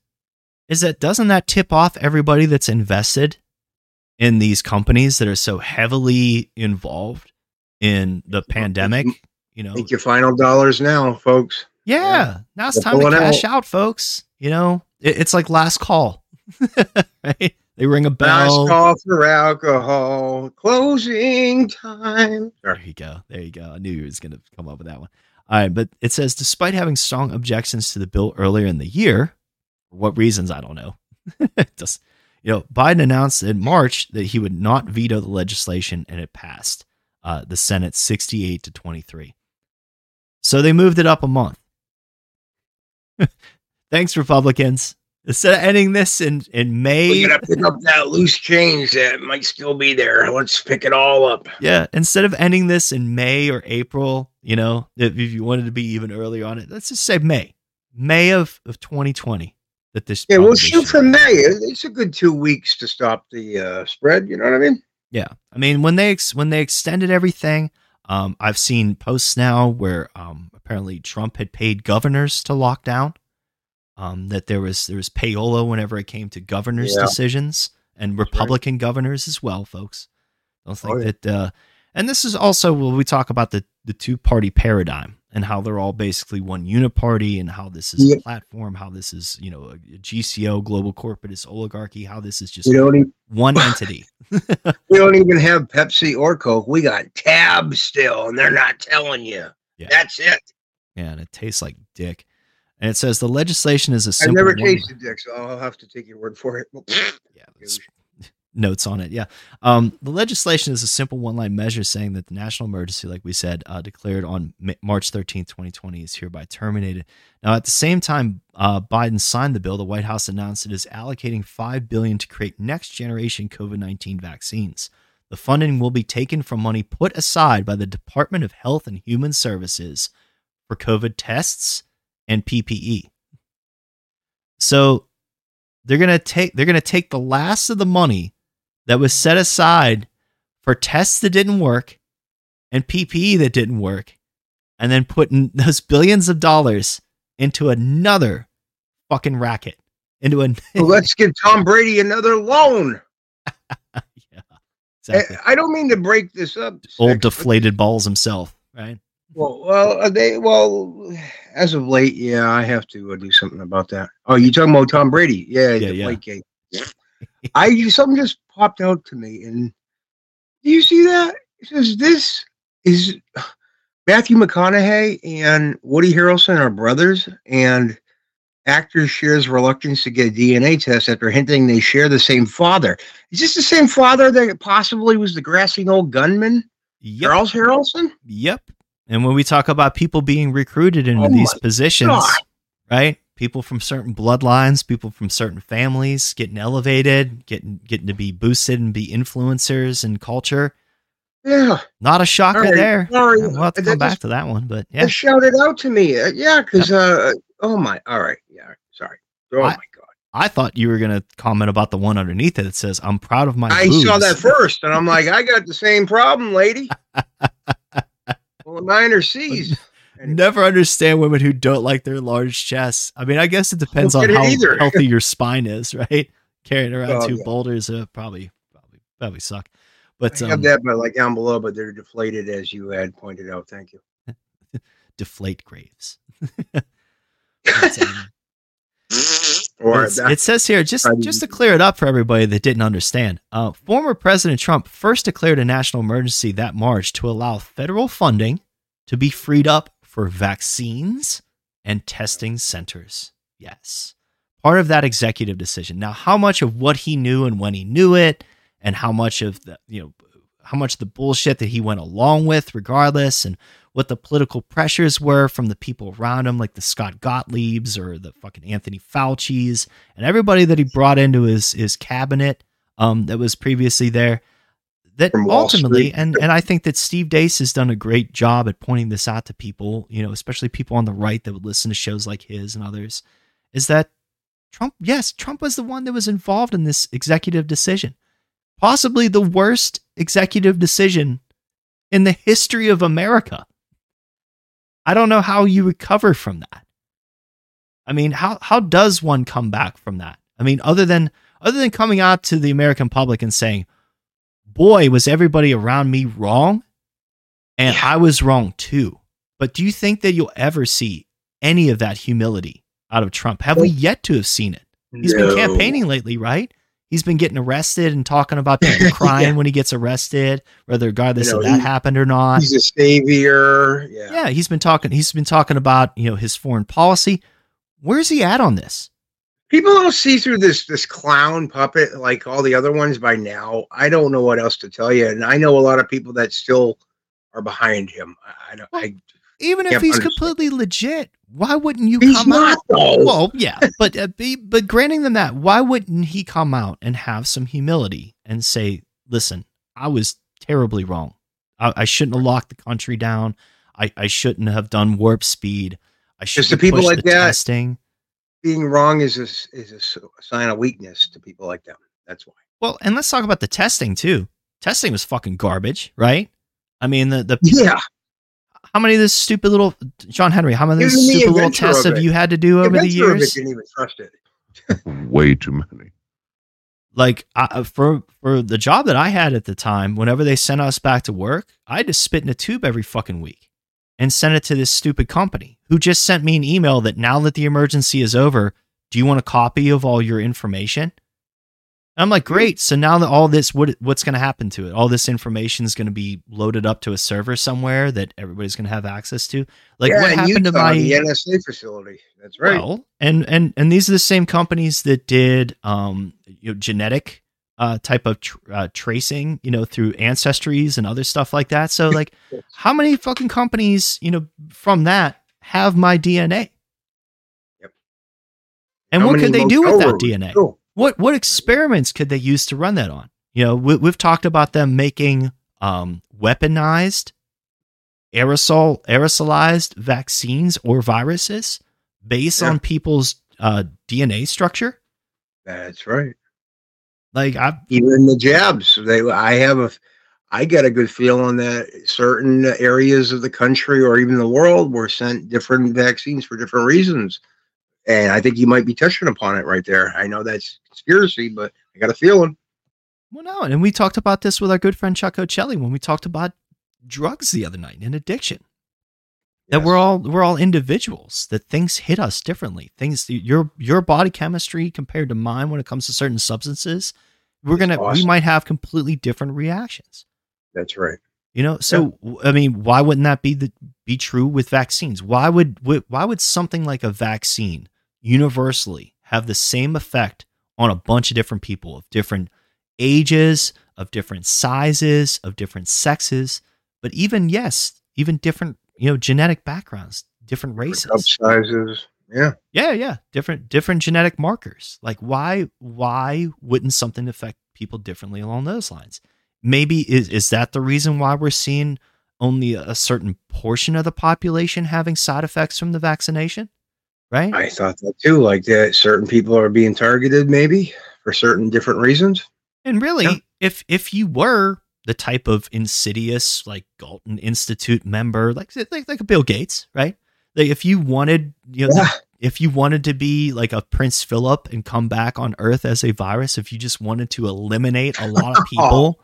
is that doesn't that tip off everybody that's invested in these companies that are so heavily involved in the pandemic? You know, Make your final dollars now, folks. yeah, now it's They're time to cash out. out, folks. You know, it, it's like last call, [LAUGHS] right? They ring a Last bell. call for alcohol. Closing time. There you go. There you go. I knew you was going to come up with that one. All right, but it says despite having strong objections to the bill earlier in the year, for what reasons I don't know. [LAUGHS] Just you know, Biden announced in March that he would not veto the legislation, and it passed uh, the Senate sixty-eight to twenty-three. So they moved it up a month. [LAUGHS] Thanks, Republicans. Instead of ending this in in May, We gotta pick up that loose change that might still be there. Let's pick it all up. Yeah, instead of ending this in May or April, you know, if, you wanted to be even earlier on it, let's just say May, May of, of 2020. That this Yeah, we'll shoot for May. It's a good two weeks to stop the uh, spread. You know what I mean? Yeah, I mean when they ex- when they extended everything, um, I've seen posts now where um, apparently Trump had paid governors to lock down. Um, that there was there was payola whenever it came to governors' Yeah. decisions and Republican governors as well, folks. Don't think Oh, yeah. that. Uh, and this is also when we talk about the the two party paradigm and how they're all basically one uniparty and how this is Yeah. a platform, how this is you know a, GCO global corporatist oligarchy, how this is just one entity. [LAUGHS] [LAUGHS] we don't even have Pepsi or Coke. We got Tab still, and they're not telling you. Yeah. That's it. Yeah, and it tastes like dick. And it says the legislation is a I've simple never one- tasted dick, so I'll have to take your word for it. [LAUGHS] Yeah, [LAUGHS] notes on it. Yeah. Um, the legislation is a simple one line measure saying that the national emergency, like we said, uh, declared on Ma- March 13th, 2020, is hereby terminated. Now, at the same time, uh, Biden signed the bill. The White House announced it is allocating 5 billion to create next generation COVID 19 vaccines. The funding will be taken from money put aside by the Department of Health and Human Services for COVID tests and PPE. So they're gonna take they're gonna take the last of the money that was set aside for tests that didn't work and PPE that didn't work, and then putting [LAUGHS] those billions of dollars into another fucking racket. Into a [LAUGHS] Well, let's give Tom Brady another loan. [LAUGHS] yeah, exactly. I, I don't mean to break this up. old deflated balls himself, right? Well, well, uh, they well, as of late, yeah, I have to uh, do something about that. Oh, you talking about Tom Brady? Yeah, Yeah, yeah. I something just popped out to me, and do you see that? It says this is Matthew McConaughey and Woody Harrelson are brothers, and actor shares reluctance to get a DNA test after hinting they share the same father. Is this the same father that possibly was the grassy old gunman, Yep. Charles Harrelson? Yep. And when we talk about people being recruited into Oh these positions, God. right? People from certain bloodlines, people from certain families getting elevated, getting getting to be boosted and be influencers in culture. Yeah. Not a shocker right, there. sorry. We'll have to come back to that one, but yeah. Shout it out to me. Uh, yeah, because uh, oh my, all right, yeah, sorry. Oh I- my god, I thought you were going to comment about the one underneath it that says, "I'm proud of my." I saw that first, and I'm like, I got the same problem, lady. [LAUGHS] well, C's. Never understand women who don't like their large chests. I mean, I guess it depends on it how either. [LAUGHS] healthy your spine is, right? Carrying around Oh, two yeah. boulders uh, probably, probably, probably suck. But I um, have that, but like down below, but they're deflated, as you had pointed out. Thank you. [LAUGHS] deflate graves. [LAUGHS] But, um, Or it says here just just to clear it up for everybody that didn't understand. Uh, former President Trump first declared a national emergency that March to allow federal funding to be freed up for vaccines and testing centers. Yes, part of that executive decision. Now, how much of what he knew and when he knew it, and how much of the you know how much the bullshit that he went along with, regardless, and what the political pressures were from the people around him, like the Scott Gottliebs or the fucking Anthony Fauci's, and everybody that he brought into his his cabinet um, that was previously there. That ultimately, Street. and and I think that Steve Deace has done a great job at pointing this out to people, you know, especially people on the right that would listen to shows like his and others, is that Trump, yes, Trump was the one that was involved in this executive decision. Possibly the worst executive decision in the history of America. I don't know how you recover from that. I mean, how how does one come back from that? I mean, other than other than coming out to the American public and saying, "Boy, was everybody around me wrong," and I was wrong too. But do you think that you'll ever see any of that humility out of Trump? Have we yet to have seen it? He's been campaigning lately, right? He's been getting arrested and talking about people [LAUGHS] crying when he gets arrested, whether regardless You know, of that he- happened or not. He's a savior. Yeah. Yeah, he's been talking. He's been talking about you know his foreign policy. Where's he at on this? People don't see through this this clown puppet like all the other ones by now. I don't know what else to tell you, and I know a lot of people that still are behind him. I, I don't. I, Even if he's understand. completely legit, why wouldn't you He's come not, out? though. Well, yeah, but uh, be, but granting them that, why wouldn't he come out and have some humility and say, "Listen, I was terribly wrong. I, I shouldn't have locked the country down. I, I shouldn't have done warp speed. I should the have people like the that. testing." being wrong is a, is a sign of weakness to people like them. That's why. Well, and let's talk about the testing too. Testing was fucking garbage, right? I mean, the the Yeah. How many of this stupid little John Henry? How many of Even these the stupid little tests have you had to do over the inventor of it years? didn't even trust it. [LAUGHS] Way too many. Like I, uh, for for the job that I had at the time, whenever they sent us back to work, I had to spit in a tube every fucking week and send it to this stupid company who just sent me an email that now that the emergency is over, do you want a copy of all your information? I'm like, great. So now that all this, what what's going to happen to it? All this information is going to be loaded up to a server somewhere that everybody's going to have access to. Like, yeah, what happened to my the NSA facility? That's right. well, and and and these are the same companies that did um you know genetic uh type of tr- uh, tracing, you know, through ancestries and other stuff like that. So like [LAUGHS] how many fucking companies, you know, from that have my DNA? Yep. And How what could they do with that? DNA? Oh, What what experiments could they use to run that on? You know, we, we've talked about them making um, weaponized, aerosol aerosolized vaccines or viruses based Yeah. on people's uh, DNA structure. That's right. Like I, Even the jabs, they. I have a. I get a good feeling that certain areas of the country or even the world were sent different vaccines for different reasons, and I think you might be touching upon it right there. I know that's conspiracy, but I got a feeling. well, no, and we talked about this with our good friend Chuck Ocelli when we talked about drugs the other night and addiction. That we're all we're all individuals. That things hit us differently. Things your your body chemistry compared to mine when it comes to certain substances, we're gonna we might have completely different reactions. That's right. You know, so I mean, why wouldn't that be the be true with vaccines? Why would why would something like a vaccine universally have the same effect on a bunch of different people of different ages, of different sizes, of different sexes, but even yes, even different you know genetic backgrounds, different races. Cup sizes. Yeah. Yeah, yeah, different different genetic markers. Like why why wouldn't something affect people differently along those lines? Maybe is is that the reason why we're seeing only a certain portion of the population having side effects from the vaccination? Right? I thought that too. Like that, certain people are being targeted, maybe for certain different reasons. And really, Yeah. if if you were the type of insidious like Galton Institute member, like like like a Bill Gates, right? Like if you wanted, you know, Yeah. if you wanted to be like a Prince Philip and come back on Earth as a virus, if you just wanted to eliminate a lot of [LAUGHS] people,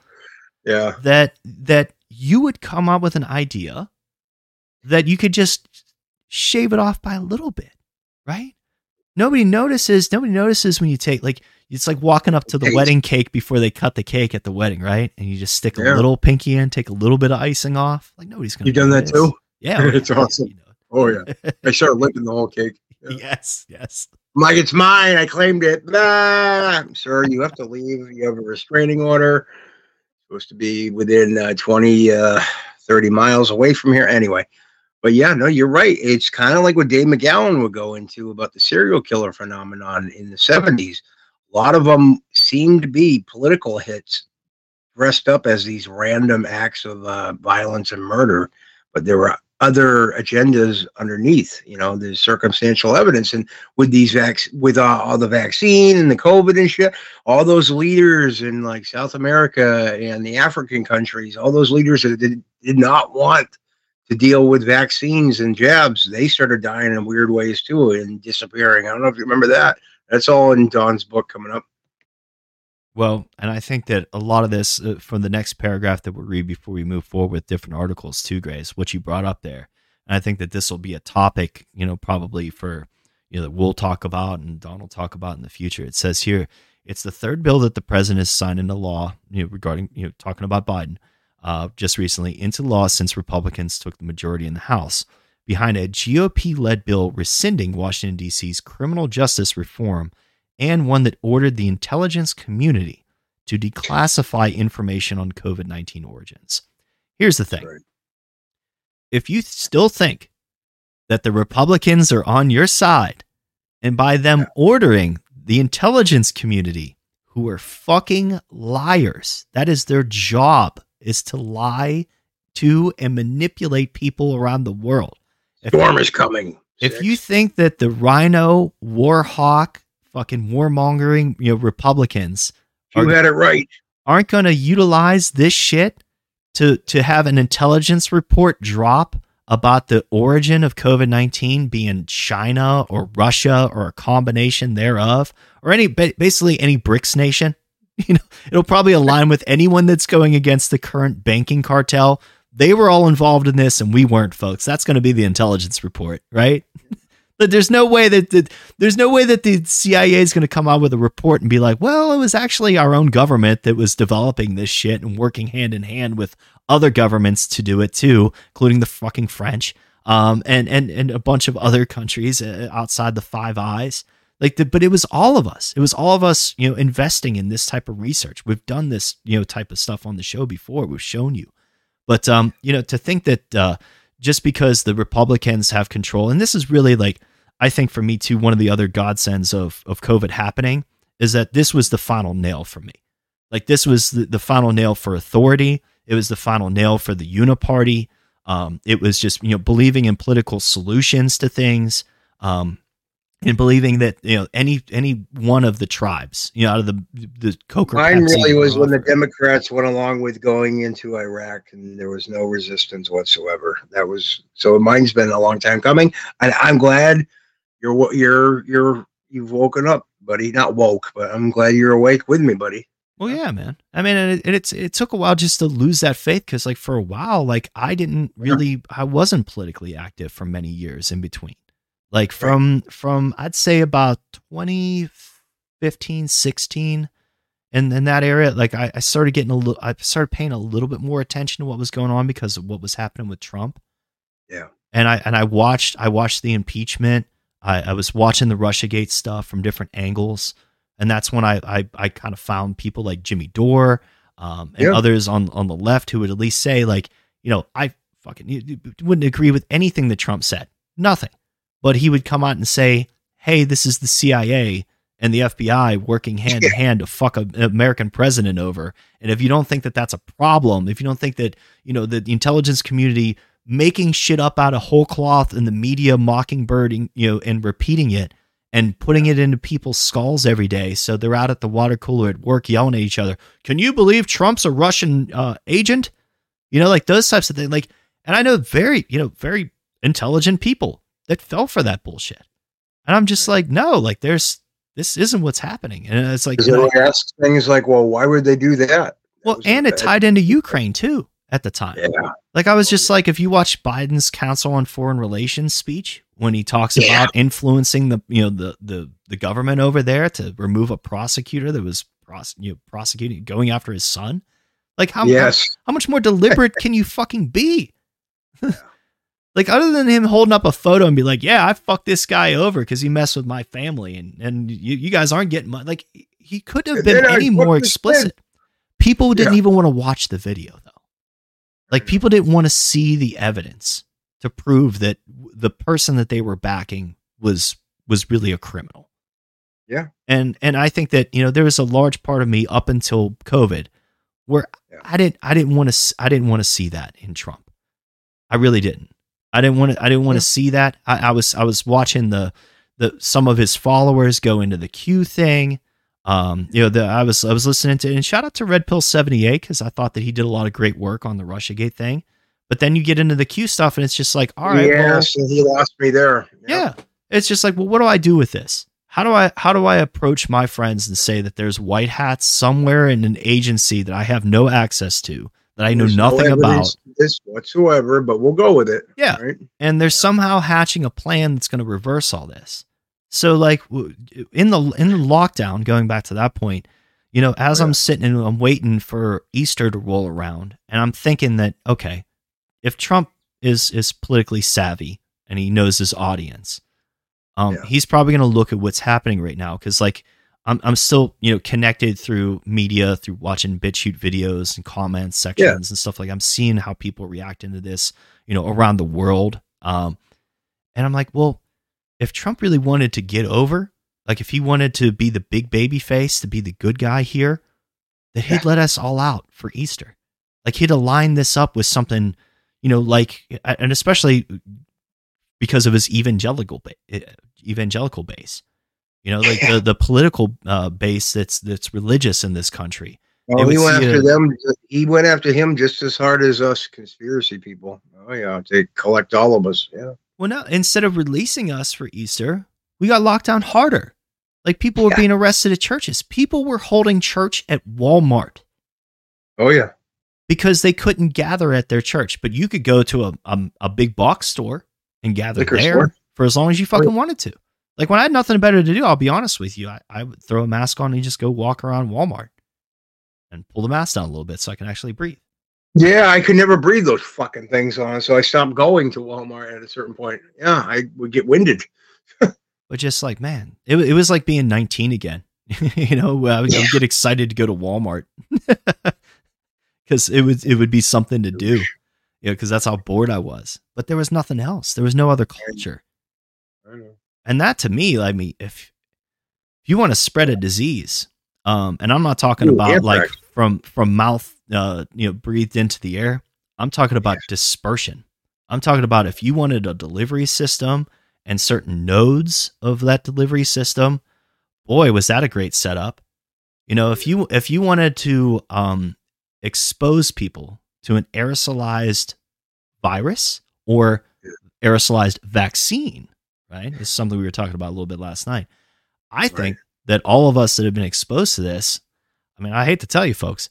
Yeah. that that you would come up with an idea that you could just shave it off by a little bit, right? Nobody notices. Nobody notices when you take like it's like walking up to the Taste. wedding cake before they cut the cake at the wedding, right? And you just stick a little pinky in, take a little bit of icing off. Like nobody's gonna. You done that notice. too? Yeah, [LAUGHS] It's awesome. You know. Oh yeah. [LAUGHS] I started licking the whole cake. Yes, yes. I'm like, it's mine. I claimed it. Nah, sir, you have to leave. You have a restraining order. Supposed to be within uh, 20, uh, 30 miles away from here. Anyway, but yeah, no, you're right. It's kind of like what Dave McGowan would go into about the serial killer phenomenon in the 70s. A lot of them seem to be political hits dressed up as these random acts of uh, violence and murder, but there were other agendas underneath. You know, there's circumstantial evidence, and with these vac, with uh, all the vaccine and the COVID and shit, all those leaders in like South America and the African countries, all those leaders that did, did not want to deal with vaccines and jabs, they started dying in weird ways too and disappearing. I don't know if you remember that. That's all in Don's book coming up. Well, and I think that a lot of this uh, from the next paragraph that we'll read before we move forward with different articles too, Grace, what you brought up there. And I think that this will be a topic, you know, probably for, you know, that we'll talk about and Don will talk about in the future. It says here, it's the third bill that the president has signed into law, you know, regarding, you know, talking about Biden, uh, just recently into law since Republicans took the majority in the House behind a GOP led bill rescinding Washington, D.C.'s criminal justice reform and one that ordered the intelligence community to declassify information on COVID 19 origins. Here's the thing Right. if you still think that the Republicans are on your side, and by them ordering the intelligence community, who are fucking liars, that is their job, is to lie to and manipulate people around the world. If Storm is coming. if you think that the RINO, Warhawk, fucking warmongering, you know, Republicans you are, had it right. aren't going to utilize this shit to to have an intelligence report drop about the origin of COVID-19 being China or Russia or a combination thereof or any basically any BRICS nation, [LAUGHS] you know, it'll probably align with anyone that's going against the current banking cartel. They were all involved in this and we weren't, folks. That's going to be the intelligence report, right? [LAUGHS] But there's no way that the, there's no way that the CIA is going to come out with a report and be like, well, it was actually our own government that was developing this shit and working hand in hand with other governments to do it too, including the fucking French, um, and and and a bunch of other countries uh, outside the Five Eyes. Like, the, but it was all of us. It was all of us, you know, investing in this type of research. We've done this, you know, type of stuff on the show before. We've shown you, but um, you know, to think that uh, just because the Republicans have control, and this is really like, I think for me too, one of the other godsends of of COVID happening is that this was the final nail for me. Like this was the, the final nail for authority. It was the final nail for the uniparty. Um, it was just you know believing in political solutions to things, um, and believing that you know any any one of the tribes, you know, out of the the Coker. Mine Pepsi really was when the. Democrats went along with going into Iraq, and there was no resistance whatsoever. That was so. Mine's been a long time coming, and I'm glad you're you're you're you've woken up, buddy. Not woke, but I'm glad you're awake with me, buddy. Well, yeah, man. I mean, and it, and it's it took a while just to lose that faith because, like, for a while, like, I didn't really, I wasn't politically active for many years in between. Like from from I'd say about 2015, 16, and in that area, like I, I started getting a little, I started paying a little bit more attention to what was going on because of what was happening with Trump. Yeah. And I and I watched I watched the impeachment. I, I was watching the Russiagate stuff from different angles and that's when I I, I kind of found people like Jimmy Dore um, and Yeah. others on on the left who would at least say like you know I fucking wouldn't agree with anything that Trump said nothing but he would come out and say hey this is the CIA and the FBI working hand in hand to fuck a, an American president over and if you don't think that that's a problem if you don't think that you know the, the intelligence community making shit up out of whole cloth and the media mockingbirding you know and repeating it and putting it into people's skulls every day. So they're out at the water cooler at work yelling at each other. Can you believe Trump's a Russian uh, agent? You know, like those types of things. Like, and I know very, you know, very intelligent people that fell for that bullshit. And I'm just like, no, like there's this isn't what's happening. And it's like, Because you know, everyone asks things like, "Well, why would they do that?" well, and it tied into Ukraine too at the time. Yeah. Like I was just like, if you watch Biden's Council on Foreign Relations speech when he talks Yeah. about influencing the you know the the the government over there to remove a prosecutor that was pros- you know, prosecuting going after his son, like how Yes. how, how much more deliberate can you fucking be? Like other than him holding up a photo and be like, yeah, I fucked this guy over because he messed with my family and and you, you guys aren't getting money. like he could have been I any more explicit. People didn't Yeah. even want to watch the video though. Like people didn't want to see the evidence to prove that the person that they were backing was was really a criminal. Yeah. And and I think that, you know, there was a large part of me up until COVID where Yeah. I didn't I didn't want to I didn't want to see that in Trump. I really didn't. I didn't want to I didn't want to see that. I, I was I was watching the the some of his followers go into the Q thing. Um, you know, the I was I was listening to and shout out to Red Pill 78 because I thought that he did a lot of great work on the Russiagate thing. But then you get into the Q stuff and it's just like, all right, well, yes, and he lost me there. yeah. It's just like, well, what do I do with this? How how do I how do I approach my friends and say that there's white hats somewhere in an agency that I have no access to that I know There's nothing no about This whatsoever, but we'll go with it. Yeah. Right? and they're somehow hatching a plan that's going to reverse all this. So like in the in the lockdown, going back to that point, you know, as I'm sitting and I'm waiting for Easter to roll around, and I'm thinking that okay, if Trump is is politically savvy and he knows his audience, um, he's probably going to look at what's happening right now because like I'm I'm still you know connected through media through watching BitChute videos and comments sections and stuff like I'm seeing how people react into this you know around the world. Um, and I'm like, well, if Trump really wanted to get over, like if he wanted to be the big baby face, to be the good guy here, that he'd let us all out for Easter. Like he'd align this up with something, you know, like, and especially because of his evangelical evangelical base, you know, like the the political uh, base that's that's religious in this country. They Well, he went after it- them. He went after him just as hard as us conspiracy people. Oh yeah, to collect all of us. Yeah. Well, no, instead of releasing us for Easter, we got locked down harder. Like people were Yeah. being arrested at churches. People were holding church at Walmart Oh yeah. because they couldn't gather at their church. But you could go to a, a, a big box store and gather Liquor there store. for as long as you fucking wanted to. Like when I had nothing better to do, I'll be honest with you, I, I would throw a mask on and just go walk around Walmart and pull the mask down a little bit so I can actually breathe. Yeah, I could never breathe those fucking things on, so I stopped going to Walmart at a certain point. Yeah, I would get winded. But just like, man, it, it was like being 19 again. [LAUGHS] you know, I would, I would get excited to go to Walmart [LAUGHS] because it would it would be something to do. You know, because that's how bored I was. But there was nothing else. There was no other culture. I know. And that to me, I mean, if you want to spread a disease, um, and I'm not talking Ooh, about like from from mouth, uh, you know, breathed into the air. I'm talking about dispersion. I'm talking about if you wanted a delivery system and certain nodes of that delivery system, boy, was that a great setup. You know, if you if you wanted to um, expose people to an aerosolized virus or aerosolized vaccine, right? This is something we were talking about a little bit last night. I think that all of us that have been exposed to this, I mean, I hate to tell you folks,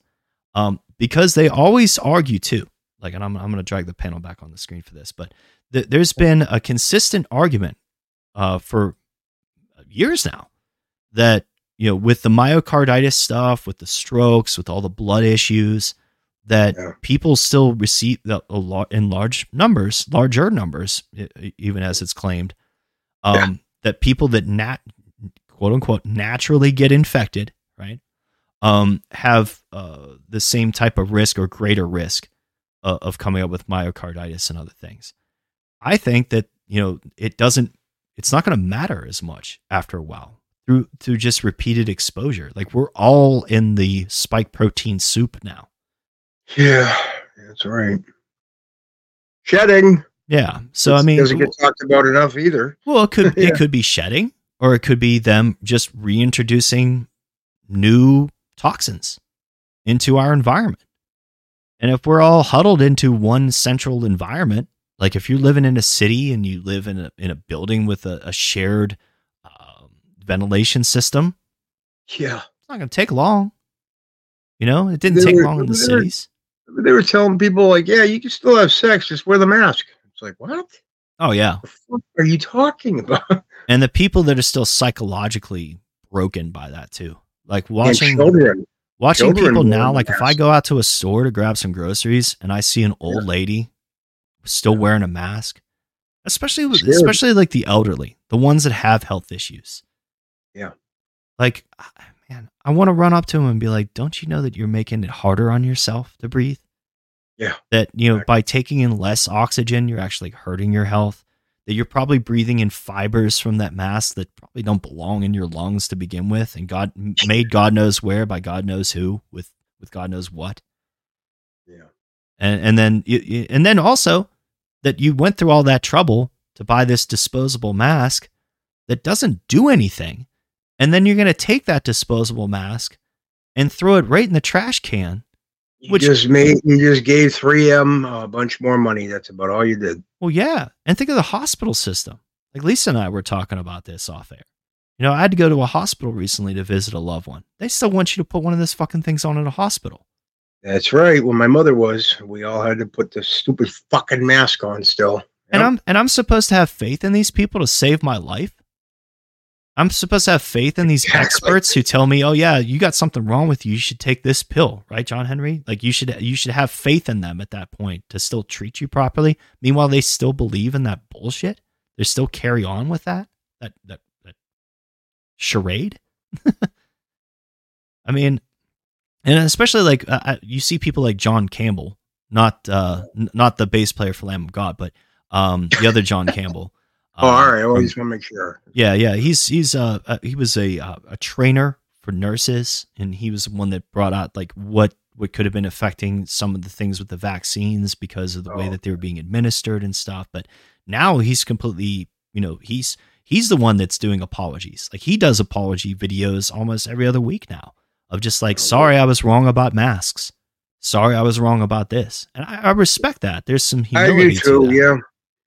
um, because they always argue too. Like, and I'm, I'm going to drag the panel back on the screen for this, but th- there's been a consistent argument uh, for years now that you know with the myocarditis stuff, with the strokes, with all the blood issues, that people still receive the, a lot in large numbers, larger numbers, even as it's claimed, um, that people that nat quote unquote naturally get infected, right, um, have uh, the same type of risk or greater risk uh, of coming up with myocarditis and other things. I think that you know it doesn't. It's not going to matter as much after a while through through just repeated exposure. Like we're all in the spike protein soup now. Yeah, that's right. Shedding. Yeah. So I mean, doesn't get talked about enough either. Well, it could [LAUGHS] Yeah. it could be shedding, or it could be them just reintroducing new toxins into our environment. And if we're all huddled into one central environment, like if you're living in a city and you live in a in a building with a, a shared um, ventilation system, Yeah. it's not going to take long. You know, it didn't They take were- long in the were- cities. They were telling people like, yeah, you can still have sex, just wear the mask. It's like, what? Oh yeah. What are you talking about? And the people that are still psychologically broken by that too, like watching children. watching Children people now. Like if I go out to a store to grab some groceries and I see an old lady still wearing a mask, especially with, especially like the elderly, the ones that have health issues. Yeah. Like, ah, man, I want to run up to them and be like, "Don't you know that you're making it harder on yourself to breathe? Yeah. That you know by taking in less oxygen, you're actually hurting your health." that you're probably breathing in fibers from that mask that probably don't belong in your lungs to begin with and god [LAUGHS] made god knows where by god knows who with with god knows what Yeah. and and then and then also that you went through all that trouble to buy this disposable mask that doesn't do anything and then you're going to take that disposable mask and throw it right in the trash can You just made you just gave 3M a bunch more money. That's about all you did. Well, yeah. And think of the hospital system. Like Lisa and I were talking about this off air. You know, I had to go to a hospital recently to visit a loved one. They still want you to put one of those fucking things on in a hospital. That's right. When my mother was, we all had to put the stupid fucking mask on still. And I'm and I'm supposed to have faith in these people to save my life. I'm supposed to have faith in these Exactly. experts who tell me, "Oh yeah, you got something wrong with you. You should take this pill." Right, John Henry? Like you should you should have faith in them at that point to still treat you properly. Meanwhile, they still believe in that bullshit. They still carry on with that that that, that charade. [LAUGHS] I mean, and especially like uh, uh, you see people like John Campbell, not uh n- not the bass player for Lamb of God, but um the other John Campbell. Oh, all right. I from- always want to make sure. yeah, yeah. He's he's uh, uh he was a uh, a trainer for nurses, and he was the one that brought out like what what could have been affecting some of the things with the vaccines because of the way Oh. that they were being administered and stuff. But now he's completely, you know, he's he's the one that's doing apologies. Like he does apology videos almost every other week now of just like, sorry, I was wrong about masks. Sorry, I was wrong about this, and I, I respect that. There's some humility. I do to too. that Yeah.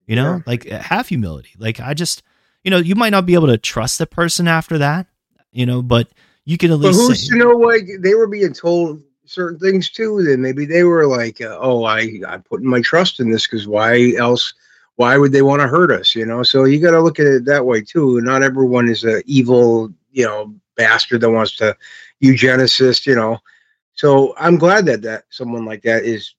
You know Yeah. like uh, have humility like i just you know you might not be able to trust the person after that you know but you can at least. But who's say, to know? Like they were being told certain things too. Then maybe they were like, uh, "Oh, I I'm putting my trust in this because why else? Why would they want to hurt us? You know." So you got to look at it that way too. Not everyone is a evil, you know, bastard that wants to eugenicist. You know. So I'm glad that that someone like that is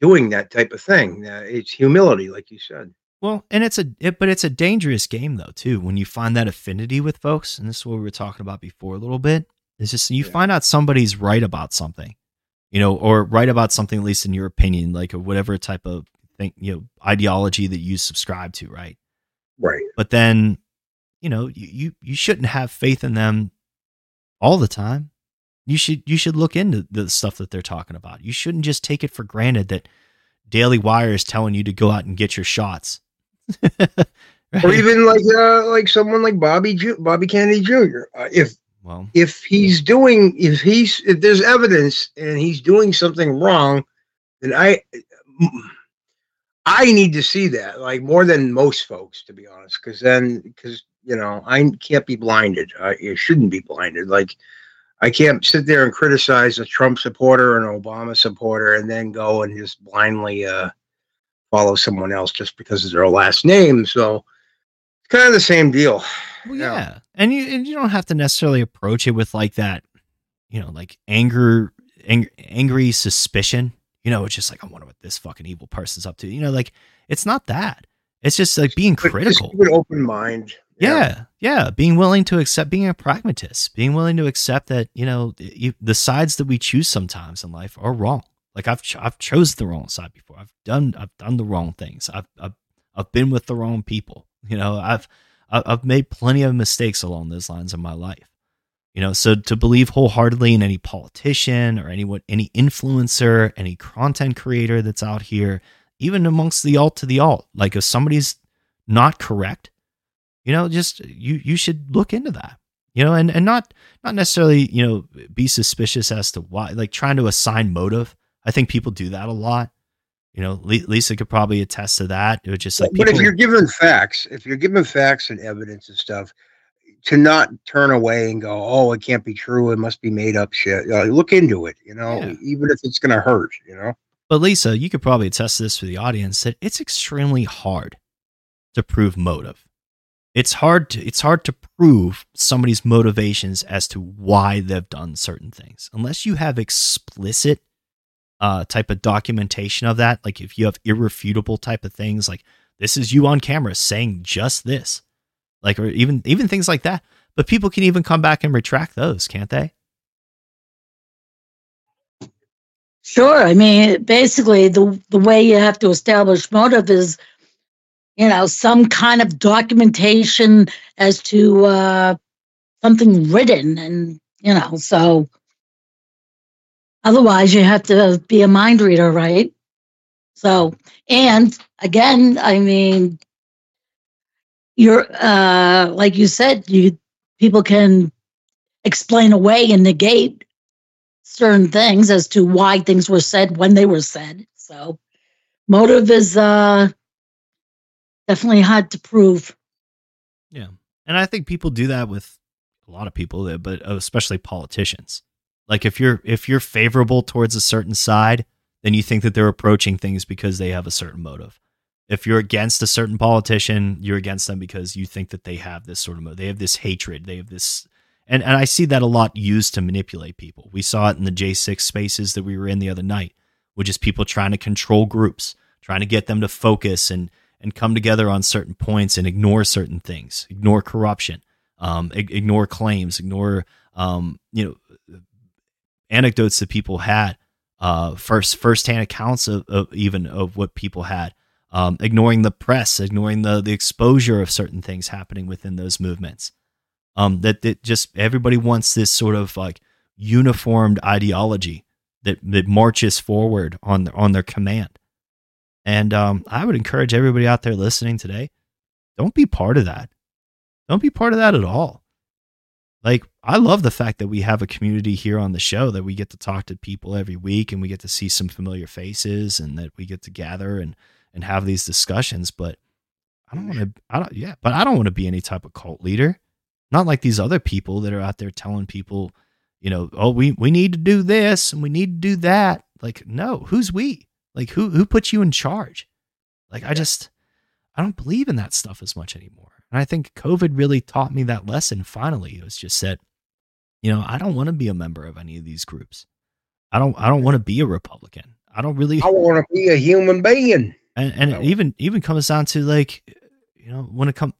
doing that type of thing. Uh, it's humility, like you said. well and it's a it, but it's a dangerous game though too when you find that affinity with folks and this is what we were talking about before a little bit it's just you Yeah. find out somebody's right about something you know or right about something at least in your opinion like or whatever type of thing you know ideology that you subscribe to right Right. but then you know you, you you shouldn't have faith in them all the time you should you should look into the stuff that they're talking about. You shouldn't just take it for granted that daily wire is telling you to go out and get your shots. [LAUGHS] Or even like uh, like someone like Bobby Ju- Bobby Kennedy Jr. Uh, if well if he's doing if he's if there's evidence and he's doing something wrong then i i need to see that like more than most folks to be honest because then because you know i can't be blinded. I you shouldn't be blinded. Like i can't sit there and criticize a trump supporter or an obama supporter and then go and just blindly uh follow someone else just because of their last name so it's kind of the same deal Well, Yeah. yeah. And you and you don't have to necessarily approach it with like that, you know, like anger, ang- angry suspicion. You know, it's just like I wonder what this fucking evil person's up to. You know, like it's not that. It's just like being just critical. keep an open mind Yeah, yeah, being willing to accept being a pragmatist, being willing to accept that you know you, the sides that we choose sometimes in life are wrong. Like I've ch- I've chose the wrong side before. I've done I've done the wrong things. I've I've, I've been with the wrong people. You know, I've I've made plenty of mistakes along those lines in my life. You know, so to believe wholeheartedly in any politician or any what any influencer, any content creator that's out here, even amongst the alt to the alt, like if somebody's not correct, you know, just you you should look into that. You know, and and not not necessarily you know be suspicious as to why, like trying to assign motive. I think people do that a lot. You know, Lisa could probably attest to that. It was just like but if you're given facts, if you're given facts and evidence and stuff, to not turn away and go, "Oh, it can't be true. It must be made up shit." Uh, look into it. You know, Yeah. even if it's going to hurt. You know. But Lisa, you could probably attest to this for the audience that it's extremely hard to prove motive. It's hard to it's hard to prove somebody's motivations as to why they've done certain things. Unless you have explicit uh type of documentation of that, like if you have irrefutable type of things like this is you on camera saying just this. Like or even even things like that. But people can even come back and retract those, can't they? Sure. I mean, basically, the the way you have to establish motive is, you know, some kind of documentation as to uh, something written, and you know, so otherwise you have to be a mind reader, right? So, and again, I mean, you're uh, like you said, you people can explain away and negate certain things as to why things were said when they were said. So motive is uh definitely hard to prove. Yeah. And I think people do that with a lot of people, uh, but uh, especially politicians. Like if you're if you're favorable towards a certain side, then you think that they're approaching things because they have a certain motive. If you're against a certain politician, you're against them because you think that they have this sort of motive. They have this hatred. They have this and and I see that a lot used to manipulate people. We saw it in the J6 spaces that we were in the other night, which is people trying to control groups, trying to get them to focus and and come together on certain points and ignore certain things, ignore corruption, um, ignore claims, ignore um, you know anecdotes that people had, uh, first firsthand accounts of, of even of what people had, um, ignoring the press, ignoring the the exposure of certain things happening within those movements. Um, that that just everybody wants this sort of like uniformed ideology that that marches forward on on their command. And um, I would encourage everybody out there listening today, don't be part of that. Don't be part of that at all. Like, I love the fact that we have a community here on the show that we get to talk to people every week and we get to see some familiar faces and that we get to gather and, and have these discussions. But I don't want to, I don't, yeah, but I don't want to be any type of cult leader. Not like these other people that are out there telling people, you know, oh, we, we need to do this and we need to do that. Like, no, who's we? Like, who, who puts you in charge? Like, I just, I don't believe in that stuff as much anymore. And I think COVID really taught me that lesson finally. It was just that, you know, I don't want to be a member of any of these groups. I don't I don't want to be a Republican. I don't really I want to be a human being. And and it even even comes down to like, you know, when it come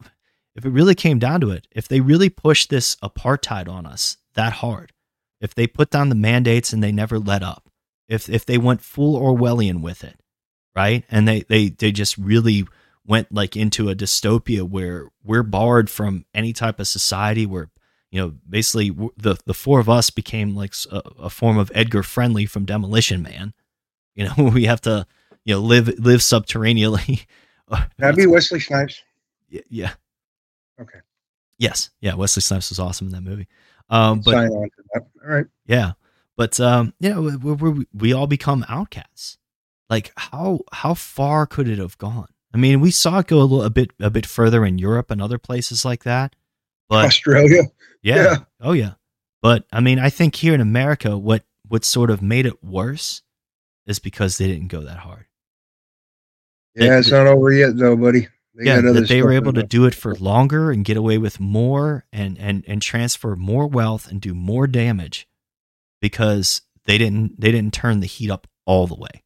if it really came down to it, if they really pushed this apartheid on us that hard, if they put down the mandates and they never let up, if if they went full Orwellian with it, right? And they they they just really went like into a dystopia where we're barred from any type of society where you know basically the the four of us became like a, a form of Edgar Friendly from Demolition Man. You know, [LAUGHS] we have to you know live live subterraneously. That'd [LAUGHS] be Wesley Snipes. Yeah, yeah. Okay. Yes. Yeah. Wesley Snipes was awesome in that movie. Um, but Sign on to that. All right. yeah, but um, you know, we, we, we all become outcasts. Like how how far could it have gone? I mean, we saw it go a little a bit a bit further in Europe and other places like that. But Australia. [LAUGHS] yeah, Yeah. oh yeah. But I mean, I think here in America, what what sort of made it worse is because they didn't go that hard. Yeah, it's not over yet, though, buddy. They yeah, that they were able to do it for longer and get away with more and and and transfer more wealth and do more damage because they didn't they didn't turn the heat up all the way.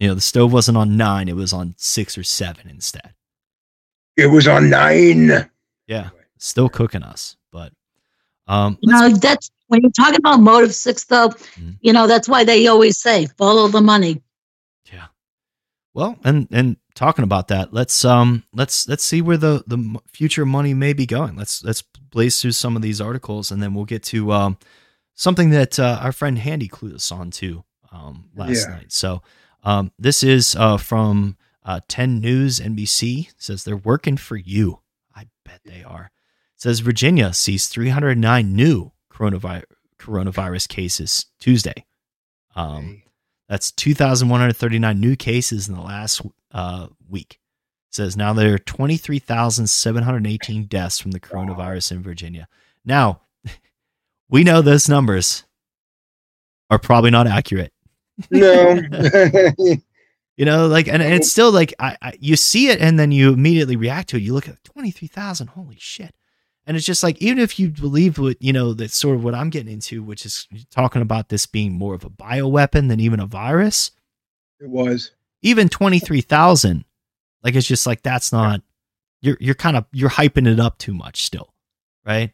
You know, the stove wasn't on nine; it was on six or seven instead. It was on nine. Yeah, still cooking us, but um, You know, that's when you're talking about motive six, though, Mm-hmm. you know, that's why they always say follow the money. Yeah. Well, and and talking about that, let's um let's let's see where the the future money may be going. Let's let's blaze through some of these articles, and then we'll get to um something that uh, our friend Handy clued us on to um last Yeah. night. So um this is uh from uh 10 News NBC It says they're working for you. I bet they are. It says Virginia sees 309 new coronavirus coronavirus cases Tuesday. Um, that's 2,139 new cases in the last uh, week. It says now there are 23,718 deaths from the coronavirus in Virginia. Now, we know those numbers are probably not accurate. No. [LAUGHS] You know, like, and, and it's still like, I, I, you see it and then you immediately react to it. You look at 23,000, holy shit. And it's just like, even if you believe what, you know, that's sort of what I'm getting into, which is talking about this being more of a bioweapon than even a virus, it was. even 23,000, like, it's just like, that's not, you're, you're kind of, you're hyping it up too much still, right?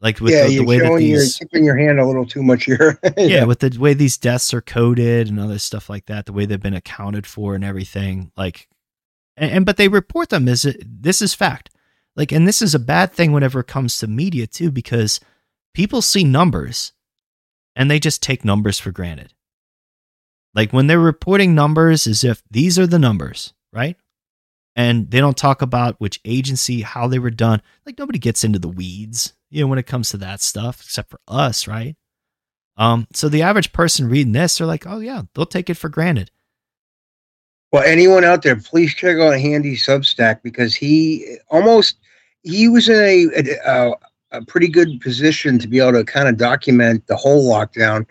Like with yeah, the, the way that showing you're these, tipping your hand a little too much here. [LAUGHS] yeah, with the way these deaths are coded and other stuff like that, the way they've been accounted for and everything, like, and, and but they report them as this is fact, like, and this is a bad thing whenever it comes to media too, because people see numbers and they just take numbers for granted. Like when they're reporting numbers as if these are the numbers, right? And they don't talk about which agency, how they were done. Like nobody gets into the weeds, you know, when it comes to that stuff, except for us, right? Um, so the average person reading this, they're like, oh yeah, they'll take it for granted. Well, anyone out there, please check out Handy Substack because he almost he was in a a, a pretty good position to be able to kind of document the whole lockdown,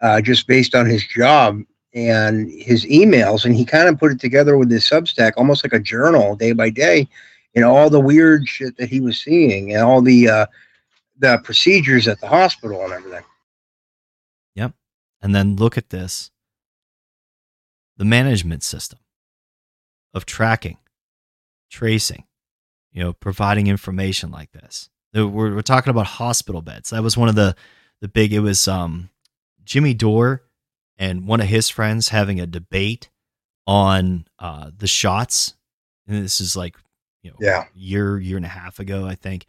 uh, just based on his job and his emails. And he kind of put it together with his Substack, almost like a journal, day by day, and all the weird shit that he was seeing and all the uh, the procedures at the hospital and everything. Yep. And then look at this the management system of tracking, tracing, you know, providing information like this. We're, we're talking about hospital beds. That was one of the, the big, it was um, Jimmy Dore and one of his friends having a debate on uh, the shots. And this is like, you know, Yeah. year, year and a half ago, I think.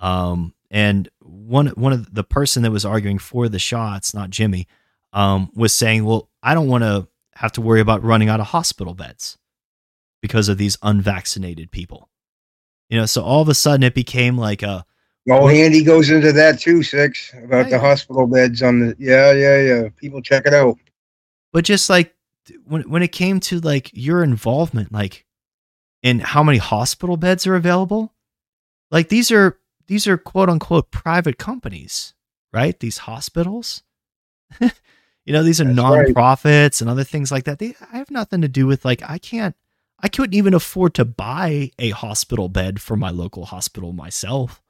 Um, and one one of the person that was arguing for the shots, not Jimmy, um, was saying, "Well, I don't want to have to worry about running out of hospital beds because of these unvaccinated people." You know, so all of a sudden it became like a Oh, Andy goes into that too, six about the hospital beds on the. Yeah, yeah, yeah. People check it out. but just like when when it came to like your involvement like in how many hospital beds are available like these are these are quote unquote private companies right these hospitals [LAUGHS] you know these are That's right. nonprofits and other things like that they I have nothing to do with like i can't i couldn't even afford to buy a hospital bed for my local hospital myself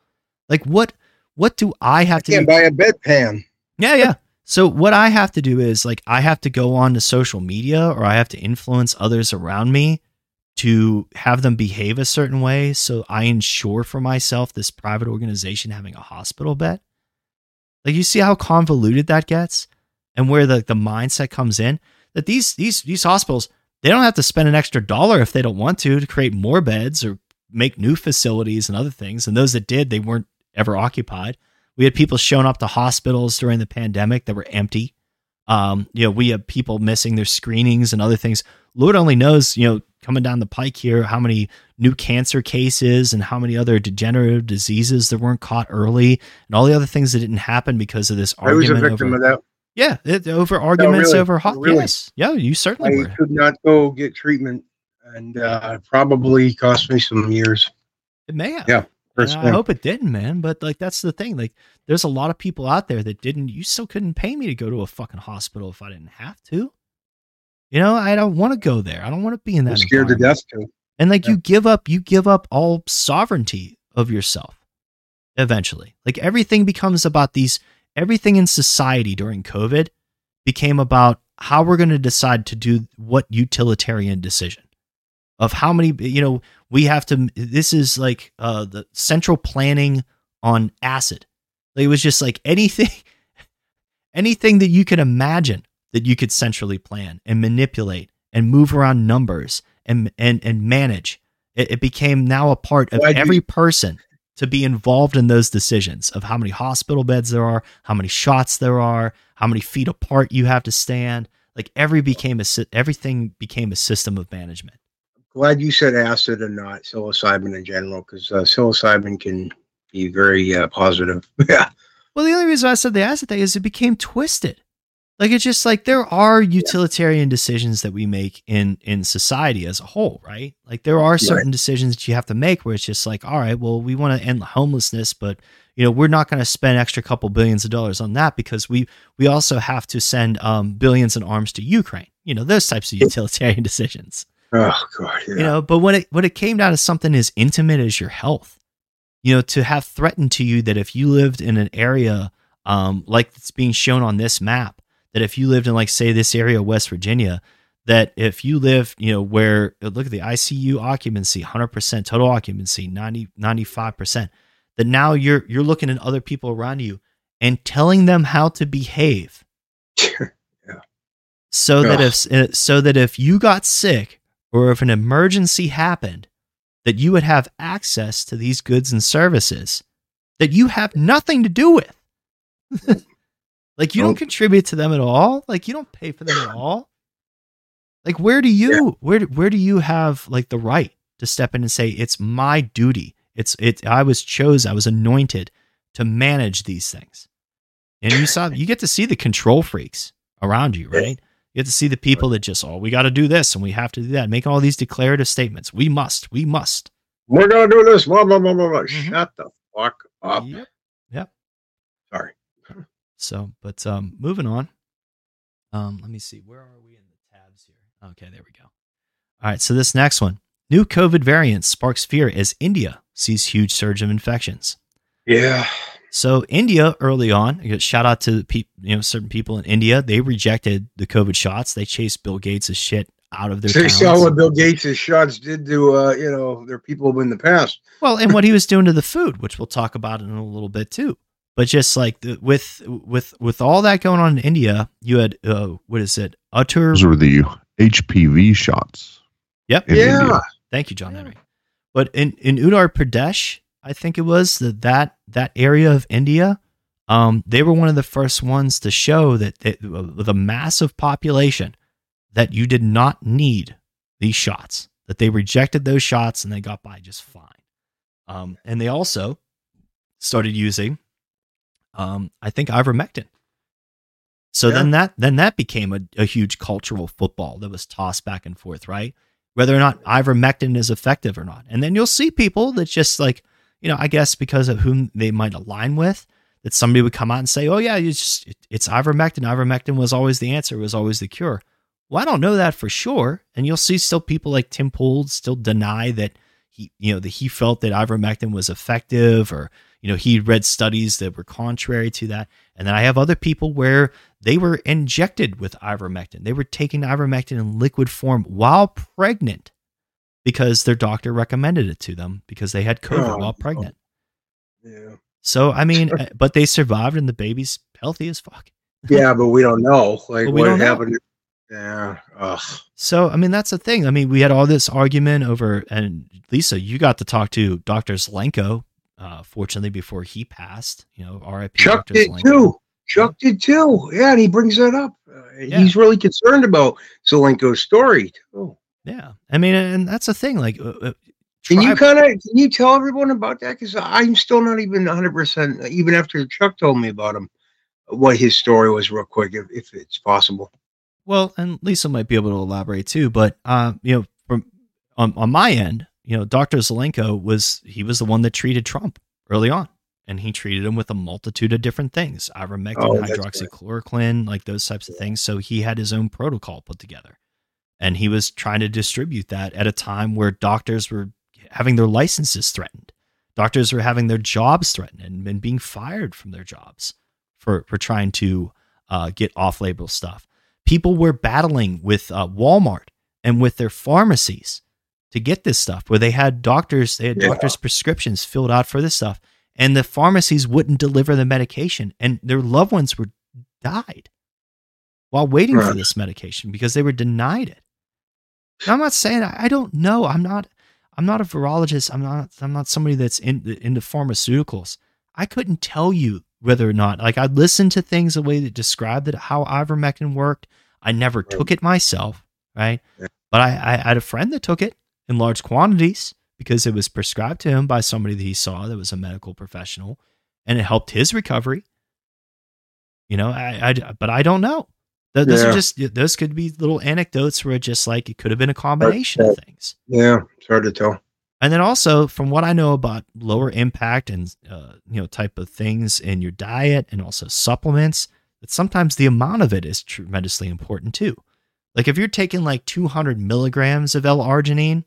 like what what do i have to do buy a bedpan. yeah, yeah. So what I have to do is like I have to go on to social media or I have to influence others around me to have them behave a certain way so I ensure for myself this private organization having a hospital bed. Like you see how convoluted that gets and where the, the mindset comes in that these these these hospitals they don't have to spend an extra dollar if they don't want to to create more beds or make new facilities and other things and those that did they weren't ever occupied. We had people showing up to hospitals during the pandemic that were empty. Um, you know, we have people missing their screenings and other things. Lord only knows, you know, coming down the pike here, how many new cancer cases and how many other degenerative diseases that weren't caught early and all the other things that didn't happen because of this I was a victim over, of that. yeah, it, over arguments really? over hot. Really? Yes. Yeah, you certainly I were. could not go get treatment, and uh, probably cost me some years. It may have. Yeah, I hope it didn't, man. But like that's the thing. Like there's a lot of people out there that didn't you still couldn't pay me to go to a fucking hospital if I didn't have to. You know, I don't want to go there. I don't want to be in that scared to death too. And like Yeah. you give up you give up all sovereignty of yourself eventually. Like everything becomes about these everything in society during COVID became about how we're going to decide to do what utilitarian decision of how many you know we have to this is like uh the central planning on acid Like, it was just like anything [LAUGHS] anything that you can imagine that you could centrally plan and manipulate and move around numbers and and and manage it, it became now a part of you- every person to be involved in those decisions of how many hospital beds there are how many shots there are how many feet apart you have to stand like every became a everything became a system of management Glad you said acid and not psilocybin in general, because uh, psilocybin can be very uh, positive. [LAUGHS] yeah, Well, the only reason I said the acid thing is it became twisted. Like it's just like there are utilitarian decisions that we make in in society as a whole, right? Like there are certain decisions that you have to make where it's just like, all right, well, we want to end homelessness, but you know, we're not going to spend extra couple billions of dollars on that because we we also have to send um, billions in arms to Ukraine. You know, those types of utilitarian [LAUGHS] decisions Oh god, yeah. you know but when it when it came down to something as intimate as your health you know to have threatened to you that if you lived in an area um like it's being shown on this map that if you lived in like say this area of west virginia that if you live you know where look at the icu occupancy 100% total occupancy 90 95% that now you're you're looking at other people around you and telling them how to behave. So that if uh, so that if you got sick or if an emergency happened that you would have access to these goods and services that you have nothing to do with [LAUGHS] like you don't Nope. contribute to them at all like you don't pay for them at [COUGHS] all like where do you where do- where do you have like the right to step in and say it's my duty it's it i was chose i was anointed to manage these things and you saw you get to see the control freaks around you right you get to see the people that just oh we got to do this and we have to do that make all these declarative statements we must we must we're gonna do this. Blah blah blah blah blah. Mhm. Shut the fuck up. Yep. So, but um, moving on. Um, let me see. Where are we in the tabs here? Okay, there we go. All right. So this next one, new COVID variant sparks fear as India sees huge surge of infections. Yeah. So India early on, shout out to pe- you know certain people in India. They rejected the COVID shots. They chased Bill Gates' shit out of their They towns. saw what Bill Gates' shots did to uh, you know their people in the past. Well, and what he was doing to the food, which we'll talk about in a little bit too. But just like the, with with with all that going on in India, you had uh, what is it? Utter. Those were the HPV shots. Yep. in Yeah. India. Thank you, John Henry. But in in Uttar Pradesh, I think it was that that that area of India, um, they were one of the first ones to show that it, with a massive population that you did not need these shots. That they rejected those shots and they got by just fine. Um, and they also started using, um, I think ivermectin. So Yeah. then that then that became a, a huge cultural football that was tossed back and forth, right? Whether or not ivermectin is effective or not. And then you'll see people that just like, you know, I guess because of whom they might align with, that somebody would come out and say, "Oh yeah, it's just it, it's ivermectin. Ivermectin was always the answer, was always the cure." Well, I don't know that for sure. And you'll see still people like Tim Pool still deny that he, you know, that he felt that ivermectin was effective, or you know, he read studies that were contrary to that. And then I have other people where they were injected with ivermectin. They were taking ivermectin in liquid form while pregnant because their doctor recommended it to them because they had COVID Oh, while pregnant. Yeah. So I mean, uh, but they survived and the baby's healthy as fuck. [LAUGHS] Yeah, but we don't know like what don't know. happened. Yeah. Ugh. So I mean, that's the thing. I mean, we had all this argument over, and Lisa, you got to talk to Doctor Zelenko. Uh, fortunately, before he passed, you know, R.I.P. Chuck Dr. did Zelenko. too. Chuck did too. Yeah, and he brings that up. Uh, Yeah. He's really concerned about Zelenko's story too. Yeah, I mean, and that's the thing. Like, uh, uh, Can you kind of can you tell everyone about that? Because I'm still not even 100 percent. Even after Chuck told me about him, what his story was, real quick, if, if it's possible. Well, and Lisa might be able to elaborate too, but uh, you know, from on, on my end, you know, Dr. Zelenko was he was the one that treated Trump early on. And he treated him with a multitude of different things, ivermectin, Oh, hydroxychloroquine, like those types of things. So he had his own protocol put together. And he was trying to distribute that at a time where doctors were having their licenses threatened. Doctors were having their jobs threatened and, and being fired from their jobs for, for trying to uh, get off label stuff people were battling with uh, Walmart and with their pharmacies to get this stuff where they had doctors they had Yeah. doctors prescriptions filled out for this stuff and the pharmacies wouldn't deliver the medication and their loved ones were died while waiting for this medication because they were denied it. Now, i'm not saying I, I don't know. I'm not i'm not a virologist. I'm not i'm not somebody that's in, into pharmaceuticals. I couldn't tell you whether or not like i listened to things the way that described it how ivermectin worked. I never took it myself right? Yeah. but I, I had a friend that took it in large quantities because it was prescribed to him by somebody that he saw that was a medical professional and it helped his recovery. You know i, I but i don't know. Th- those are just those could be little anecdotes where it just like it could have been a combination of things. Yeah, it's hard to tell. and then also, from what I know about lower impact and uh, you know type of things in your diet, and also supplements, that sometimes the amount of it is tremendously important too. Like if you're taking like 200 milligrams of L-arginine,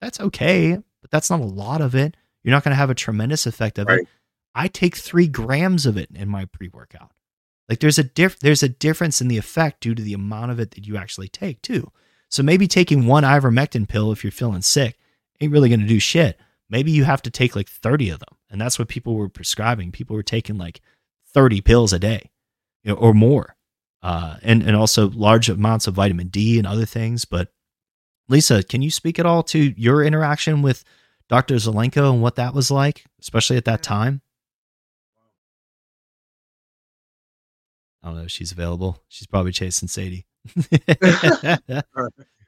that's okay, but that's not a lot of it. You're not going to have a tremendous effect of Right. it. I take three grams of it in my pre-workout. Like there's a diff- there's a difference in the effect due to the amount of it that you actually take too. So maybe taking one ivermectin pill if you're feeling sick ain't really going to do shit. Maybe you have to take like 30 of them. And that's what people were prescribing. People were taking like 30 pills a day you know, or more. Uh, and, and also large amounts of vitamin D and other things. But Lisa, can you speak at all to your interaction with Dr. Zelenko and what that was like, especially at that time? I don't know if she's available. She's probably chasing Sadie. [LAUGHS] [LAUGHS]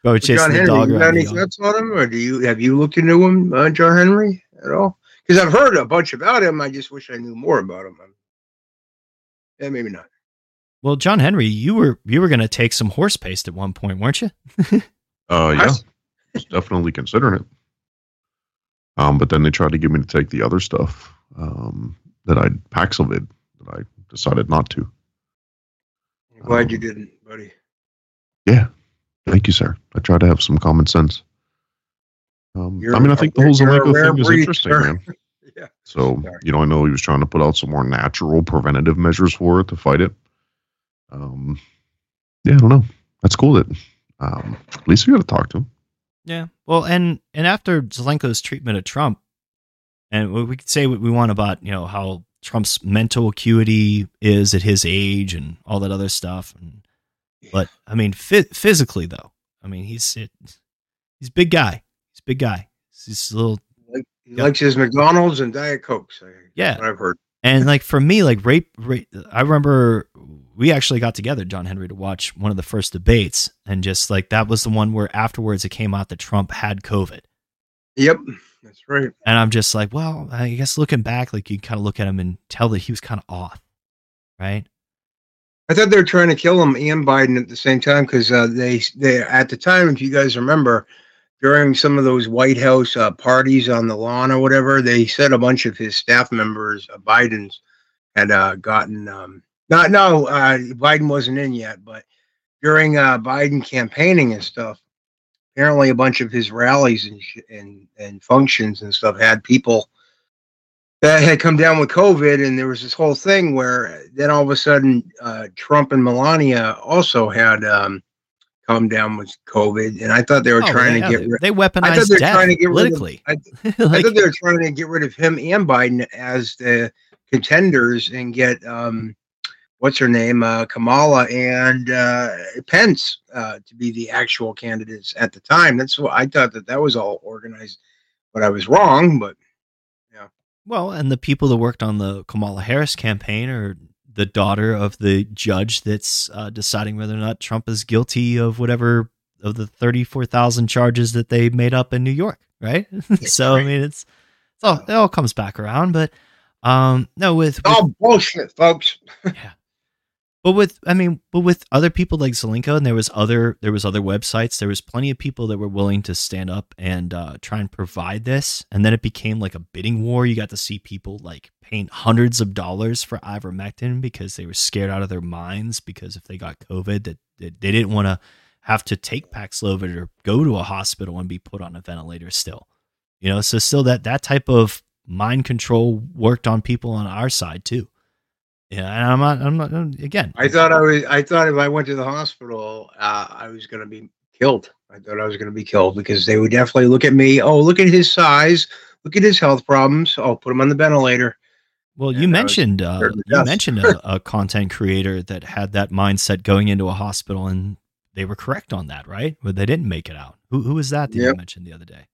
probably chasing John the Henry, dog you got any thoughts on him, or do you have you looked into him, uh, John Henry, at all? Because I've heard a bunch about him. I just wish I knew more about him. Yeah, maybe not. Well, John Henry, you were you were going to take some horse paste at one point, weren't you? [LAUGHS] Uh, yeah, definitely considering it. Um, but then they tried to get me to take the other stuff. Um, that I Paxlovid, that I decided not to. I'm glad Um, you didn't, buddy. Yeah. Thank you, sir. I try to have some common sense. Um, I mean, I think the whole Zelenko thing is interesting, man. [LAUGHS] Yeah. So, Sorry. you know, I know he was trying to put out some more natural preventative measures for it to fight it. Um, yeah, I don't know. That's cool that um, at least we got to talk to him. Yeah. Well, and and after Zelenko's treatment of Trump, and we we could say what we want about you know how Trump's mental acuity is at his age and all that other stuff, and but I mean phy- physically though, I mean he's it, he's a big guy. He's a big guy. He's a little Like, he likes his McDonald's and Diet Cokes. I- Yeah. what I've heard. And like for me, like rape, rape, I remember we actually got together, John Henry, to watch one of the first debates, and just like that was the one where afterwards it came out that Trump had COVID, Yep, that's right. and I'm just like, well, I guess looking back, like you kind of look at him and tell that he was kind of off, right? I thought they were trying to kill him and Biden at the same time because uh, they they at the time, if you guys remember, during some of those White House uh, parties on the lawn or whatever, they said a bunch of his staff members, uh, Biden's, had uh, gotten um, not no uh, Biden wasn't in yet, but during uh, Biden campaigning and stuff, apparently a bunch of his rallies and sh- and and functions and stuff had people that had come down with COVID, and there was this whole thing where then all of a sudden uh, Trump and Melania also had um, come down with COVID, and I thought they were Oh, trying yeah, to get they, rid. they I thought they were trying to get politically. rid of. I, [LAUGHS] I Like- thought they were trying to get rid of him and Biden as the contenders and get um, what's her name, uh, Kamala and uh, Pence uh, to be the actual candidates at the time. That's what I thought that that was all organized, but I was wrong. But yeah. Well, and the people that worked on the Kamala Harris campaign are the daughter of the judge that's uh, deciding whether or not Trump is guilty of whatever of the thirty-four thousand charges that they made up in New York, right? [LAUGHS] so I mean, it's, it's all it all comes back around. But um, no, with, with all bullshit, folks. [LAUGHS] but with I mean, but with other people like Zelenko, and there was other there was other websites. There was plenty of people that were willing to stand up and uh, try and provide this, and then it became like a bidding war. You got to see people like paying hundreds of dollars for ivermectin because they were scared out of their minds because if they got COVID, that, that they didn't want to have to take Paxlovid or go to a hospital and be put on a ventilator. Still, you know, so still that that type of mind control worked on people on our side too. Yeah, and I'm not. I'm not. Again, I thought I was. I thought if I went to the hospital, uh, I was going to be killed. I thought I was going to be killed because they would definitely look at me. Oh, look at his size. Look at his health problems. Oh, put him on the ventilator. Well, you And was mentioned uh, you mentioned a, a content creator that had that mindset going into a hospital, and they were correct on that, right? But they didn't make it out. Who who was that that you mentioned the other day?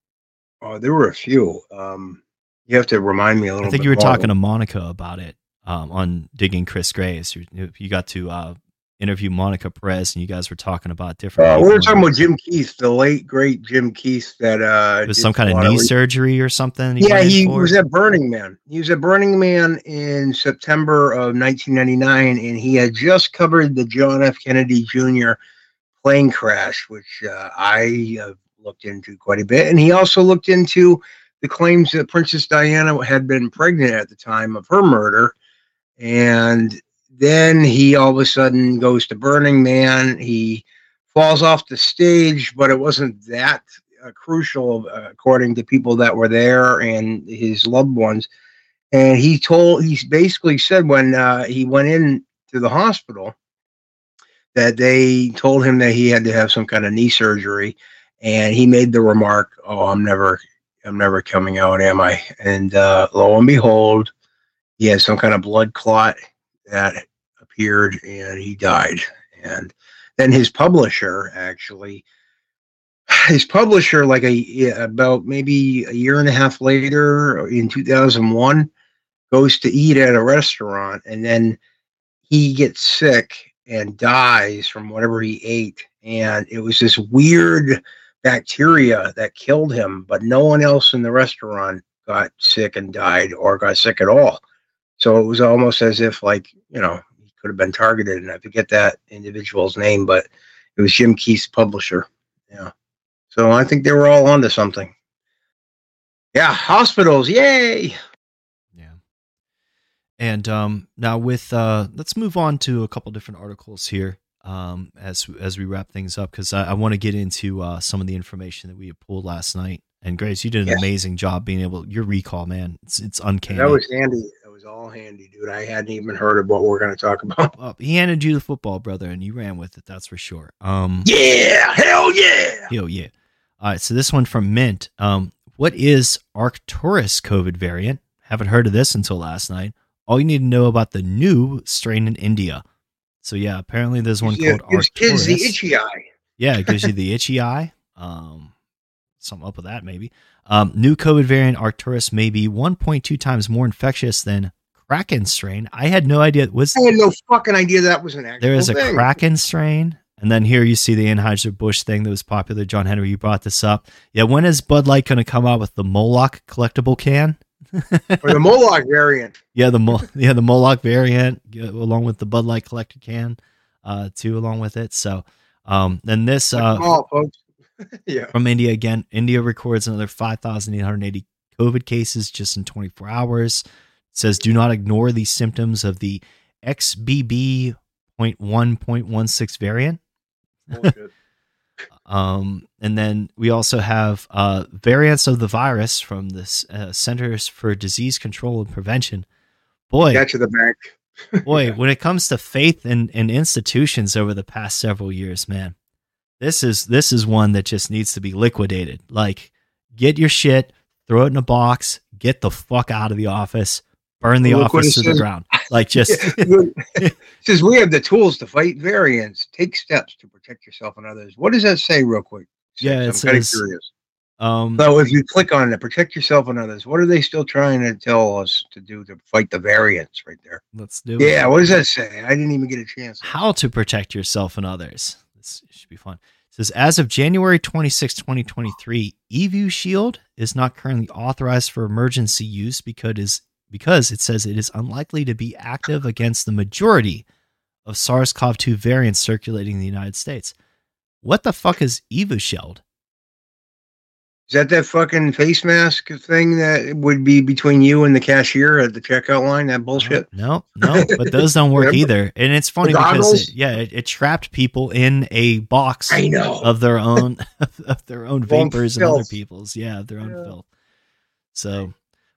Oh, there were a few. Um, you have to remind me a little. I think you were more. talking to Monica about it um, on digging Chris Graves. You, you got to uh, interview Monica Perez, and you guys were talking about different. Uh, we were talking about Jim Keith, the late great Jim Keith. That uh, it was some kind of knee re- surgery or something. yeah, he for? was at Burning Man. He was at Burning Man in September of 1999, and he had just covered the John F. Kennedy Jr. plane crash, which uh, I uh, looked into quite a bit. And he also looked into the claims that Princess Diana had been pregnant at the time of her murder. And then he all of a sudden goes to Burning Man. He falls off the stage, but it wasn't that uh, crucial, uh, according to people that were there and his loved ones. And he told, he basically said when uh, he went in to the hospital that they told him that he had to have some kind of knee surgery, and he made the remark, "Oh, I'm never, I'm never coming out, am I?" And uh, lo and behold, he had some kind of blood clot that appeared, and he died. And then his publisher actually his publisher like a about maybe a year and a half later in 2001 goes to eat at a restaurant and then he gets sick and dies from whatever he ate and it was this weird bacteria that killed him but no one else in the restaurant got sick and died or got sick at all so it was almost as if like you know he could have been targeted and i forget that individual's name but it was jim keith's publisher yeah so I think they were all onto something. Yeah, hospitals, yay! Yeah. And um, now with uh, let's move on to a couple different articles here um, as as we wrap things up because I, I want to get into uh, some of the information that we had pulled last night. And Grace, you did an Yes. amazing job being able your recall, man. It's it's uncanny. That was handy. Was all handy, dude. I hadn't even heard of what we're going to talk about. Well, he handed you the football, brother, and you ran with it. That's for sure. Um, Yeah, hell yeah. Yo, yeah. All right, so this one from Mint. Um, what is Arcturus COVID variant? Haven't heard of this until last night. All you need to know about the new strain in India. So yeah, apparently there's one Yeah, called gives kids the itchy eye. Yeah, it gives you [LAUGHS] the itchy eye. Um, something up with that maybe. Um, new COVID variant Arcturus may be 1.2 times more infectious than Kraken strain. I had no idea. Was I had no fucking idea that was an actual there is a thing. Kraken strain, and then here you see the Anheuser Busch thing that was popular. John Henry, you brought this up. Yeah, when is Bud Light going to come out with the Moloch collectible can? or the Moloch variant. [LAUGHS] Yeah, the Mo- yeah the Moloch variant along with the Bud Light collector can, uh, too, along with it. So, um, then this uh, folks. [LAUGHS] yeah. from India again. India records another 5,880 COVID cases just in 24 hours. It says do not ignore the symptoms of the XBB.1.16 variant. [LAUGHS] Um, and then we also have uh, variants of the virus from the uh, Centers for Disease Control and Prevention. Boy, Got you the bank. [LAUGHS] boy, when it comes to faith in, in institutions over the past several years, man, this is this is one that just needs to be liquidated. Like, get your shit, throw it in a box, get the fuck out of the office, burn the Look office to the ground. Like, just [LAUGHS] says [LAUGHS] we have the tools to fight variants. Take steps to protect yourself and others. What does that say, real quick? Yeah, it I'm kind of says- curious. um, So if you click on it, protect yourself and others. What are they still trying to tell us to do to fight the variants right there? let's do it. Yeah, what does that say? I didn't even get a chance. how to protect yourself and others. This should be fun. It says as of January 26, 2023, Evusheld is not currently authorized for emergency use because is because it says it is unlikely to be active against the majority of SARS-CoV-2 variants circulating in the United States. What the fuck is Evusheld? Is that that fucking face mask thing that would be between you and the cashier at the checkout line? That bullshit. No, no, but those don't work either. And it's funny The because goggles? it, yeah, it, it trapped people in a box I know. of their own [LAUGHS] of their own vapors and other people's. Yeah, their own Yeah. filth. So,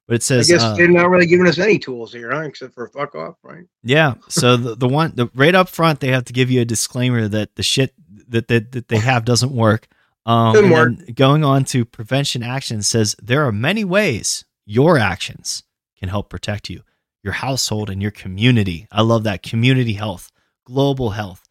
but it I says guess uh, they're not really giving us any tools here, huh? Except for fuck off, right? yeah. So [LAUGHS] the the one the right up front they have to give you a disclaimer that the shit that that, that they have doesn't work. Um, going on to prevention action says there are many ways your actions can help protect you, your household, and your community. I love that community health, global health,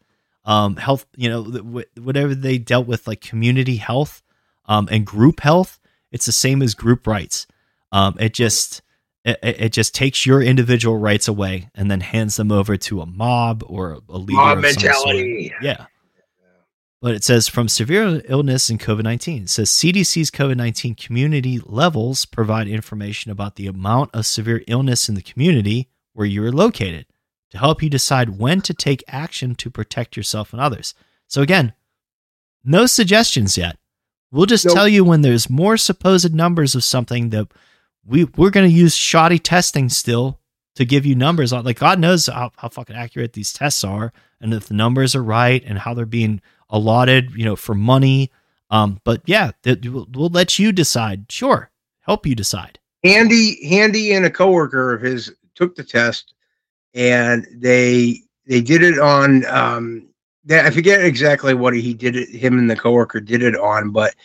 um, health. You know, whatever they dealt with, like community health, um, and group health. It's the same as group rights. Um, it just it, it just takes your individual rights away and then hands them over to a mob or a leader. Mob of some sort. mentality. Yeah. But it says from severe illness and COVID 19. It says CDC's COVID 19 community levels provide information about the amount of severe illness in the community where you are located to help you decide when to take action to protect yourself and others. So, again, no suggestions yet. We'll just Nope. tell you when there's more supposed numbers of something that we, we're going to use shoddy testing still to give you numbers on. Like, God knows how, how fucking accurate these tests are and if the numbers are right and how they're being allotted, you know, for money. Um, but yeah, that we'll, we'll let you decide. Sure, help you decide. Handy, Handy, and a coworker of his took the test, and they they did it on. Um, I forget exactly what he did it. Him and the coworker did it on, but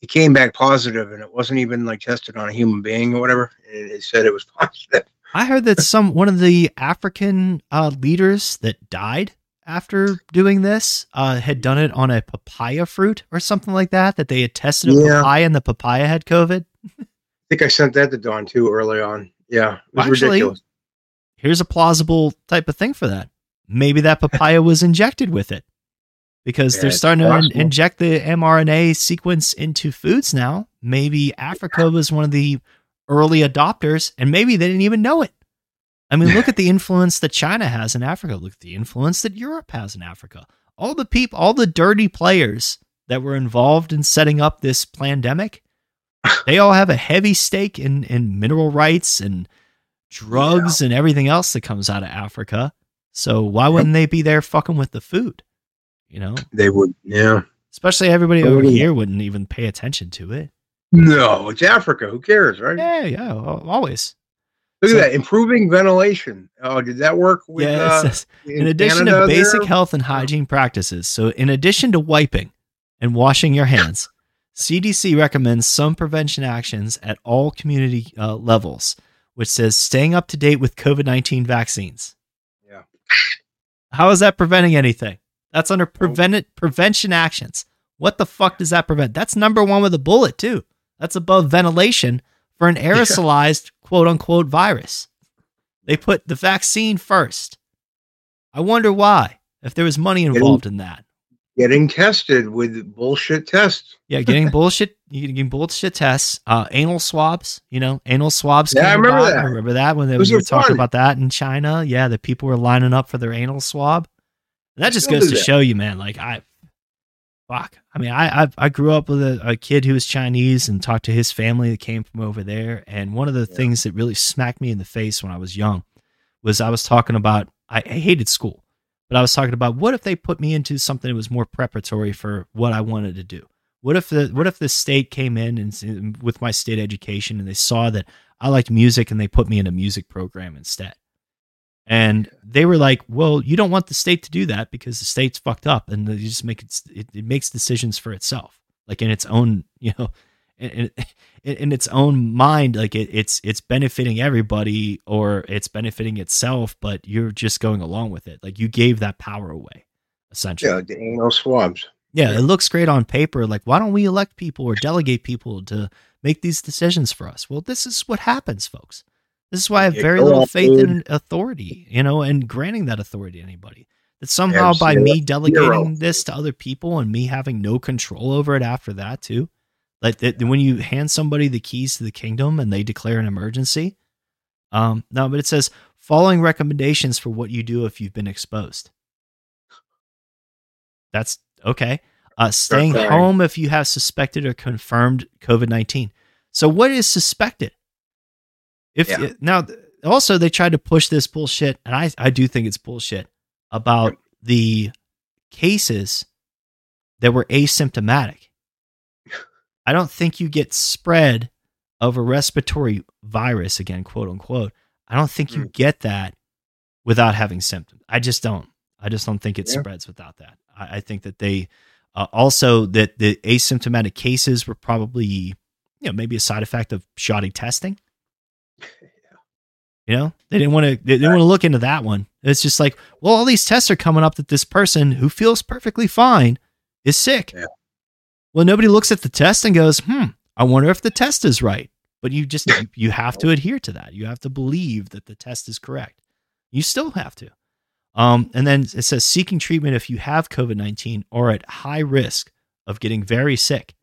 it came back positive, and it wasn't even like tested on a human being or whatever. And it said it was [LAUGHS] positive. I heard that some one of the African uh, leaders that died after doing this uh, had done it on a papaya fruit or something like that. That they had tested a Yeah. papaya and the papaya had COVID. I think I sent that to Don too early on. Yeah, it was Actually, ridiculous. Here's a plausible type of thing for that. Maybe that papaya was injected with it because Yeah, they're starting to in- inject the mRNA sequence into foods now. Maybe Africa was one of the early adopters and maybe they didn't even know it. I mean, look [LAUGHS] at the influence that China has in Africa. Look at the influence that Europe has in Africa. All the people, all the dirty players that were involved in setting up this pandemic, [LAUGHS] they all have a heavy stake in, in mineral rights and drugs and everything else that comes out of Africa. So why wouldn't they be there fucking with the food? You know, They would, yeah. especially everybody over yeah. here wouldn't even pay attention to it. No, it's Africa. Who cares, right? Yeah, yeah, always. Look So- at that. Improving ventilation. Oh, did that work with uh, in, in addition Canada to basic there? health and hygiene practices, so in addition to wiping and washing your hands, CDC recommends some prevention actions at all community uh, levels, which says staying up to date with COVID 19 vaccines. Yeah. How is that preventing anything? That's under prevent prevention actions. What the fuck does that prevent? That's number one with a bullet, too. That's above ventilation for an [LAUGHS] aerosolized quote unquote virus. They put the vaccine first. I wonder why, if there was money involved in that. Getting tested with bullshit tests. Yeah, getting bullshit, [LAUGHS] getting bullshit tests, uh, anal swabs. You know, anal swabs. Yeah, I remember about. that. I remember that when they we were talking about that in China. Yeah, that people were lining up for their anal swab. And that just goes to that. show you, man. Like I, fuck. I mean, I I, I grew up with a, a kid who was Chinese and talked to his family that came from over there. And one of the things that really smacked me in the face when I was young was I was talking about I, I hated school, but I was talking about what if they put me into something that was more preparatory for what I wanted to do. What if the what if the state came in and with my state education and they saw that I liked music and they put me in a music program instead. And they were like, "Well, you don't want the state to do that because the state's fucked up, and they just make it, it, it makes decisions for itself, like in its own, [LAUGHS] you know, in, in, in its own mind, like it, it's it's benefiting everybody or it's benefiting itself, but you're just going along with it. Like you gave that power away, essentially. Yeah, the anal swabs. Yeah, it looks great on paper. Like, why don't we elect people or delegate people to make these decisions for us? Well, this is what happens, folks. This is why I have very little faith in authority, you know, and granting that authority to anybody. That somehow by me delegating this to other people and me having no control over it after that too, like that when you hand somebody the keys to the kingdom and they declare an emergency, um, no, but it says following recommendations for what you do if you've been exposed. That's okay. Uh, staying home if you have suspected or confirmed COVID 19. So, what is suspected? If Yeah. now, also they tried to push this bullshit, and I, I do think it's bullshit about the cases that were asymptomatic. I don't think you get spread of a respiratory virus again, quote unquote. I don't think you get that without having symptoms. I just don't. I just don't think it Yeah. spreads without that. I, I think that they uh, also that the asymptomatic cases were probably you know maybe a side effect of shoddy testing. You know, they didn't want to. They didn't want to look into that one. It's just like, well, all these tests are coming up that this person who feels perfectly fine is sick. Yeah. Well, nobody looks at the test and goes, "Hmm, I wonder if the test is right." But you just you have to adhere to that. You have to believe that the test is correct. You still have to. Um, and then it says seeking treatment if you have COVID nineteen or at high risk of getting very sick.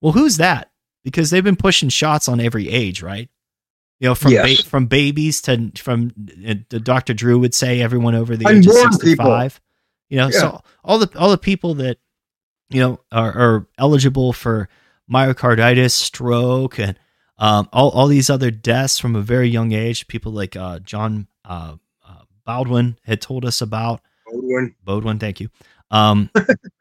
Well, who's that? Because they've been pushing shots on every age, right? You know, from Yes. ba- from babies to from uh, Dr. Drew would say everyone over the age of sixty-five. people. You know, so all the all the people that you know are, are eligible for myocarditis, stroke, and um, all all these other deaths from a very young age. People like uh, John uh, uh, Baldwin had told us about. Baldwin. Beaudoin, thank you. Um,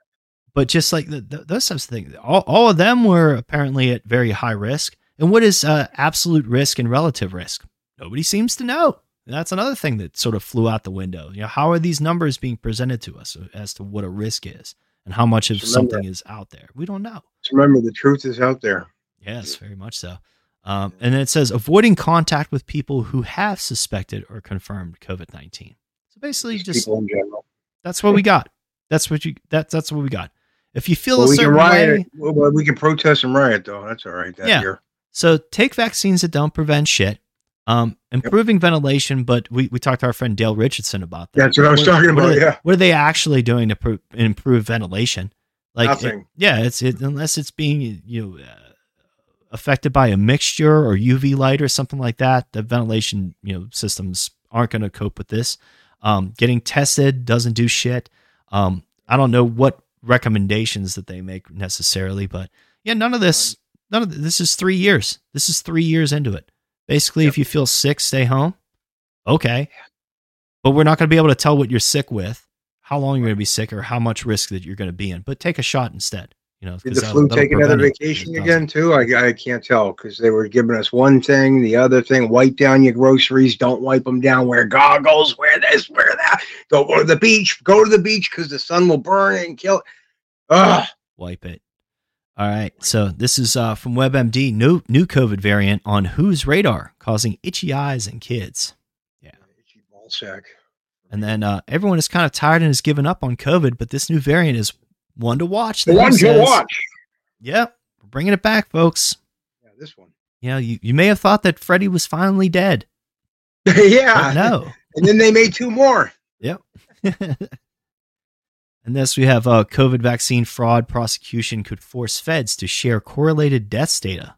[LAUGHS] but just like the, the, those types of things, all, all of them were apparently at very high risk. And what is uh, absolute risk and relative risk? Nobody seems to know. And that's another thing that sort of flew out the window. You know, how are these numbers being presented to us as to what a risk is and how much of something is out there? We don't know. Just remember, the truth is out there. Yes, very much so. Um, and then it says avoiding contact with people who have suspected or confirmed COVID nineteen. So basically, Just just people in general. that's what we got. That's what you. That's that's what we got. If you feel Well, a we can certain riot. way, well, we can protest and riot, though. That's all right. That Yeah. year. So take vaccines that don't prevent shit. Um, improving ventilation, but we, we talked to our friend Dale Richardson about that. That's what I was talking what about, they- yeah. what are they actually doing to pro- improve ventilation? Like, it- Nothing. yeah, it's it, unless it's being you know uh, affected by a mixture or UV light or something like that. The ventilation you know systems aren't going to cope with this. Um, getting tested doesn't do shit. Um, I don't know what recommendations that they make necessarily, but yeah, none of this, none of this is three years. This is three years into it. Basically, if you feel sick, stay home. Okay. But we're not going to be able to tell what you're sick with, how long you're going to be sick, or how much risk that you're going to be in. But take a shot instead. You know, Did 'cause the that'll- flu that'll take another vacation again too? I, I can't tell because they were giving us one thing, the other thing. Wipe down your groceries. Don't wipe them down. Wear goggles. Wear this. Wear that. Don't go to the beach. Go to the beach because the sun will burn and kill. Ugh. wipe it. All right. So this is uh, from WebMD. New new COVID variant on whose radar, causing itchy eyes in kids. Yeah. Itchy ball sack. And then uh, everyone is kind of tired and has given up on COVID, but this new variant is one to watch. The one to watch. Yep, we're bringing it back, folks. Yeah, this one. You know, you, you may have thought that Freddie was finally dead. [LAUGHS] yeah. No. And then they made two more. Yep. [LAUGHS] and this we have uh, COVID vaccine fraud prosecution could force feds to share correlated deaths data.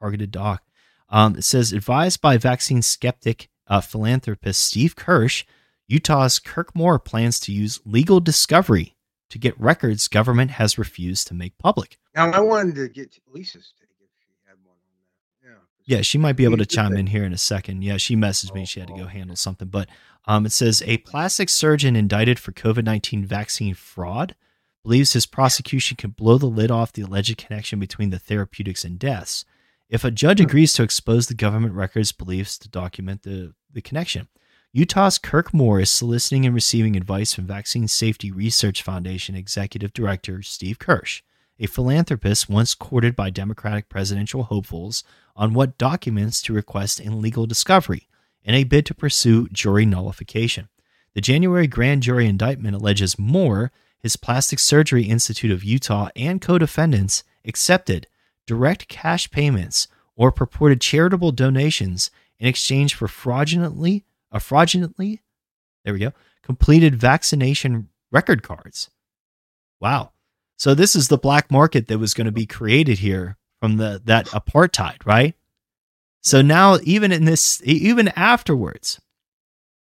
Targeted doc. Um, it says advised by vaccine skeptic uh, philanthropist Steve Kirsch, Utah's Kirk Moore plans to use legal discovery to get records government has refused to make public. Now I wanted to get to Lisa's take if she had one on that. Yeah. She might be able to chime in here in a second. Yeah, she messaged me. She had to Oh, go handle something. But um, it says a plastic surgeon indicted for COVID 19 vaccine fraud believes his prosecution can blow the lid off the alleged connection between the therapeutics and deaths. If a judge agrees to expose the government records beliefs to document the, the connection, Utah's Kirk Moore is soliciting and receiving advice from Vaccine Safety Research Foundation Executive Director Steve Kirsch, a philanthropist once courted by Democratic presidential hopefuls on what documents to request in legal discovery in a bid to pursue jury nullification. The January grand jury indictment alleges Moore, his Plastic Surgery Institute of Utah, and co defendants accepted direct cash payments or purported charitable donations in exchange for fraudulently, uh, fraudulently, there we go, completed vaccination record cards. Wow. So this is the black market that was going to be created here from the that apartheid, right? So now even in this even afterwards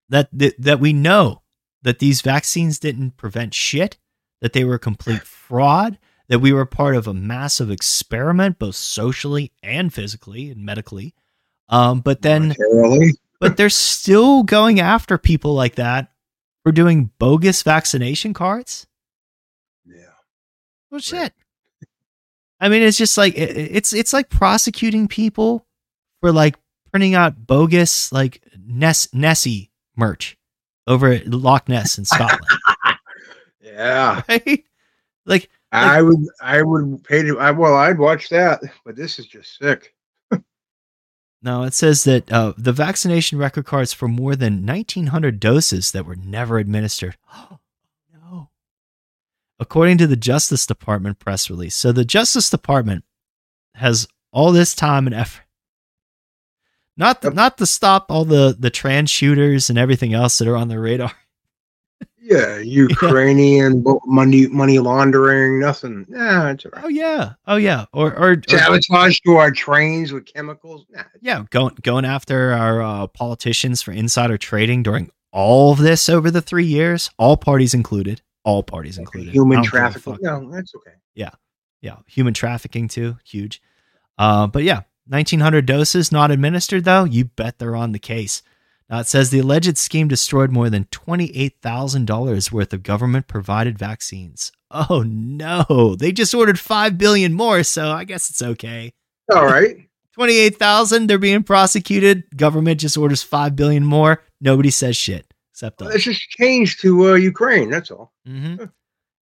that that, that we know that these vaccines didn't prevent shit, that they were complete fraud, that we were part of a massive experiment both socially and physically and medically. Um, but then [LAUGHS] but they're still going after people like that for doing bogus vaccination cards. Well, shit. I mean, it's just like it, it's it's like prosecuting people for like printing out bogus like Ness Nessie merch over at Loch Ness in Scotland, [LAUGHS] Yeah. [LAUGHS] right? Like, I would I would pay to I well I'd watch that, but this is just sick. no, it says that uh, the vaccination record cards for more than 1,900 doses that were never administered. [GASPS] According to the Justice Department press release. So the Justice Department has all this time and effort. Not the, not to stop all the the trans shooters and everything else that are on the radar. [LAUGHS] Yeah, Ukrainian bo- money money laundering, nothing. Nah, it's. Oh yeah, oh yeah, or or, or Sabotage to our trains with chemicals. Nah, yeah, going going after our uh, politicians for insider trading during all of this over the three years, all parties included, all parties included. Human don't give a trafficking. No, that's okay. Yeah, yeah, human trafficking too, huge. Uh, but yeah, 1,900 doses not administered though. You bet they're on the case. Now it says the alleged scheme destroyed more than $28,000 worth of government provided vaccines. Oh no, they just ordered 5 billion more, so I guess it's okay. All right. [LAUGHS] 28,000, they're being prosecuted. Government just orders 5 billion more. Nobody says shit except us. Let's just change to uh, Ukraine. That's all. hmm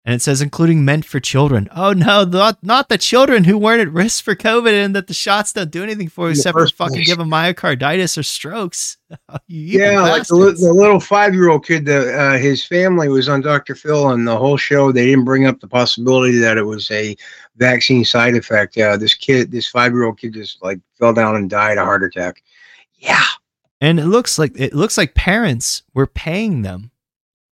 And it says including meant for children. Oh no, not not the children who weren't at risk for COVID and that the shots don't do anything for you except for fucking place. give them myocarditis or strokes. [LAUGHS] evil Yeah, like the, the little five year old kid. that uh, his family was on Dr. Phil, and the whole show they didn't bring up the possibility that it was a vaccine side effect. Uh, this kid, this five year old kid, just like fell down and died a heart attack. Yeah, and it looks like it looks like parents were paying them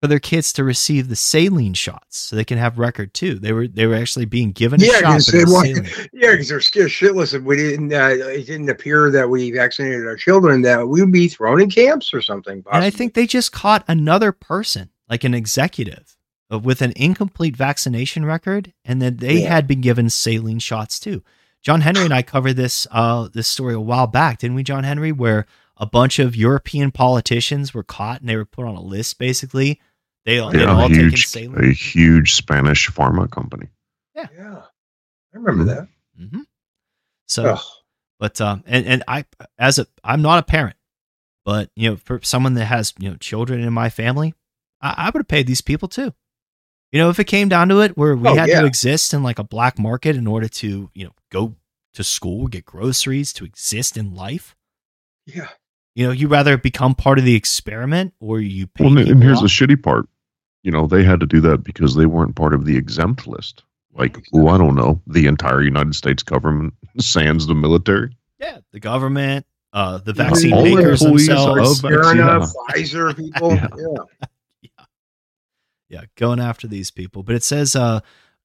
for their kids to receive the saline shots so they can have record too. They were they were actually being given a yeah, because but want, [LAUGHS] yeah, because they're scared shitless. If we didn't, uh, it didn't appear that we vaccinated our children, that we would be thrown in camps or something. And I think they just caught another person, like an executive, uh, with an incomplete vaccination record, and that they Yeah. had been given saline shots too. John Henry and I covered this uh, this story a while back, didn't we, John Henry? Where a bunch of European politicians were caught and they were put on a list. Basically, they all they'd Yeah, all a taken huge, saline. a huge Spanish pharma company. Yeah, yeah, I remember that. hmm So, Ugh. but um, and and I as a I'm not a parent, but you know, for someone that has you know children in my family, I, I would have paid these people too. You know, if it came down to it, where we Oh, had yeah. to exist in like a black market in order to you know go to school, get groceries, to exist in life. Yeah. You know, you rather become part of the experiment or you pay. Well, and, and people here's the shitty part. You know, they had to do that because they weren't part of the exempt list. Like, oh, I don't know, the entire United States government [LAUGHS] sans the military. yeah, the government, uh, the Even vaccine all makers employees themselves. vaccine- Moderna, yeah. Pfizer people. [LAUGHS] Yeah. Yeah. yeah, going after these people. But it says uh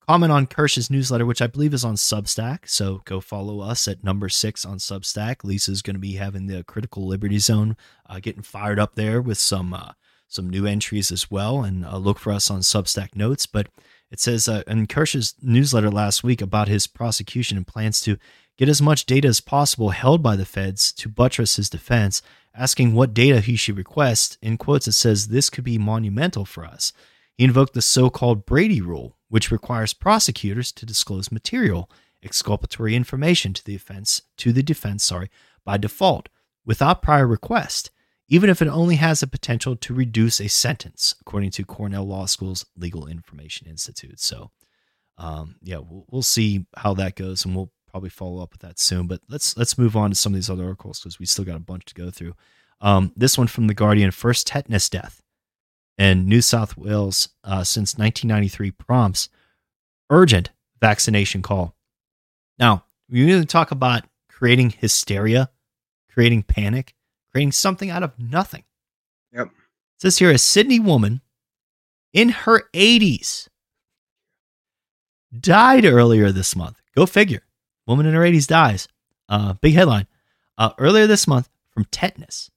comment on Kirsch's newsletter, which I believe is on Substack. So go follow us at number six on Substack. Lisa's going to be having the Critical Liberty Zone uh, getting fired up there with some uh, some new entries as well, and uh, look for us on Substack notes. But it says uh, in Kirsch's newsletter last week about his prosecution and plans to get as much data as possible held by the feds to buttress his defense, asking what data he should request. In quotes, it says, This could be monumental for us. He invoked the so called Brady Rule, which requires prosecutors to disclose material, exculpatory information to the offense to the defense, sorry, by default, without prior request, even if it only has the potential to reduce a sentence, according to Cornell Law School's Legal Information Institute. So, um, yeah, we'll, we'll see how that goes, and we'll probably follow up with that soon. But let's let's move on to some of these other articles because we still got a bunch to go through. Um, this one from the Guardian: first tetanus death in New South Wales uh, since 1993 prompts urgent vaccination call. Now, we need to talk about creating hysteria, creating panic, creating something out of nothing. Yep. It says here a Sydney woman in her 80s died earlier this month. Go figure. Woman in her 80s dies. Uh, big headline. Uh, earlier this month from tetanus.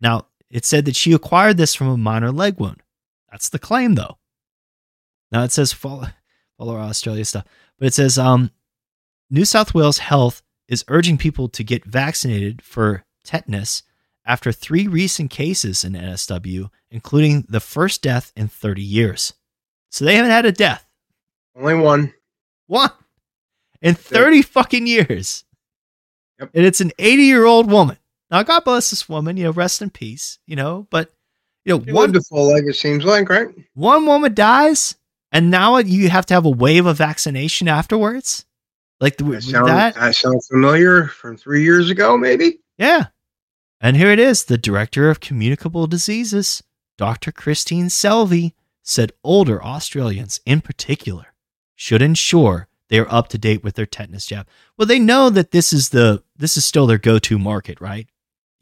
Now, it said that she acquired this from a minor leg wound. That's the claim, though. Now it says follow, follow our Australia stuff, but it says um, New South Wales Health is urging people to get vaccinated for tetanus after three recent cases in NSW, including the first death in 30 years. So they haven't had a death. Only one. One in 30 fucking years. Yep. And it's an 80 year old woman. Now, God bless this woman, you know, rest in peace, you know, but, you know, one, a life, it seems like, right? one woman dies and now you have to have a wave of vaccination afterwards. Like the, That with sounds, that, that sounds familiar from three years ago, maybe. yeah. And here it is. The director of communicable diseases, Dr. Christine Selvey, said older Australians in particular should ensure they are up to date with their tetanus jab. Well, they know that this is the this is still their go-to market, right?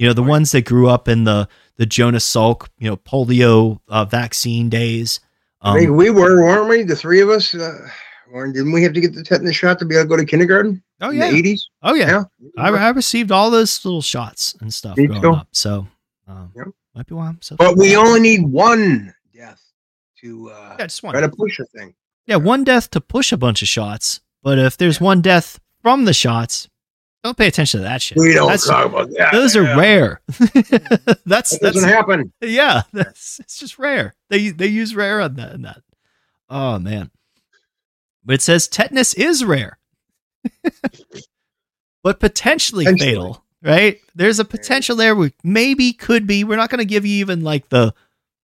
You know, the ones that grew up in the the Jonas Salk, you know, polio uh, vaccine days. I think Um, we were, weren't we? The three of us. Uh, weren't- didn't we have to get the tetanus shot to be able to go to kindergarten? oh in yeah, the eighties. oh yeah. Yeah. I, I received all those little shots and stuff Me growing too. up. So um, Yep. might be why I'm so. But we only need one death to uh, yeah, just one. try to push a thing. Yeah, one death to push a bunch of shots. But if there's one death from the shots, don't pay attention to that shit. We don't That's- talk about that. Those yeah. are rare. [LAUGHS] that's That that's doesn't happen. yeah. [LAUGHS] That's it's just rare. They they use rare on that. On that. Oh man. But it says tetanus is rare, [LAUGHS] but potentially, Potentially. fatal. Right? There's a potential there. We maybe could be. We're not going to give you even like the,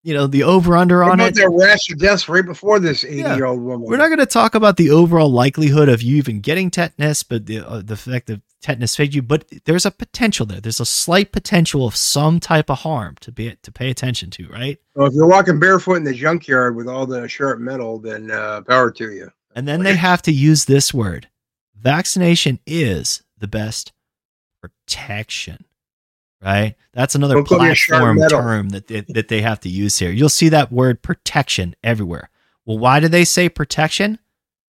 you know, the over under on about it. that rash of death right before this Yeah. eighty-year-old woman? We're not going to talk about the overall likelihood of you even getting tetanus, but the uh, the fact that tetanus you. But there's a potential there. There's a slight potential of some type of harm to be to pay attention to. Right? Well, if you're walking barefoot in the junkyard with all the sharp metal, then uh, power to you. And then they have to use this word. Vaccination is the best protection. Right? That's another Don't call me a sharp platform term that they, that they have to use here. You'll see that word protection everywhere. Well, why do they say protection?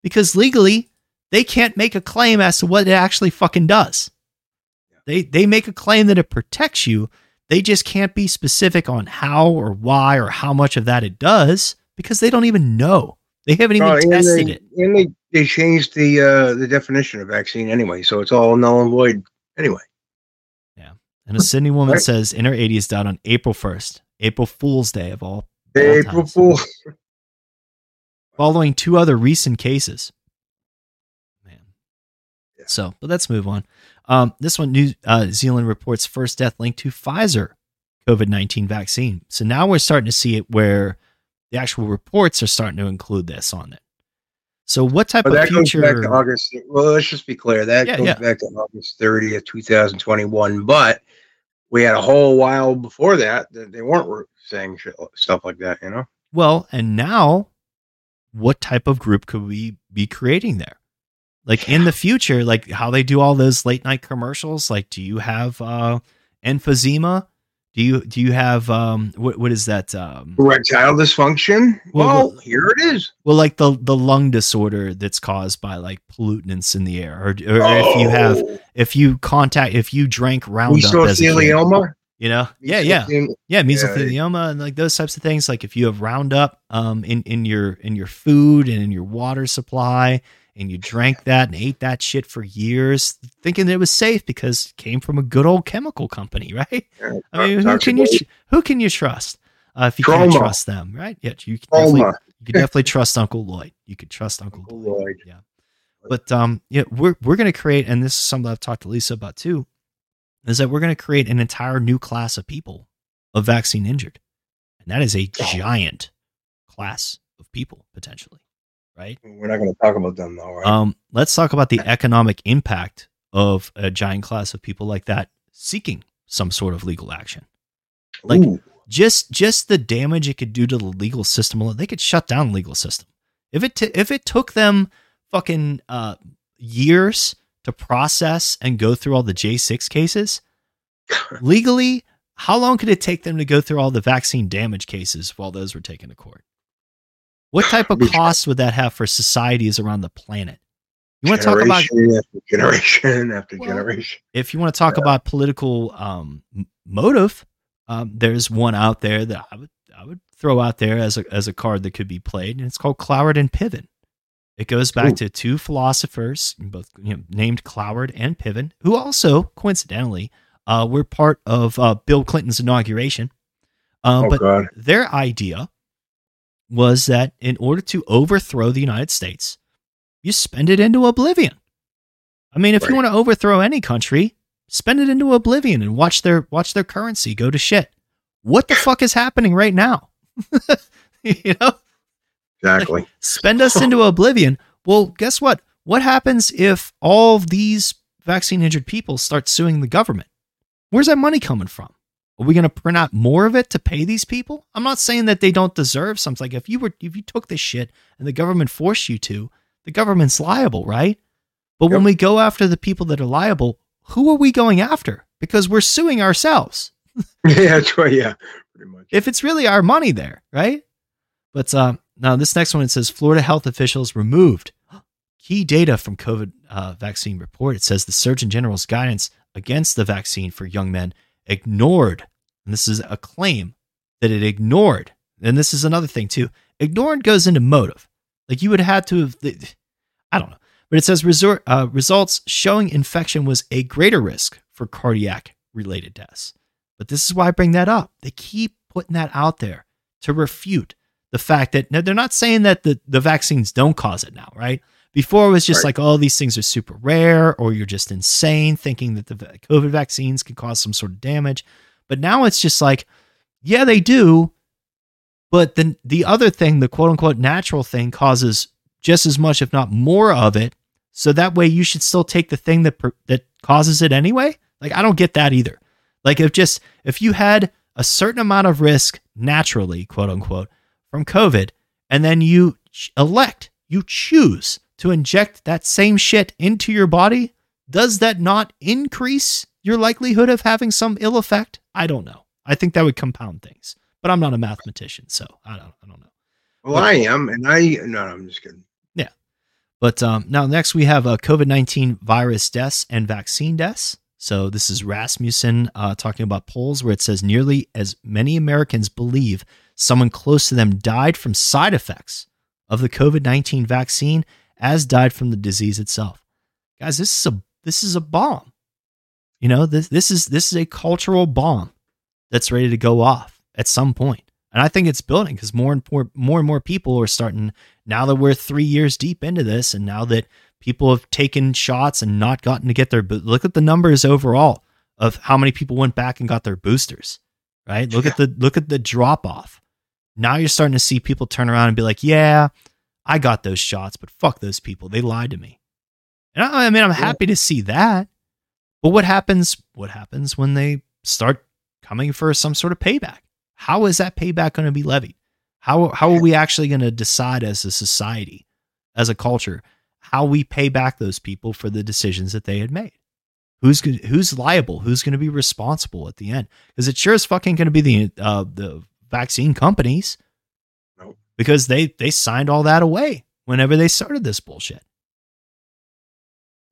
Because legally, they can't make a claim as to what it actually fucking does. They they make a claim that it protects you. They just can't be specific on how or why or how much of that it does because they don't even know. They haven't even Oh, tested they, it. And they, they changed the uh, the definition of vaccine anyway, so it's all null and void anyway. Yeah. And a Sydney woman Right. says in her 80s died on April 1st, April Fool's Day of all. April. Fool. Following two other recent cases. So, but let's move on. Um, this one, New uh, Zealand reports first death linked to Pfizer COVID 19 vaccine. So now we're starting to see it where the actual reports are starting to include this on it. So, what type But of that goes back to August. Well, let's just be clear. That Yeah, goes yeah. back to August 30th, 2021. But we had a whole while before that that they weren't saying shit, stuff like that, you know? Well, and now what type of group could we be creating there? Like in the future, like how they do all those late night commercials, like do you have uh emphysema? Do you do you have um what what is that um Erectile dysfunction. Well, Well, well- here it is. well like the the lung disorder that's caused by like pollutants in the air or, or if you have Oh, if you contact if you drank Roundup as mesothelioma. you know? Yeah, yeah. Mesothelioma. Yeah, mesothelioma and like those types of things. Like if you have Roundup um, in in your in your food and in your water supply, and you drank that and ate that shit for years, thinking that it was safe because it came from a good old chemical company, [LAUGHS] right? Yeah, I mean, who can you who can you trust uh, if you can't trust them, right? Yeah, you can definitely you can definitely trust Uncle Lloyd. You could trust Uncle Uncle Lloyd. Lloyd. Yeah. But um, yeah, we're we're gonna create, and this is something I've talked to Lisa about too, is that we're gonna create an entire new class of people of vaccine injured, and that is a giant class of people potentially, right? We're not going to talk about them, though, right? Um, let's talk about the economic impact of a giant class of people like that seeking some sort of legal action. like- Ooh. Just just the damage it could do to the legal system alone. They could shut down the legal system. If it t- if it took them fucking uh, years to process and go through all the J6 cases, [LAUGHS] legally, how long could it take them to go through all the vaccine damage cases while those were taken to court? What type of cost would that have for societies around the planet? You want to talk about Generation after generation after Well, generation. if you want to talk about political um, motive, um, there's one out there that I would I would throw out there as a as a card that could be played, and it's called Cloward and Piven. It goes back Ooh. to two philosophers, both you know, named Cloward and Piven, who also coincidentally uh, were part of uh, Bill Clinton's inauguration. Um, oh, but God. their idea was that in order to overthrow the United States, you spend it into oblivion. I mean, if you want to overthrow any country, spend it into oblivion and watch their watch their currency go to shit. What the fuck is happening right now? [LAUGHS] you know, Exactly. spend us into oblivion. Well, guess what? What happens if all these vaccine injured people start suing the government? Where's that money coming from? Are we going to print out more of it to pay these people? I'm not saying that they don't deserve something. Like if you were, if you took this shit and the government forced you to, the government's liable, right? But when we go after the people that are liable, who are we going after? Because we're suing ourselves [LAUGHS] [LAUGHS] yeah, that's right. Yeah, pretty much. if it's really our money there, right? But uh, now this next one it says Florida health officials removed [GASPS] key data from COVID uh, vaccine report. It says the Surgeon General's guidance against the vaccine for young men ignored, and this is a claim that it ignored. And this is another thing too. Ignored goes into motive. Like you would have to have, I don't know. But it says resort, uh, results showing infection was a greater risk for cardiac related deaths. But this is why I bring that up. They keep putting that out there to refute the fact that now they're not saying that the, the vaccines don't cause it now, right? Before it was just Right. like, oh, these things are super rare, or you're just insane thinking that the COVID vaccines can cause some sort of damage. But now it's just like, yeah, they do. But then the other thing, the quote unquote natural thing, causes just as much, if not more, of it. So that way, you should still take the thing that per- that causes it anyway. Like I don't get that either. Like if just if you had a certain amount of risk naturally, quote unquote, from COVID, and then you elect, you choose to inject that same shit into your body, does that not increase your likelihood of having some ill effect? I don't know. I think that would compound things, but I'm not a mathematician, so I don't. I don't know. Well, I am, and I no, I'm just kidding. Yeah, but um, now, next we have uh, COVID 19 virus deaths and vaccine deaths. So, this is Rasmussen uh, talking about polls where it says nearly as many Americans believe someone close to them died from side effects of the COVID 19 vaccine as died from the disease itself. Guys, this is a this is a bomb. You know, this this is this is a cultural bomb that's ready to go off at some point. And I think it's building because more and more more and more people are starting now that we're three years deep into this, and now that people have taken shots and not gotten to get their bo- look at the numbers overall of how many people went back and got their boosters. Right? Look at the look at the drop off. Now you're starting to see people turn around and be like, "Yeah, I got those shots, but fuck those people. They lied to me." And I, I mean, I'm happy to see that. But what happens? What happens when they start coming for some sort of payback? How is that payback going to be levied? How how are we actually going to decide as a society, as a culture, how we pay back those people for the decisions that they had made? Who's who's liable? Who's going to be responsible at the end? Because it sure is fucking going to be the uh, the vaccine companies. Because they they signed all that away whenever they started this bullshit.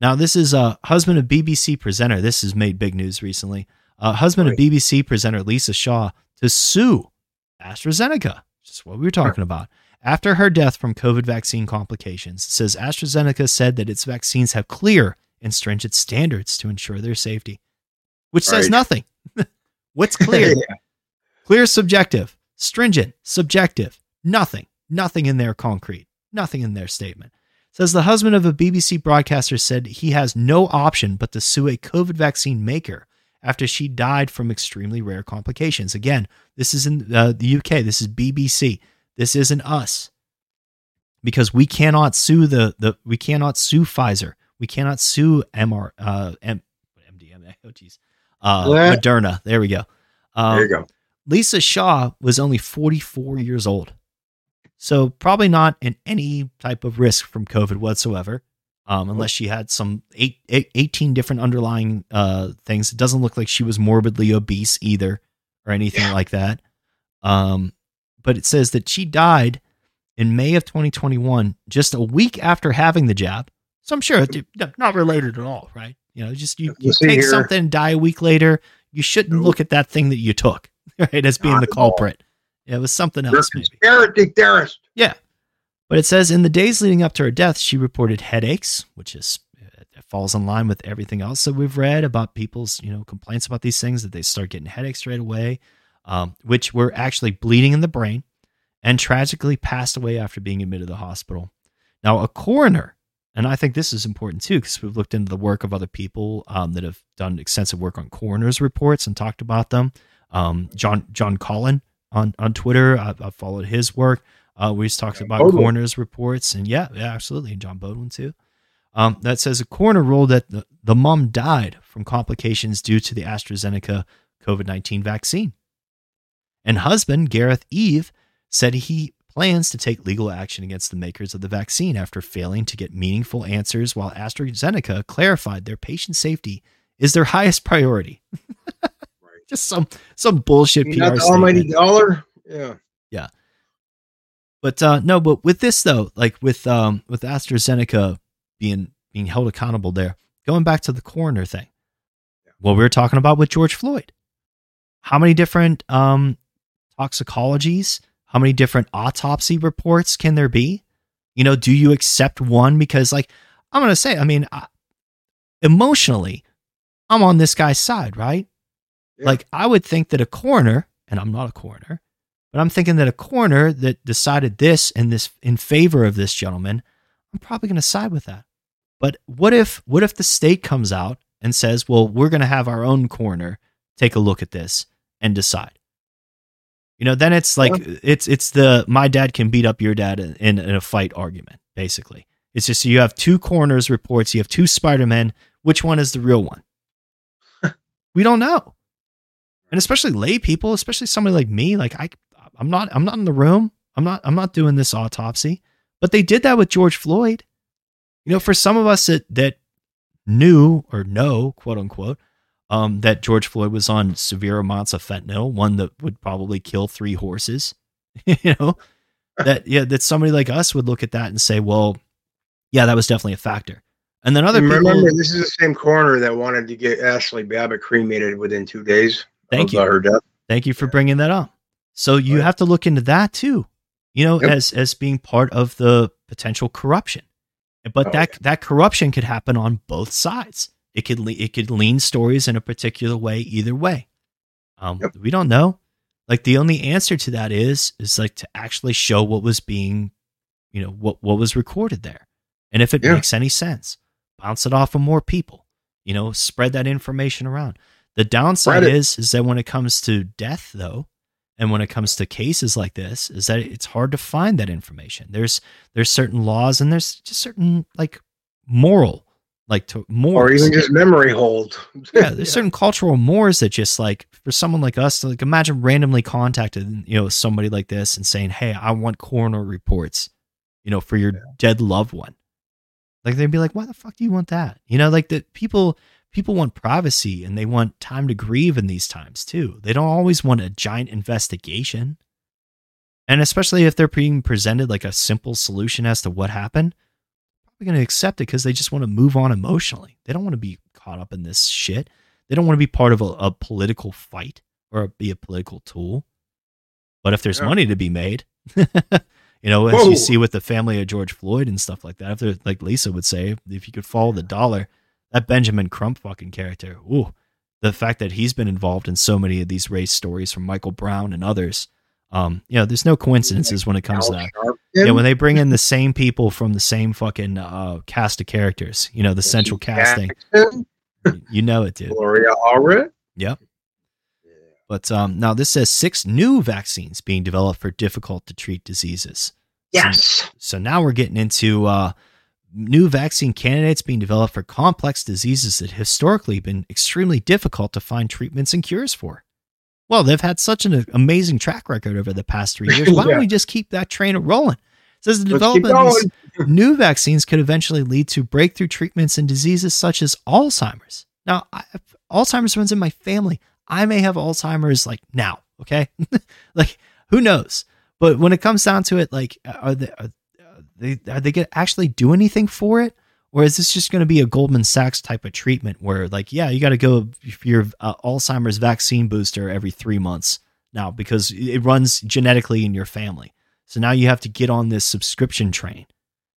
Now, this is a husband of BBC presenter. This has made big news recently. Uh, husband of BBC presenter Lisa Shaw to sue AstraZeneca, just what we were talking about. After her death from COVID vaccine complications, says AstraZeneca said that its vaccines have clear and stringent standards to ensure their safety, which says nothing. [LAUGHS] What's [LAUGHS] clear? Yeah. Clear subjective, stringent subjective, nothing, nothing in their concrete, nothing in their statement. Says the husband of a BBC broadcaster said he has no option but to sue a COVID vaccine maker after she died from extremely rare complications. Again, this is in uh, the UK. This is BBC. This isn't us because we cannot sue the the we cannot sue Pfizer. We cannot sue MR uh M, MDMA. [LAUGHS] Oh geez, uh, Moderna. There we go. Um, there you go. Lisa Shaw was only 44 years old. So probably not in any type of risk from COVID whatsoever, um, unless she had some eight, eight, 18 different underlying uh, things. It doesn't look like she was morbidly obese either or anything like that. Um, but it says that she died in May of 2021, just a week after having the jab. So I'm sure not related at all, right? You know, just you, you take here. something die a week later. You shouldn't look at that thing that you took, [LAUGHS] right, as being Not the at It was something You're else, conspiracy theorist. Yeah. But it says in the days leading up to her death, she reported headaches, which is it falls in line with everything else that we've read about people's you know complaints about these things that they start getting headaches right away, um, which were actually bleeding in the brain, and tragically passed away after being admitted to the hospital. Now, a coroner, and I think this is important too because we've looked into the work of other people um, that have done extensive work on coroner's reports and talked about them. Um, John John Collin on on Twitter, I've, I've followed his work. Uh, we just talked about Beaudoin. coroner's reports, and yeah, yeah, absolutely, and John Beaudoin too. Um, that says a coroner ruled that the, the mom died from complications due to the AstraZeneca COVID 19 vaccine. And husband, Gareth Eve, said he plans to take legal action against the makers of the vaccine after failing to get meaningful answers while AstraZeneca clarified their patient safety is their highest priority. [LAUGHS] Just some some bullshit You PR not the almighty dollar. Yeah. Yeah. But uh, no, but with this though, like with um with AstraZeneca being being held accountable there, going back to the coroner thing, what we were talking about with George Floyd, how many different um toxicologies, how many different autopsy reports can there be? You know, do you accept one because like I'm gonna say, I mean, I, emotionally, I'm on this guy's side, right? Yeah. Like I would think that a coroner, and I'm not a coroner, but I'm thinking that a coroner that decided this and this in favor of this gentleman, I'm probably going to side with that. But what if what if the state comes out and says, "Well, we're going to have our own coroner take a look at this and decide." You know, then it's like it's it's the my dad can beat up your dad in, in, in a fight argument. Basically, it's just you have two coroners reports, you have two Spider Men. Which one is the real one? [LAUGHS] we don't know and especially lay people, especially somebody like me, like I, I'm not, I'm not in the room. I'm not, I'm not doing this autopsy. But they did that with George Floyd. You know, for some of us that that knew or know, quote unquote, um, that George Floyd was on severe amounts of fentanyl, one that would probably kill three horses. [LAUGHS] you know, that yeah, that somebody like us would look at that and say, well, yeah, that was definitely a factor. And then other And people, remember, this is the same coroner that wanted to get Ashley Babbitt cremated within two days. Thank you. Thank you for bringing that up. So you Right. have to look into that too. You know, Yep. as as being part of the potential corruption. But Oh, that that corruption could happen on both sides. It could le- it could lean stories in a particular way either way. Um, we don't know. Like the only answer to that is is like to actually show what was being, you know, what what was recorded there, and if it Yeah. makes any sense, bounce it off of more people. You know, spread that information around. The downside is is that when it comes to death, though, and when it comes to cases like this, is that it's hard to find that information. There's there's certain laws and there's just certain like moral, like to more or even just memory hold. yeah, [LAUGHS] there's certain cultural mores that just like for someone like us to like imagine randomly contacting, you know somebody like this and saying, "Hey, I want coroner reports," you know, for your dead loved one. Like they'd be like, "Why the fuck do you want that?" You know, like that people people want privacy and they want time to grieve in these times too. They don't always want a giant investigation. And especially if they're being presented like a simple solution as to what happened, they're probably going to accept it because they just want to move on emotionally. They don't want to be caught up in this shit. They don't want to be part of a, a political fight or be a political tool. But if there's Yeah. money to be made, [LAUGHS] you know, as Whoa. you see with the family of George Floyd and stuff like that, if they're like Lisa would say, if you could follow the dollar, that Benjamin Crump fucking character, ooh, the fact that he's been involved in so many of these race stories from Michael Brown and others, um, you know, there's no coincidences when it comes to that. Yeah, when they bring in the same people from the same fucking uh, cast of characters, you know, the central casting, you know it, dude. Gloria Allred. Yep. But um, now this says six new vaccines being developed for difficult to treat diseases. Yes. So now we're getting into uh, new vaccine candidates being developed for complex diseases that historically been extremely difficult to find treatments and cures for. Well, they've had such an amazing track record over the past three years. [LAUGHS] Why don't we just keep that train rolling? Says the development of these [LAUGHS] new vaccines could eventually lead to breakthrough treatments in diseases such as Alzheimer's. Now, I, Alzheimer's runs in my family. I may have Alzheimer's like now. Okay, [LAUGHS] like who knows? But when it comes down to it, like are they are they are they gonna actually do anything for it, or is this just going to be a Goldman Sachs type of treatment where like yeah, you got to go for your uh, Alzheimer's vaccine booster every three months now because it runs genetically in your family. So now you have to get on this subscription train.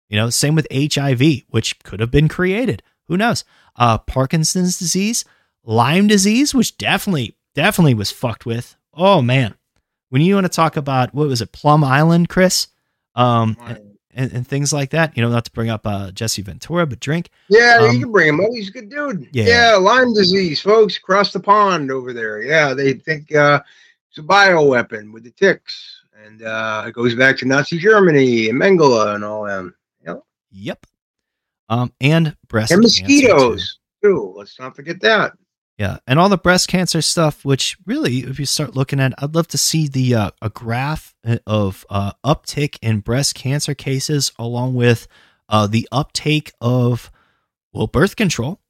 You know, same with HIV, which could have been created. Who knows? Uh, Parkinson's disease, Lyme disease, which definitely, definitely was fucked with. Oh man, when you want to talk about what was it, Plum Island, Chris, um, and, and, and things like that. You know, not to bring up uh, Jesse Ventura, but drink. Yeah, Um, you can bring him up. He's a good dude. Yeah. Yeah. Lyme disease, folks, across the pond over there. Yeah, they think uh, it's a bioweapon with the ticks. And uh, it goes back to Nazi Germany and Mengele and all them. Yep. Yep. Um, and breast And cancer, too. mosquitoes, too. Let's not forget that. Yeah, and all the breast cancer stuff, which really, if you start looking at, I'd love to see the uh, a graph of uh, uptick in breast cancer cases, along with uh, the uptake of well birth control.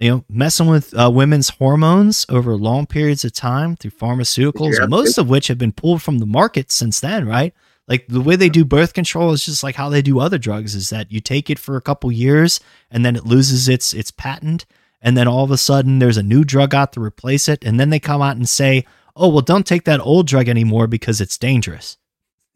You know, messing with uh, women's hormones over long periods of time through pharmaceuticals, Yeah. most of which have been pulled from the market since then, right? Like the way they do birth control is just like how they do other drugs is that you take it for a couple years and then it loses its its patent and then all of a sudden there's a new drug out to replace it and then they come out and say, "Oh, well don't take that old drug anymore because it's dangerous."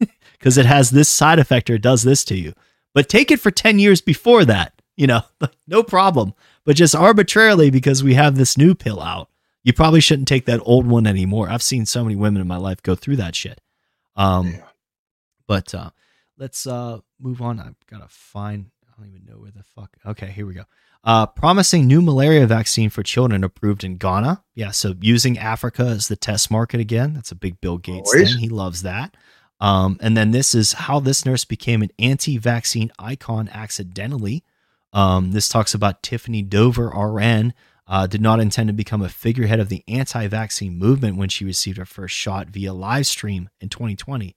[LAUGHS] Cuz it has this side effect or it does this to you. But take it for 10 years before that, you know, [LAUGHS] no problem. But just arbitrarily because we have this new pill out, you probably shouldn't take that old one anymore. I've seen so many women in my life go through that shit. Um but uh, let's uh, move on. I've got to find. I don't even know where the fuck. Okay, here we go. Uh, promising new malaria vaccine for children approved in Ghana. Yeah, so using Africa as the test market again. That's a big Bill Gates Always. thing. He loves that. Um, and then this is how this nurse became an anti-vaccine icon accidentally. Um, this talks about Tiffany Dover, RN, uh, did not intend to become a figurehead of the anti-vaccine movement when she received her first shot via live stream in 2020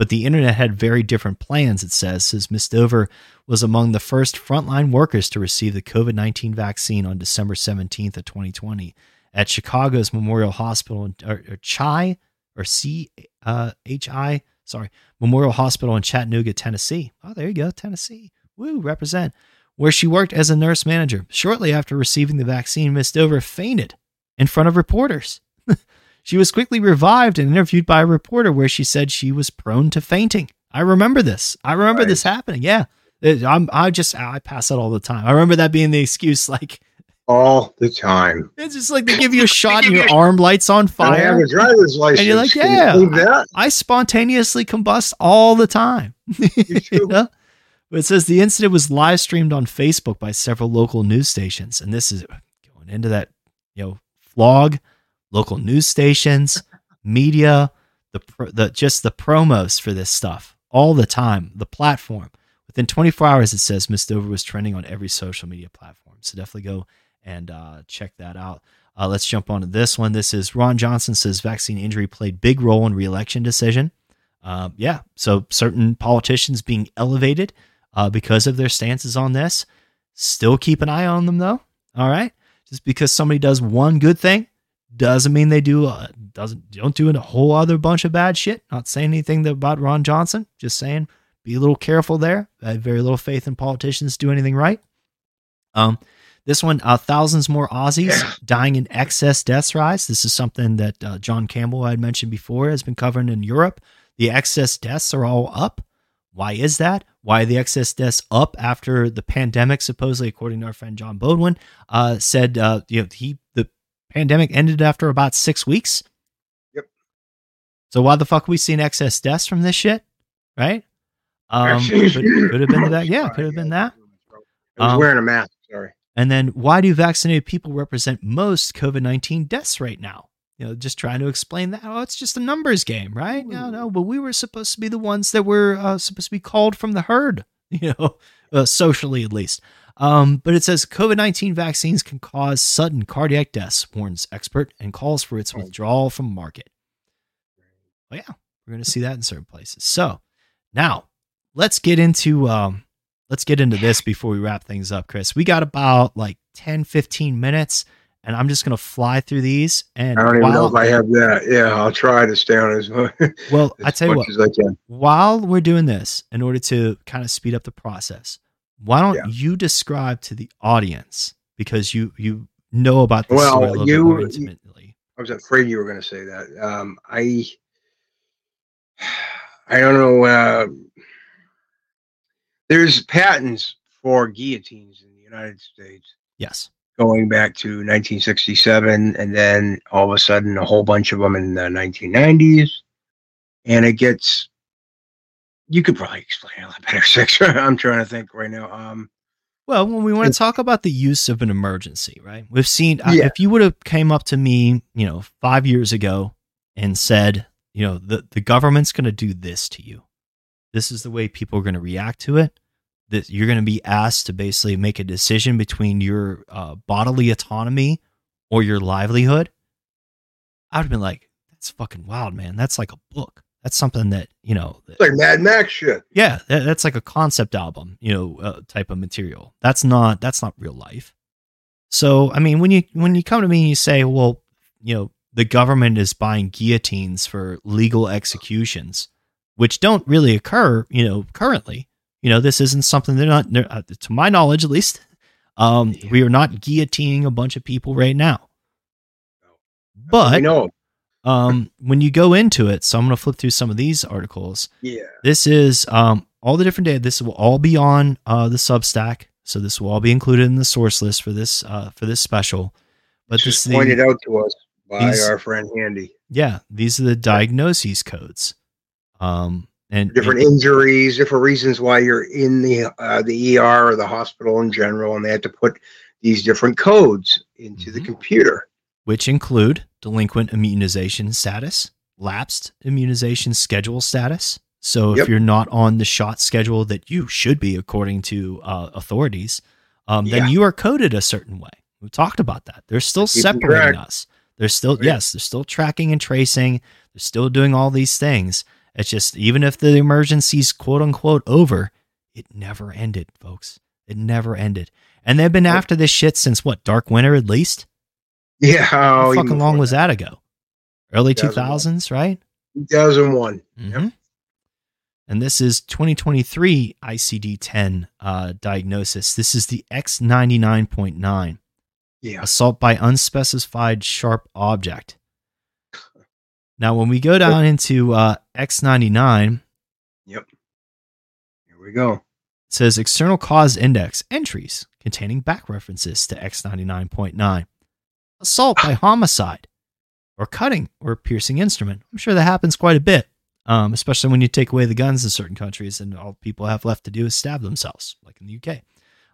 but the internet had very different plans, it says, says Miss Dover was among the first frontline workers to receive the COVID 19 vaccine on December 17th of 2020 at Chicago's Memorial Hospital, or, or CHI, or C uh, H I, sorry, Memorial Hospital in Chattanooga, Tennessee. Oh, there you go, Tennessee. Woo, represent. Where she worked as a nurse manager. Shortly after receiving the vaccine, Miss Dover fainted in front of reporters. [LAUGHS] She was quickly revived and interviewed by a reporter where she said she was prone to fainting. I remember this. I remember this happening. Yeah. It- I'm, I just, I pass out all the time. I remember that being the excuse. Like, all the time. It's just like they give you a [LAUGHS] shot and your arm lights on fire. I have a driver's license. And you're like, Can you yeah, that? I spontaneously combust all the time. [LAUGHS] You know? But it says the incident was live streamed on Facebook by several local news stations. And this is going into that, you know, flog, local news stations, media, the, the just the promos for this stuff all the time, the platform. Within 24 hours, it says Miss Dover was trending on every social media platform. So definitely go and uh, check that out. Uh, let's jump on to this one. This is Ron Johnson says vaccine injury played big role in reelection decision. Uh, yeah, so certain politicians being elevated uh, because of their stances on this. Still keep an eye on them though. All right, just because somebody does one good thing doesn't mean they do uh, doesn't don't do a whole other bunch of bad shit. Not saying anything about Ron Johnson. Just saying be a little careful there. I have very little faith in politicians do anything right. Um, this one, uh, thousands more Aussies [COUGHS] dying in excess deaths rise. This is something that uh, John Campbell I had mentioned before has been covered in Europe. The excess deaths are all up. Why is that? Why are the excess deaths up after the pandemic? Supposedly, according to our friend John Bodwin, uh, said uh, you know he pandemic ended after about six weeks. Yep. So why the fuck are we seeing excess deaths from this shit? Right? Um, could, [COUGHS] could have been that. Yeah, could have been that. I was Um, wearing a mask. Sorry. And then why do vaccinated people represent most COVID 19 deaths right now? You know, just trying to explain that. Oh, it's just a numbers game, right? No, no, but we were supposed to be the ones that were uh, supposed to be called from the herd, [LAUGHS] you know, uh, socially at least. Um, but it says COVID 19 vaccines can cause sudden cardiac deaths, warns expert, and calls for its withdrawal from market. Oh, yeah, we're going to see that in certain places. So now let's get into um, let's get into this before we wrap things up, Chris. We got about like 10, 15 minutes, and I'm just going to fly through these. And I don't even know if I have that. Yeah, I'll try to stay on as much, [LAUGHS] well, I tell you what, as while we're doing this, in order to kind of speed up the process, why don't Yeah. you describe to the audience because you you know about this Well, you, bit more intimately. I was afraid you were going to say that. Um, I, [SIGHS] I don't know. Uh, there's patents for guillotines in the United States Yes. going back to 1967, and then all of a sudden, a whole bunch of them in the 1990s, and it gets. You could probably explain it a lot better, [LAUGHS] Six. I'm trying to think right now. Um, Well, when we want to talk about the use of an emergency, right? We've seen Yeah. if you would have came up to me, you know, 5 years ago and said, you know, the the government's going to do this to you. This is the way people are going to react to it. That you're going to be asked to basically make a decision between your uh, bodily autonomy or your livelihood. I would have been like, that's fucking wild, man. That's like a book. That's something that, you know, it's like Mad Max shit. yeah, that, that's like a concept album, you know, uh, type of material. That's not that's not real life. So, I mean, when you when you come to me and you say, well, you know, the government is buying guillotines for legal executions, which don't really occur, you know, currently. You know, this isn't something they're not, they're, uh, to my knowledge at least. Um, we are not guillotining a bunch of people right now. But I know. Um, when you go into it, so I'm going to flip through some of these articles. Yeah. This is um, all the different data. This will all be on uh, the Substack, so this will all be included in the source list for this uh, for this special. But this is pointed out to us by these- our friend Handy. yeah, these are the diagnoses codes. Um, and different injuries, different reasons why you're in the uh, the ER or the hospital in general, and they had to put these different codes into Mm-hmm. the computer. which include delinquent immunization status, lapsed immunization schedule status. So if Yep. you're not on the shot schedule that you should be according to uh, authorities, um, then Yeah. you are coded a certain way. We talked about that. They're still Keeping separating us. They're still yes, they're still tracking and tracing. They're still doing all these things. It's just even if the emergency's quote unquote over, it never ended, folks. It never ended. And they've been after this shit since what, Dark Winter at least? Yeah, How fucking long was that ago? Early 2000s, right? 2001. Mhm. And this is 2023 ICD 10 uh, diagnosis. This is the X99.9 Yeah. assault by unspecified sharp object. [LAUGHS] Now, when we go down into uh, X99, Yep. Here we go. It says external cause index entries containing back references to X99.9. Assault by homicide or cutting or piercing instrument. I'm sure that happens quite a bit, um, especially when you take away the guns in certain countries and all people have left to do is stab themselves, like in the UK.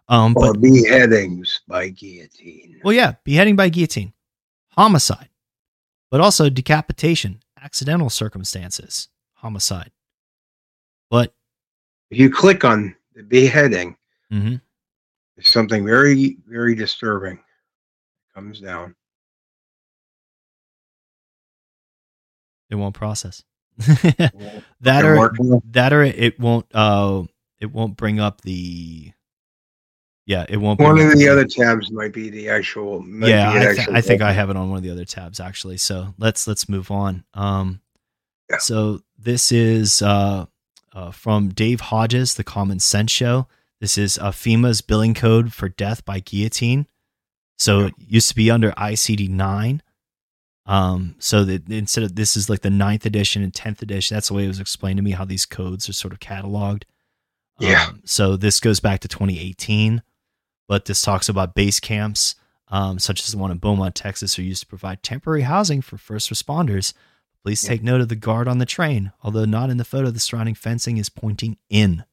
Um, or but beheadings by guillotine. well, yeah, beheading by guillotine, homicide, but also decapitation, accidental circumstances, homicide. But If you click on the beheading, Mhm. there's something very, very disturbing. Comes down. it won't process. [LAUGHS] That or working. that or it won't uh it won't bring up the yeah it won't One of the other tabs might be the actual. yeah I, th- actual I think I have it on one of the other tabs actually so let's let's move on um Yeah. so this is uh, uh from Dave Hodges the Common Sense Show this is uh, FEMA's billing code for death by guillotine so it used to be under ICD 9 um, so that instead of this is like the ninth edition and tenth edition, that's the way it was explained to me how these codes are sort of cataloged. Yeah. Um, so this goes back to 2018, but this talks about base camps, um, such as the one in Beaumont, Texas, are used to provide temporary housing for first responders. Please Yeah. take note of the guard on the train, although not in the photo, the surrounding fencing is pointing in.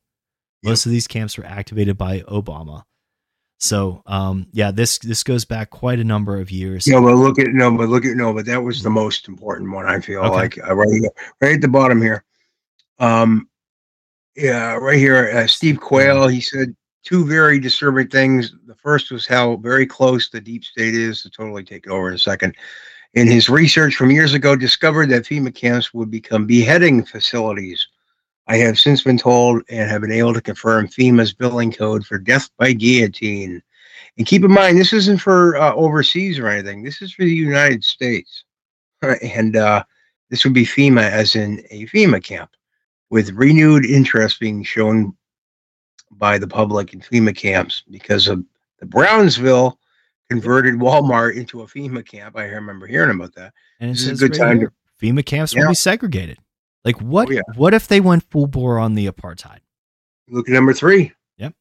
Most of these camps were activated by Obama. So, um, yeah, this this goes back quite a number of years. No, but look at no, but look at no, but that was the most important one. I feel Okay. like uh, right, right at the bottom here. Um, yeah, right here, uh, Steve Quayle. He said two very disturbing things. The first was how very close the deep state is to totally take it over in a second. In his research from years ago, discovered that FEMA camps would become beheading facilities. I have since been told and have been able to confirm FEMA's billing code for death by guillotine. And keep in mind, this isn't for uh, overseas or anything. This is for the United States. [LAUGHS] And uh, this would be FEMA, as in a FEMA camp, with renewed interest being shown by the public in FEMA camps because of the Brownsville converted Walmart into a FEMA camp. I remember hearing about that. And This is a good right time here, FEMA camps will Yeah. be segregated. Like what? Oh, yeah. What if they went full bore on the apartheid? Look at number three. Yep.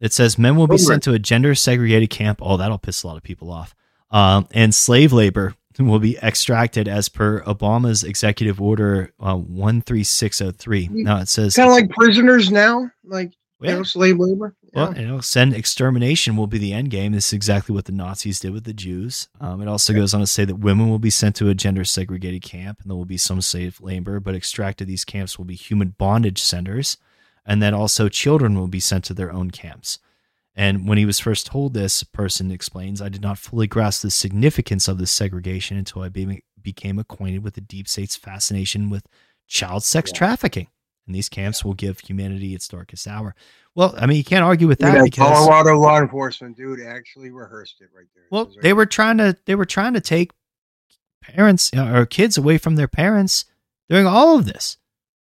It says men will be Over. sent to a gender segregated camp. Oh, that'll piss a lot of people off. Um, and slave labor [LAUGHS] will be extracted as per Obama's executive order uh, 13603. Now it says, Kind of like prisoners now, like know, slave labor. well, you know, send extermination will be the end game. This is exactly what the Nazis did with the Jews. Um, it also goes on to say that women will be sent to a gender segregated camp and there will be some slave labor, but extracted these camps will be human bondage centers. And then also children will be sent to their own camps. And when he was first told this, person explains, I did not fully grasp the significance of this segregation until I be- became acquainted with the deep state's fascination with child sex trafficking. And these camps will give humanity its darkest hour. Well, I mean, you can't argue with that that because Colorado law enforcement dude actually rehearsed it right there. Well, they were trying to they were trying to take parents uh, or kids away from their parents during all of this.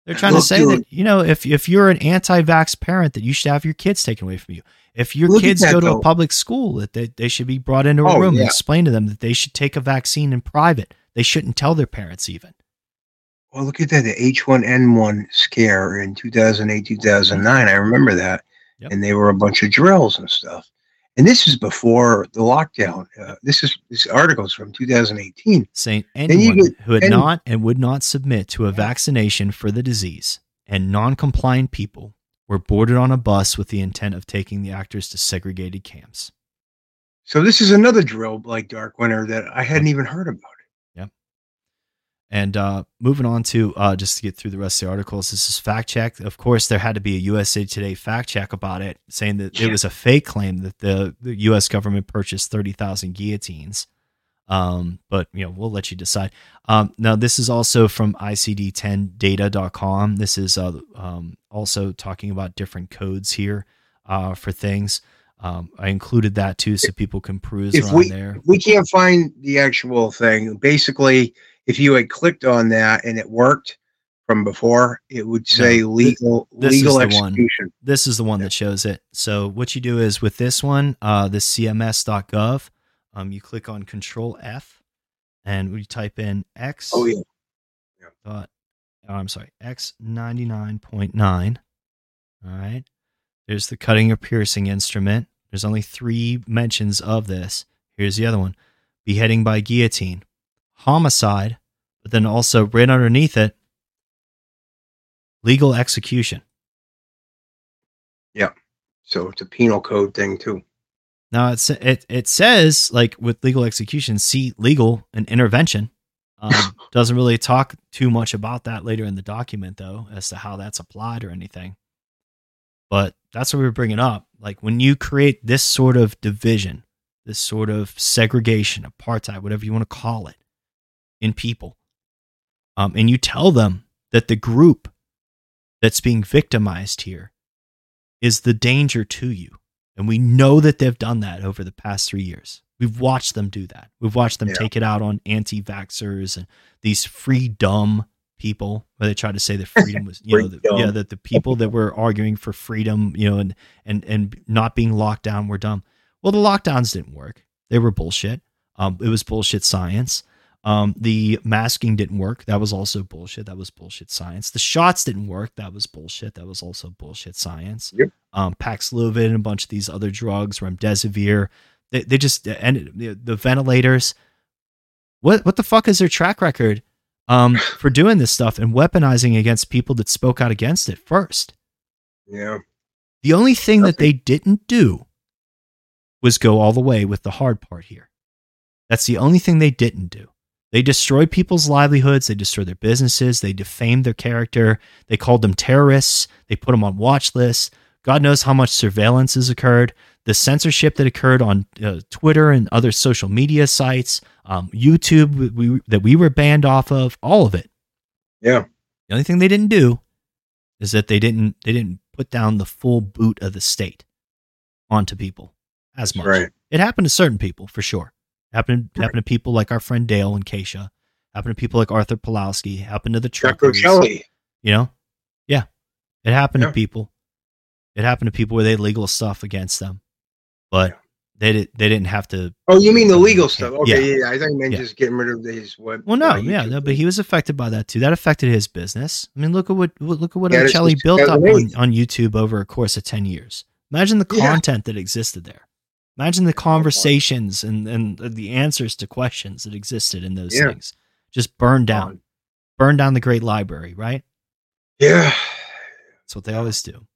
They're trying to say dude. that you know if if you're an anti-vax parent that you should have your kids taken away from you. If your kids that, go to though. a public school, that they, they should be brought into a Oh, room yeah. and explain to them that they should take a vaccine in private. They shouldn't tell their parents even. Well, look at that. The H1N1 scare in 2008, 2009. I remember that. Yep. And they were a bunch of drills and stuff. And this is before the lockdown. Uh, this is this article is from 2018. saying anyone get- who had and- not and would not submit to a vaccination for the disease and non-compliant people were boarded on a bus with the intent of taking the actors to segregated camps. So this is another drill like Dark Winter that I hadn't even heard about. And uh, moving on to uh, just to get through the rest of the articles, this is fact check. Of course, there had to be a USA Today fact check about it, saying that it was a fake claim that the, the U.S. government purchased thirty thousand guillotines. Um, but you know, we'll let you decide. Um, now, this is also from ICD-10data.com. This is uh, um, also talking about different codes here uh, for things. Um, I included that too, so people can peruse If around we there. we can't find the actual thing, basically, if you had clicked on that and it worked from before, it would say No, legal this is legal the one. execution. This is the one that shows it. So what you do is with this one, uh, this CMS.gov, um, you click on Control F, and we type in X. Oh yeah. Dot, oh, I'm sorry, X ninety nine point nine. All right. There's the cutting or piercing instrument. There's only three mentions of this. Here's the other one beheading by guillotine, homicide, but then also right underneath it, legal execution. Yeah. So it's a penal code thing too. Now it it it says like with legal execution, see legal and intervention. Um, [LAUGHS] doesn't really talk too much about that later in the document though, as to how that's applied or anything. But that's what we are bringing up. Like when you create this sort of division, this sort of segregation, apartheid, whatever you want to call it, in people, um, and you tell them that the group that's being victimized here is the danger to you. And we know that they've done that over the past three years. We've watched them do that. We've watched them yeah. take it out on anti vaxxers and these free dumb people where they tried to say that freedom was you know the, [LAUGHS] yeah that the people that were arguing for freedom you know and and and not being locked down were dumb well the lockdowns didn't work they were bullshit um, it was bullshit science um, the masking didn't work that was also bullshit that was bullshit science the shots didn't work that was bullshit that was also bullshit science yep. um, Paxlovid and a bunch of these other drugs remdesivir they, they just and the ventilators what what the fuck is their track record um, [LAUGHS] for doing this stuff and weaponizing against people that spoke out against it first. Yeah. The only thing that they didn't do was go all the way with the hard part here. That's the only thing they didn't do. They destroyed people's livelihoods. They destroyed their businesses. They defamed their character. They called them terrorists. They put them on watch lists. God knows how much surveillance has occurred. The censorship that occurred on uh, Twitter and other social media sites, um, YouTube we, that we were banned off of, all of it. Yeah. The only thing they didn't do is that they didn't they didn't put down the full boot of the state onto people as much. Right. It happened to certain people for sure. It happened right. happened to people like our friend Dale and Keisha. Happened to people like Arthur Pawlowski. Happened to the truckers. Kelly. You know, yeah, it happened yeah. to people. It happened to people where they had legal stuff against them, but they did they didn't have to. Oh, you mean the legal stuff? Okay, yeah, yeah. I think meant yeah. just getting rid of his web. Well, no, uh, yeah, no, but he was affected by that too. That affected his business. I mean, look at what look at what yeah, Kelly built up on, on YouTube over a course of ten years. Imagine the content that existed there. Imagine the conversations and and the answers to questions that existed in those things. Just burned down, burned down the great library, right? Yeah, that's what they always do.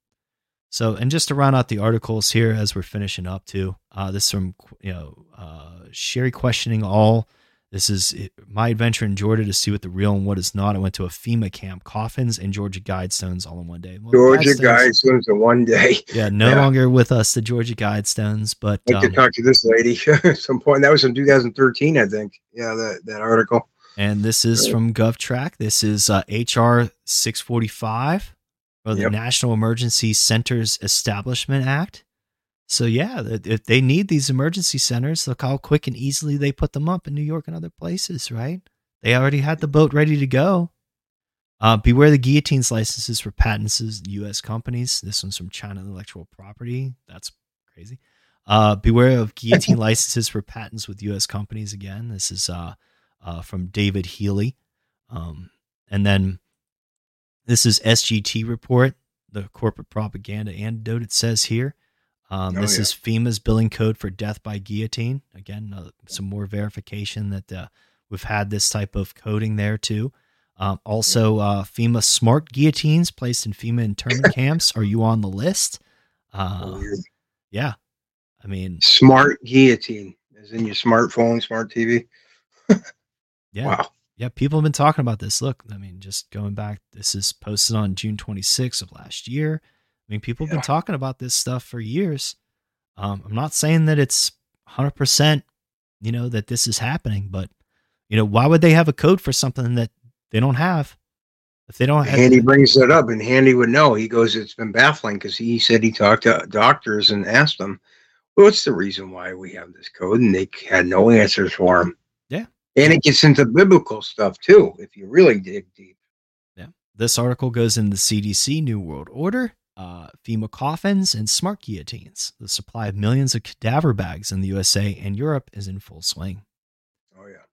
So, and just to round out the articles here as we're finishing up too, uh, this is from you know uh, Sherry questioning all. This is my adventure in Georgia to see what the real and what is not. I went to a FEMA camp, coffins and Georgia Guidestones all in one day. Well, Georgia Guidestones in one day. [LAUGHS] Yeah, no yeah. longer with us, the Georgia Guidestones, but I um, talk to this lady [LAUGHS] at some point. That was in 2013, I think. Yeah, that that article. And this is from GovTrack. This is uh, HR 645 or the yep. National Emergency Centers Establishment Act. So yeah, if they need these emergency centers, look how quick and easily they put them up in New York and other places, right? They already had the boat ready to go. Uh, beware the guillotines licenses for patents U.S. companies. This one's from China Intellectual Property. That's crazy. Uh, beware of guillotine [LAUGHS] licenses for patents with U.S. companies. Again, this is uh, uh, from David Healy. Um, and then this is SGT report, the corporate propaganda antidote. It says here. Um, oh, this yeah. is FEMA's billing code for death by guillotine. Again, uh, some more verification that uh, we've had this type of coding there too. Um, also, uh, FEMA smart guillotines placed in FEMA internment [LAUGHS] camps. Are you on the list? Uh, yeah, I mean, smart guillotine is in your smartphone, smart TV. [LAUGHS] yeah. Wow yeah, people have been talking about this. Look, I mean, just going back, this is posted on June 26th of last year. Mean, people have yeah. been talking about this stuff for years. Um, I'm not saying that it's 100%, you know, that this is happening, but, you know, why would they have a code for something that they don't have? If they don't have. Handy brings that up, and Handy would know. He goes, It's been baffling because he said he talked to doctors and asked them, well, What's the reason why we have this code? And they had no answers for him. Yeah. And it gets into biblical stuff too, if you really dig deep. Yeah. This article goes in the CDC New World Order, uh, FEMA coffins, and smart guillotines. The supply of millions of cadaver bags in the USA and Europe is in full swing. Oh, yeah.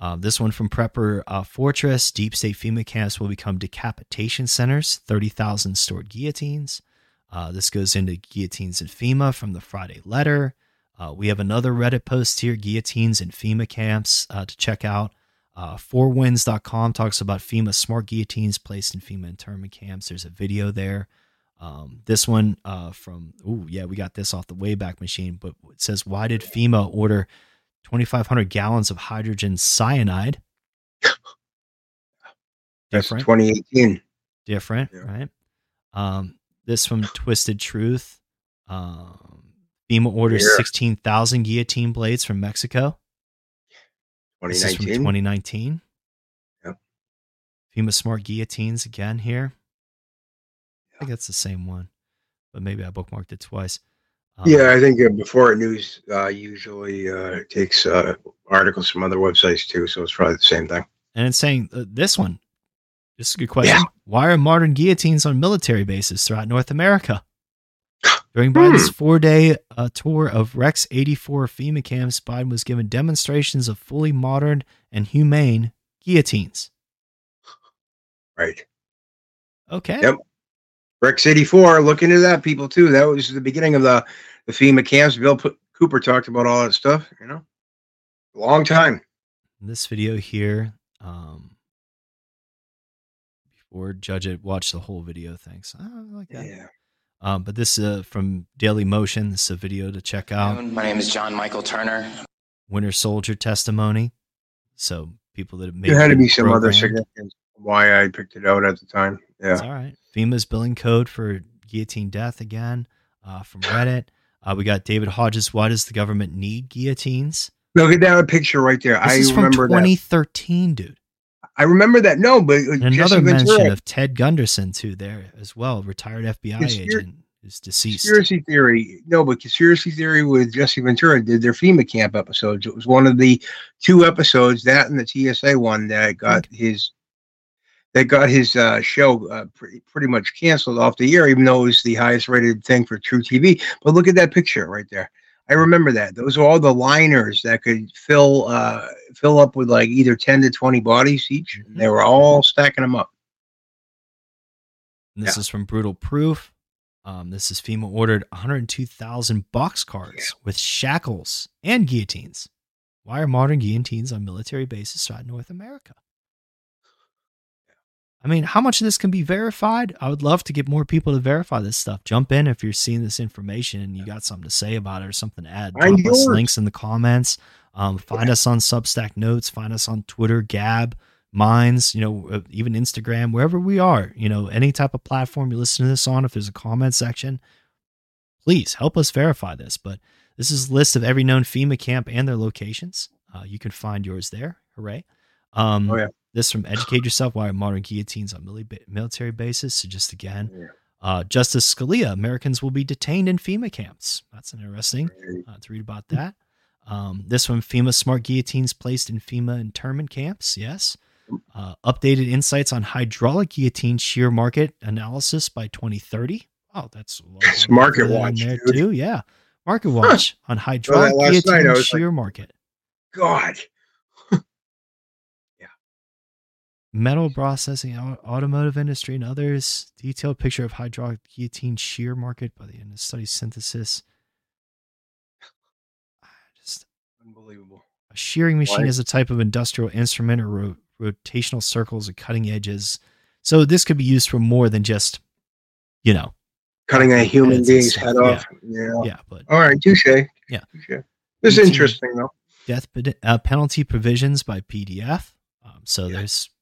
Uh, this one from Prepper uh, Fortress Deep State FEMA camps will become decapitation centers, 30,000 stored guillotines. Uh, this goes into guillotines and FEMA from the Friday letter. Uh, we have another Reddit post here, guillotines and FEMA camps uh, to check out. Uh, fourwinds.com talks about FEMA smart guillotines placed in FEMA internment camps. There's a video there. Um, this one uh, from, oh, yeah, we got this off the Wayback Machine, but it says, Why did FEMA order 2,500 gallons of hydrogen cyanide? [LAUGHS] That's 2018. Different, Yeah. right? Um, this from Twisted Truth. Um, FEMA orders Yeah. 16,000 guillotine blades from Mexico. This is from 2019. 2019. Yep. FEMA Smart Guillotines again here. I think that's the same one, but maybe I bookmarked it twice. Um, Yeah, I think uh, before news uh, usually uh, takes uh, articles from other websites too, so it's probably the same thing. And it's saying uh, this one. This is a good question. Yeah. Why are modern guillotines on military bases throughout North America? [SIGHS] During Biden's four day uh, tour of Rex 84 FEMA camps, Biden was given demonstrations of fully modern and humane guillotines. Right. Okay. Yep. Rex 84, look into that, people, too. That was the beginning of the, the FEMA camps. Bill P- Cooper talked about all that stuff, you know? Long time. In this video here, um, before judge it, watch the whole video. Thanks. I like that. Yeah. Um, but this uh, from Daily Motion. This is a video to check out. My name is John Michael Turner. Winter Soldier testimony. So people that have made There had to be some other programmed. Why I picked it out at the time. Yeah. all right. FEMA's billing code for guillotine death again uh, from Reddit. Uh, we got David Hodges. Why does the government need guillotines? Look at that picture right there. This I is from remember that. 2013, dude. I remember that. No, but uh, another mention Ventura, of Ted Gunderson too there as well, retired FBI Conspir- agent, is deceased. conspiracy theory. No, but conspiracy theory with Jesse Ventura did their FEMA camp episodes. It was one of the two episodes, that and the TSA one, that got his that got his uh, show uh, pretty, pretty much canceled off the air, even though it was the highest rated thing for truTV. But look at that picture right there. I remember that. Those are all the liners that could fill uh, fill up with like either ten to twenty bodies each. Mm-hmm. They were all stacking them up. And this is from Brutal Proof. Um, this is FEMA ordered 102,000 box cars with shackles and guillotines. Why are modern guillotines on military bases throughout North America? I mean, how much of this can be verified? I would love to get more people to verify this stuff. Jump in if you're seeing this information and you got something to say about it or something to add. Find Drop us links in the comments. Um, find us on Substack Notes. Find us on Twitter, Gab, Minds, you know, uh, even Instagram, wherever we are. You know, any type of platform you listen to this on, if there's a comment section, please help us verify this. But this is a list of every known FEMA camp and their locations. Uh, you can find yours there. Hooray. Um, Oh, yeah. This from Educate Yourself Why Modern Guillotines on mili- Military Bases. So, just again, Yeah. uh, Justice Scalia Americans will be detained in FEMA camps. That's an interesting uh, to read about that. Um, this one FEMA smart guillotines placed in FEMA internment camps. Yes. Uh, updated insights on hydraulic guillotine shear market analysis by 2030. Oh, that's a lot It's of Market Watch, there dude. too. Yeah, Market Watch on hydraulic night. Guillotine shear market. God. Metal processing, automotive industry, and others. Detailed picture of hydraulic guillotine shear market by the end of study synthesis. Just Unbelievable. a shearing machine Why? is a type of industrial instrument or ro- rotational circles or cutting edges. So this could be used for more than just, you know, Cutting a human being's head off. Yeah. yeah, but All right. Touche. Yeah. Touche. This is interesting, though. death uh, penalty provisions by PDF. Um, so there's you know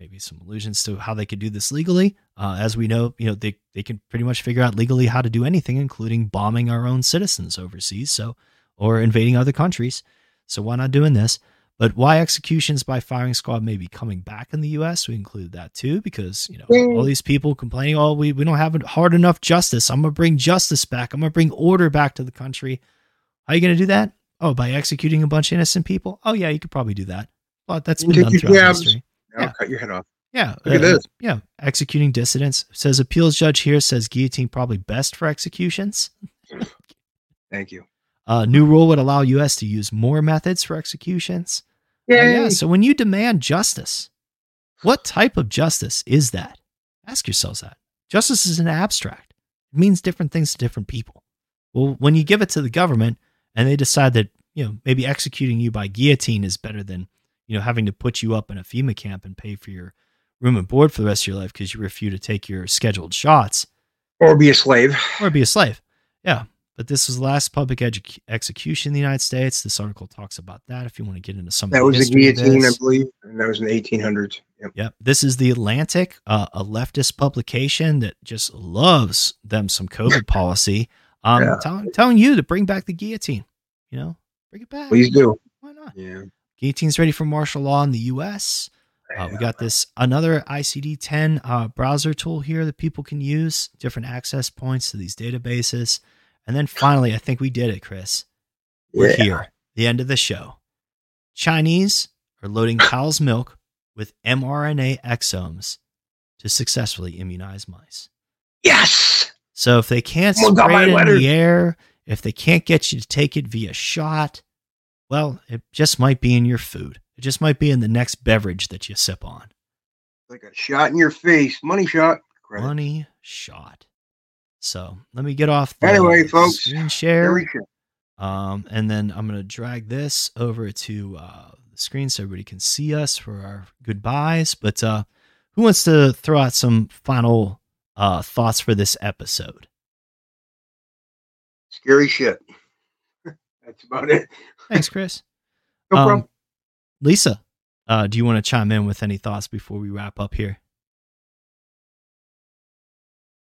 maybe some allusions to how they could do this legally. Uh, as we know, you know they they can pretty much figure out legally how to do anything, including bombing our own citizens overseas. So or invading other countries. So why not doing this? But why executions by firing squad may be coming back in the U.S. We include that too because you know all these people complaining, oh we we don't have hard enough justice. I'm gonna bring justice back. I'm gonna bring order back to the country. How are you gonna do that? Oh, by executing a bunch of innocent people? Oh yeah, you could probably do that. But that's been done throughout [LAUGHS] history. I'll Yeah. cut your head off. Yeah. Look at uh, this. Yeah. Executing dissidents. Says appeals judge here says guillotine probably best for executions. [LAUGHS] Thank you. Uh, new rule would allow U.S. to use more methods for executions. Uh, yeah. So when you demand justice, what type of justice is that? Ask yourselves that. Justice is an abstract. It means different things to different people. Well, when you give it to the government and they decide that, you know, maybe executing you by guillotine is better than, you know, having to put you up in a FEMA camp and pay for your room and board for the rest of your life because you refuse to take your scheduled shots or be a slave or be a slave. Yeah. But this was the last public edu- execution in the United States. This article talks about that. If you want to get into some that was a guillotine, I believe, and that was in the 1800s. Yep. yep. This is the Atlantic, uh, a leftist publication that just loves them some COVID [LAUGHS] policy. Um, yeah. tell, telling you to bring back the guillotine. You know, bring it back. Please do. Why not? Yeah. Guillotine's ready for martial law in the U.S. Uh, we got this another ICD 10 uh, browser tool here that people can use, different access points to these databases. And then finally, I think we did it, Chris. We're yeah. here, the end of the show. Chinese are loading [LAUGHS] cow's milk with mRNA exomes to successfully immunize mice. Yes. So if they can't spray it in the air, if they can't get you to take it via shot, well, it just might be in your food. It just might be in the next beverage that you sip on. Like a shot in your face. Money shot. Credit. Money shot. So let me get off the anyway, folks, screen share. Um, and then I'm going to drag this over to uh, the screen so everybody can see us for our goodbyes. But uh, who wants to throw out some final uh, thoughts for this episode? Scary shit. [LAUGHS] That's about it. Thanks, Chris. no um, problem. Lisa, uh, do you want to chime in with any thoughts before we wrap up here?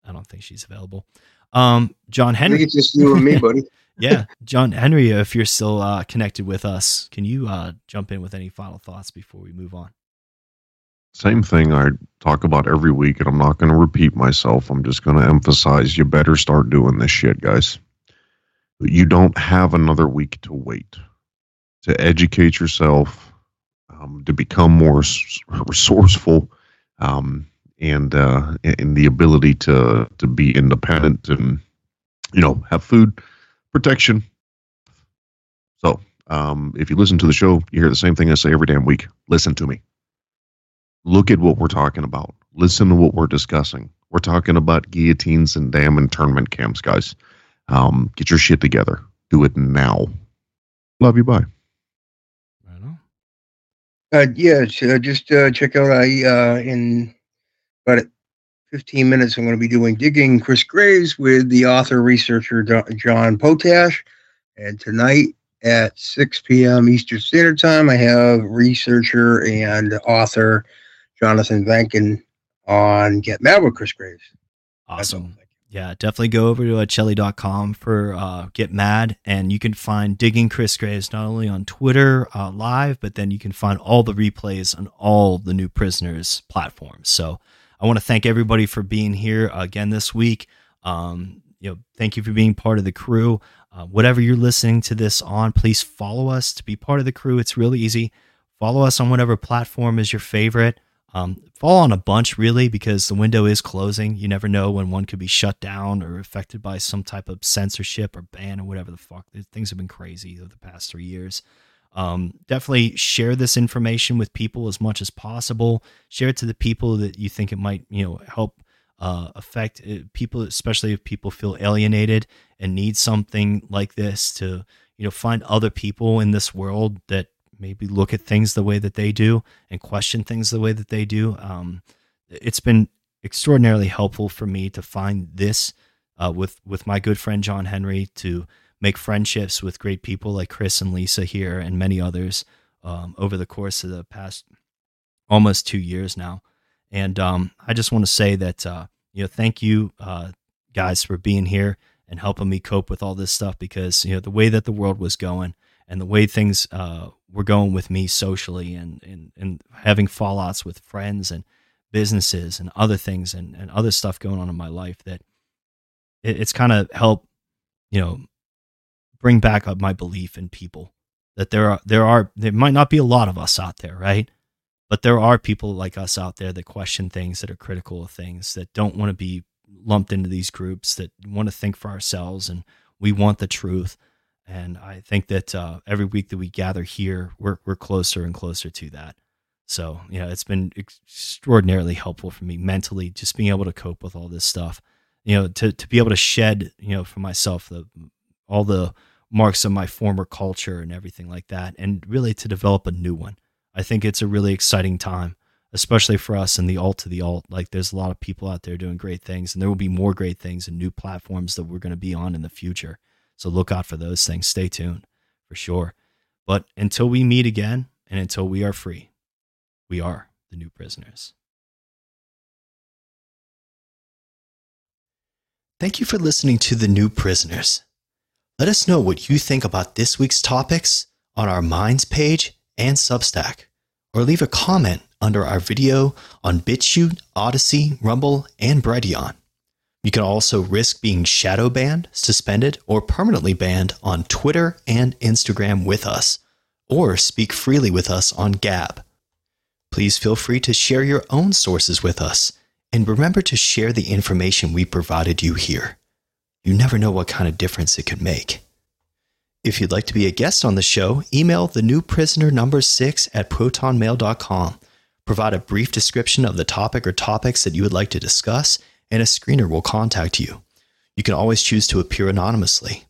I don't think she's available. Um, John Henry. it's just you and me, [LAUGHS] buddy. yeah, [LAUGHS] John Henry, if you're still uh, connected with us, can you uh, jump in with any final thoughts before we move on? Same thing I talk about every week, and I'm not going to repeat myself. I'm just going to emphasize you better start doing this shit, guys. You don't have another week to wait to educate yourself, um, to become more resourceful, um, and uh, and the ability to to be independent and you know have food protection. So um, if you listen to the show, you hear the same thing I say every damn week. Listen to me. Look at what we're talking about. Listen to what we're discussing. We're talking about guillotines and damn internment camps, guys. Um, get your shit together. Do it now. Love you. Bye. Uh, yeah, uh, just uh, check out I uh, in about 15 minutes. I'm going to be doing digging Chris Graves with the author researcher John Potash, and tonight at 6 p.m. Eastern Standard Time, I have researcher and author Jonathan Vankin on Get Mad with Chris Graves. Awesome. Yeah, definitely go over to uh, chelly.com for uh, Get Mad, and you can find Digging Chris Graves not only on Twitter uh, live, but then you can find all the replays on all the new prisoners platforms. So I want to thank everybody for being here again this week. Um, you know, thank you for being part of the crew. Uh, whatever you're listening to this on, please follow us to be part of the crew. It's really easy. Follow us on whatever platform is your favorite. Um, fall on a bunch really because the window is closing. You never know when one could be shut down or affected by some type of censorship or ban or whatever the fuck. Things have been crazy over the past three years. Um, definitely share this information with people as much as possible. Share it to the people that you think it might, you know, help uh, affect uh, people, especially if people feel alienated and need something like this to, you know, find other people in this world that maybe look at things the way that they do and question things the way that they do. Um, it's been extraordinarily helpful for me to find this uh, with with my good friend John Henry to make friendships with great people like Chris and Lisa here and many others um, over the course of the past almost two years now. And um, I just want to say that uh, you know thank you uh, guys for being here and helping me cope with all this stuff because you know the way that the world was going and the way things uh, were going with me socially and, and, and having fallouts with friends and businesses and other things and, and other stuff going on in my life that it, it's kind of helped, you know, bring back up my belief in people that there are, there are, there might not be a lot of us out there, right? But there are people like us out there that question things, that are critical of things, that don't want to be lumped into these groups, that want to think for ourselves and we want the truth and I think that uh, every week that we gather here, we're, we're closer and closer to that. So, you know, it's been extraordinarily helpful for me mentally, just being able to cope with all this stuff. you know, to to be able to shed, you know, for myself the all the marks of my former culture and everything like that, and really to develop a new one. I think it's a really exciting time, especially for us in the alt to the alt. Like there's a lot of people out there doing great things, and there will be more great things and new platforms that we're going to be on in the future. So look out for those things. Stay tuned for sure. But until we meet again and until we are free, we are the new prisoners. Thank you for listening to The New Prisoners. Let us know what you think about this week's topics on our Minds page and Substack, or leave a comment under our video on BitChute, Odysee, Rumble, and Brighteon. You can also risk being shadow banned, suspended, or permanently banned on Twitter and Instagram with us, or speak freely with us on Gab. Please feel free to share your own sources with us and remember to share the information we provided you here. You never know what kind of difference it could make. If you'd like to be a guest on the show, email the new prisoner number six at protonmail.com. Provide a brief description of the topic or topics that you would like to discuss, and a screener will contact you. You can always choose to appear anonymously.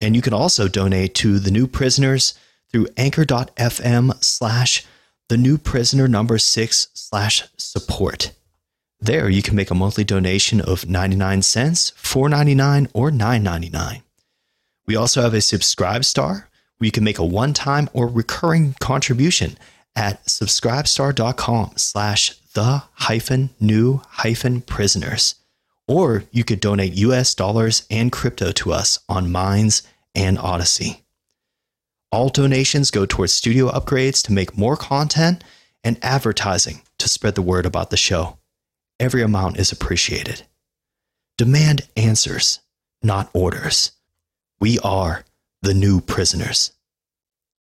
And you can also donate to the new prisoners through anchor.fm slash the new prisoner number six slash support. There, you can make a monthly donation of 99 cents, 4.99, or 9.99. We also have a subscribe star where you can make a one-time or recurring contribution at subscribestar.com slash the hyphen new hyphen prisoners. Or you could donate US dollars and crypto to us on Minds and Odysee. All donations go towards studio upgrades to make more content and advertising to spread the word about the show. Every amount is appreciated. Demand answers, not orders. We are the new prisoners.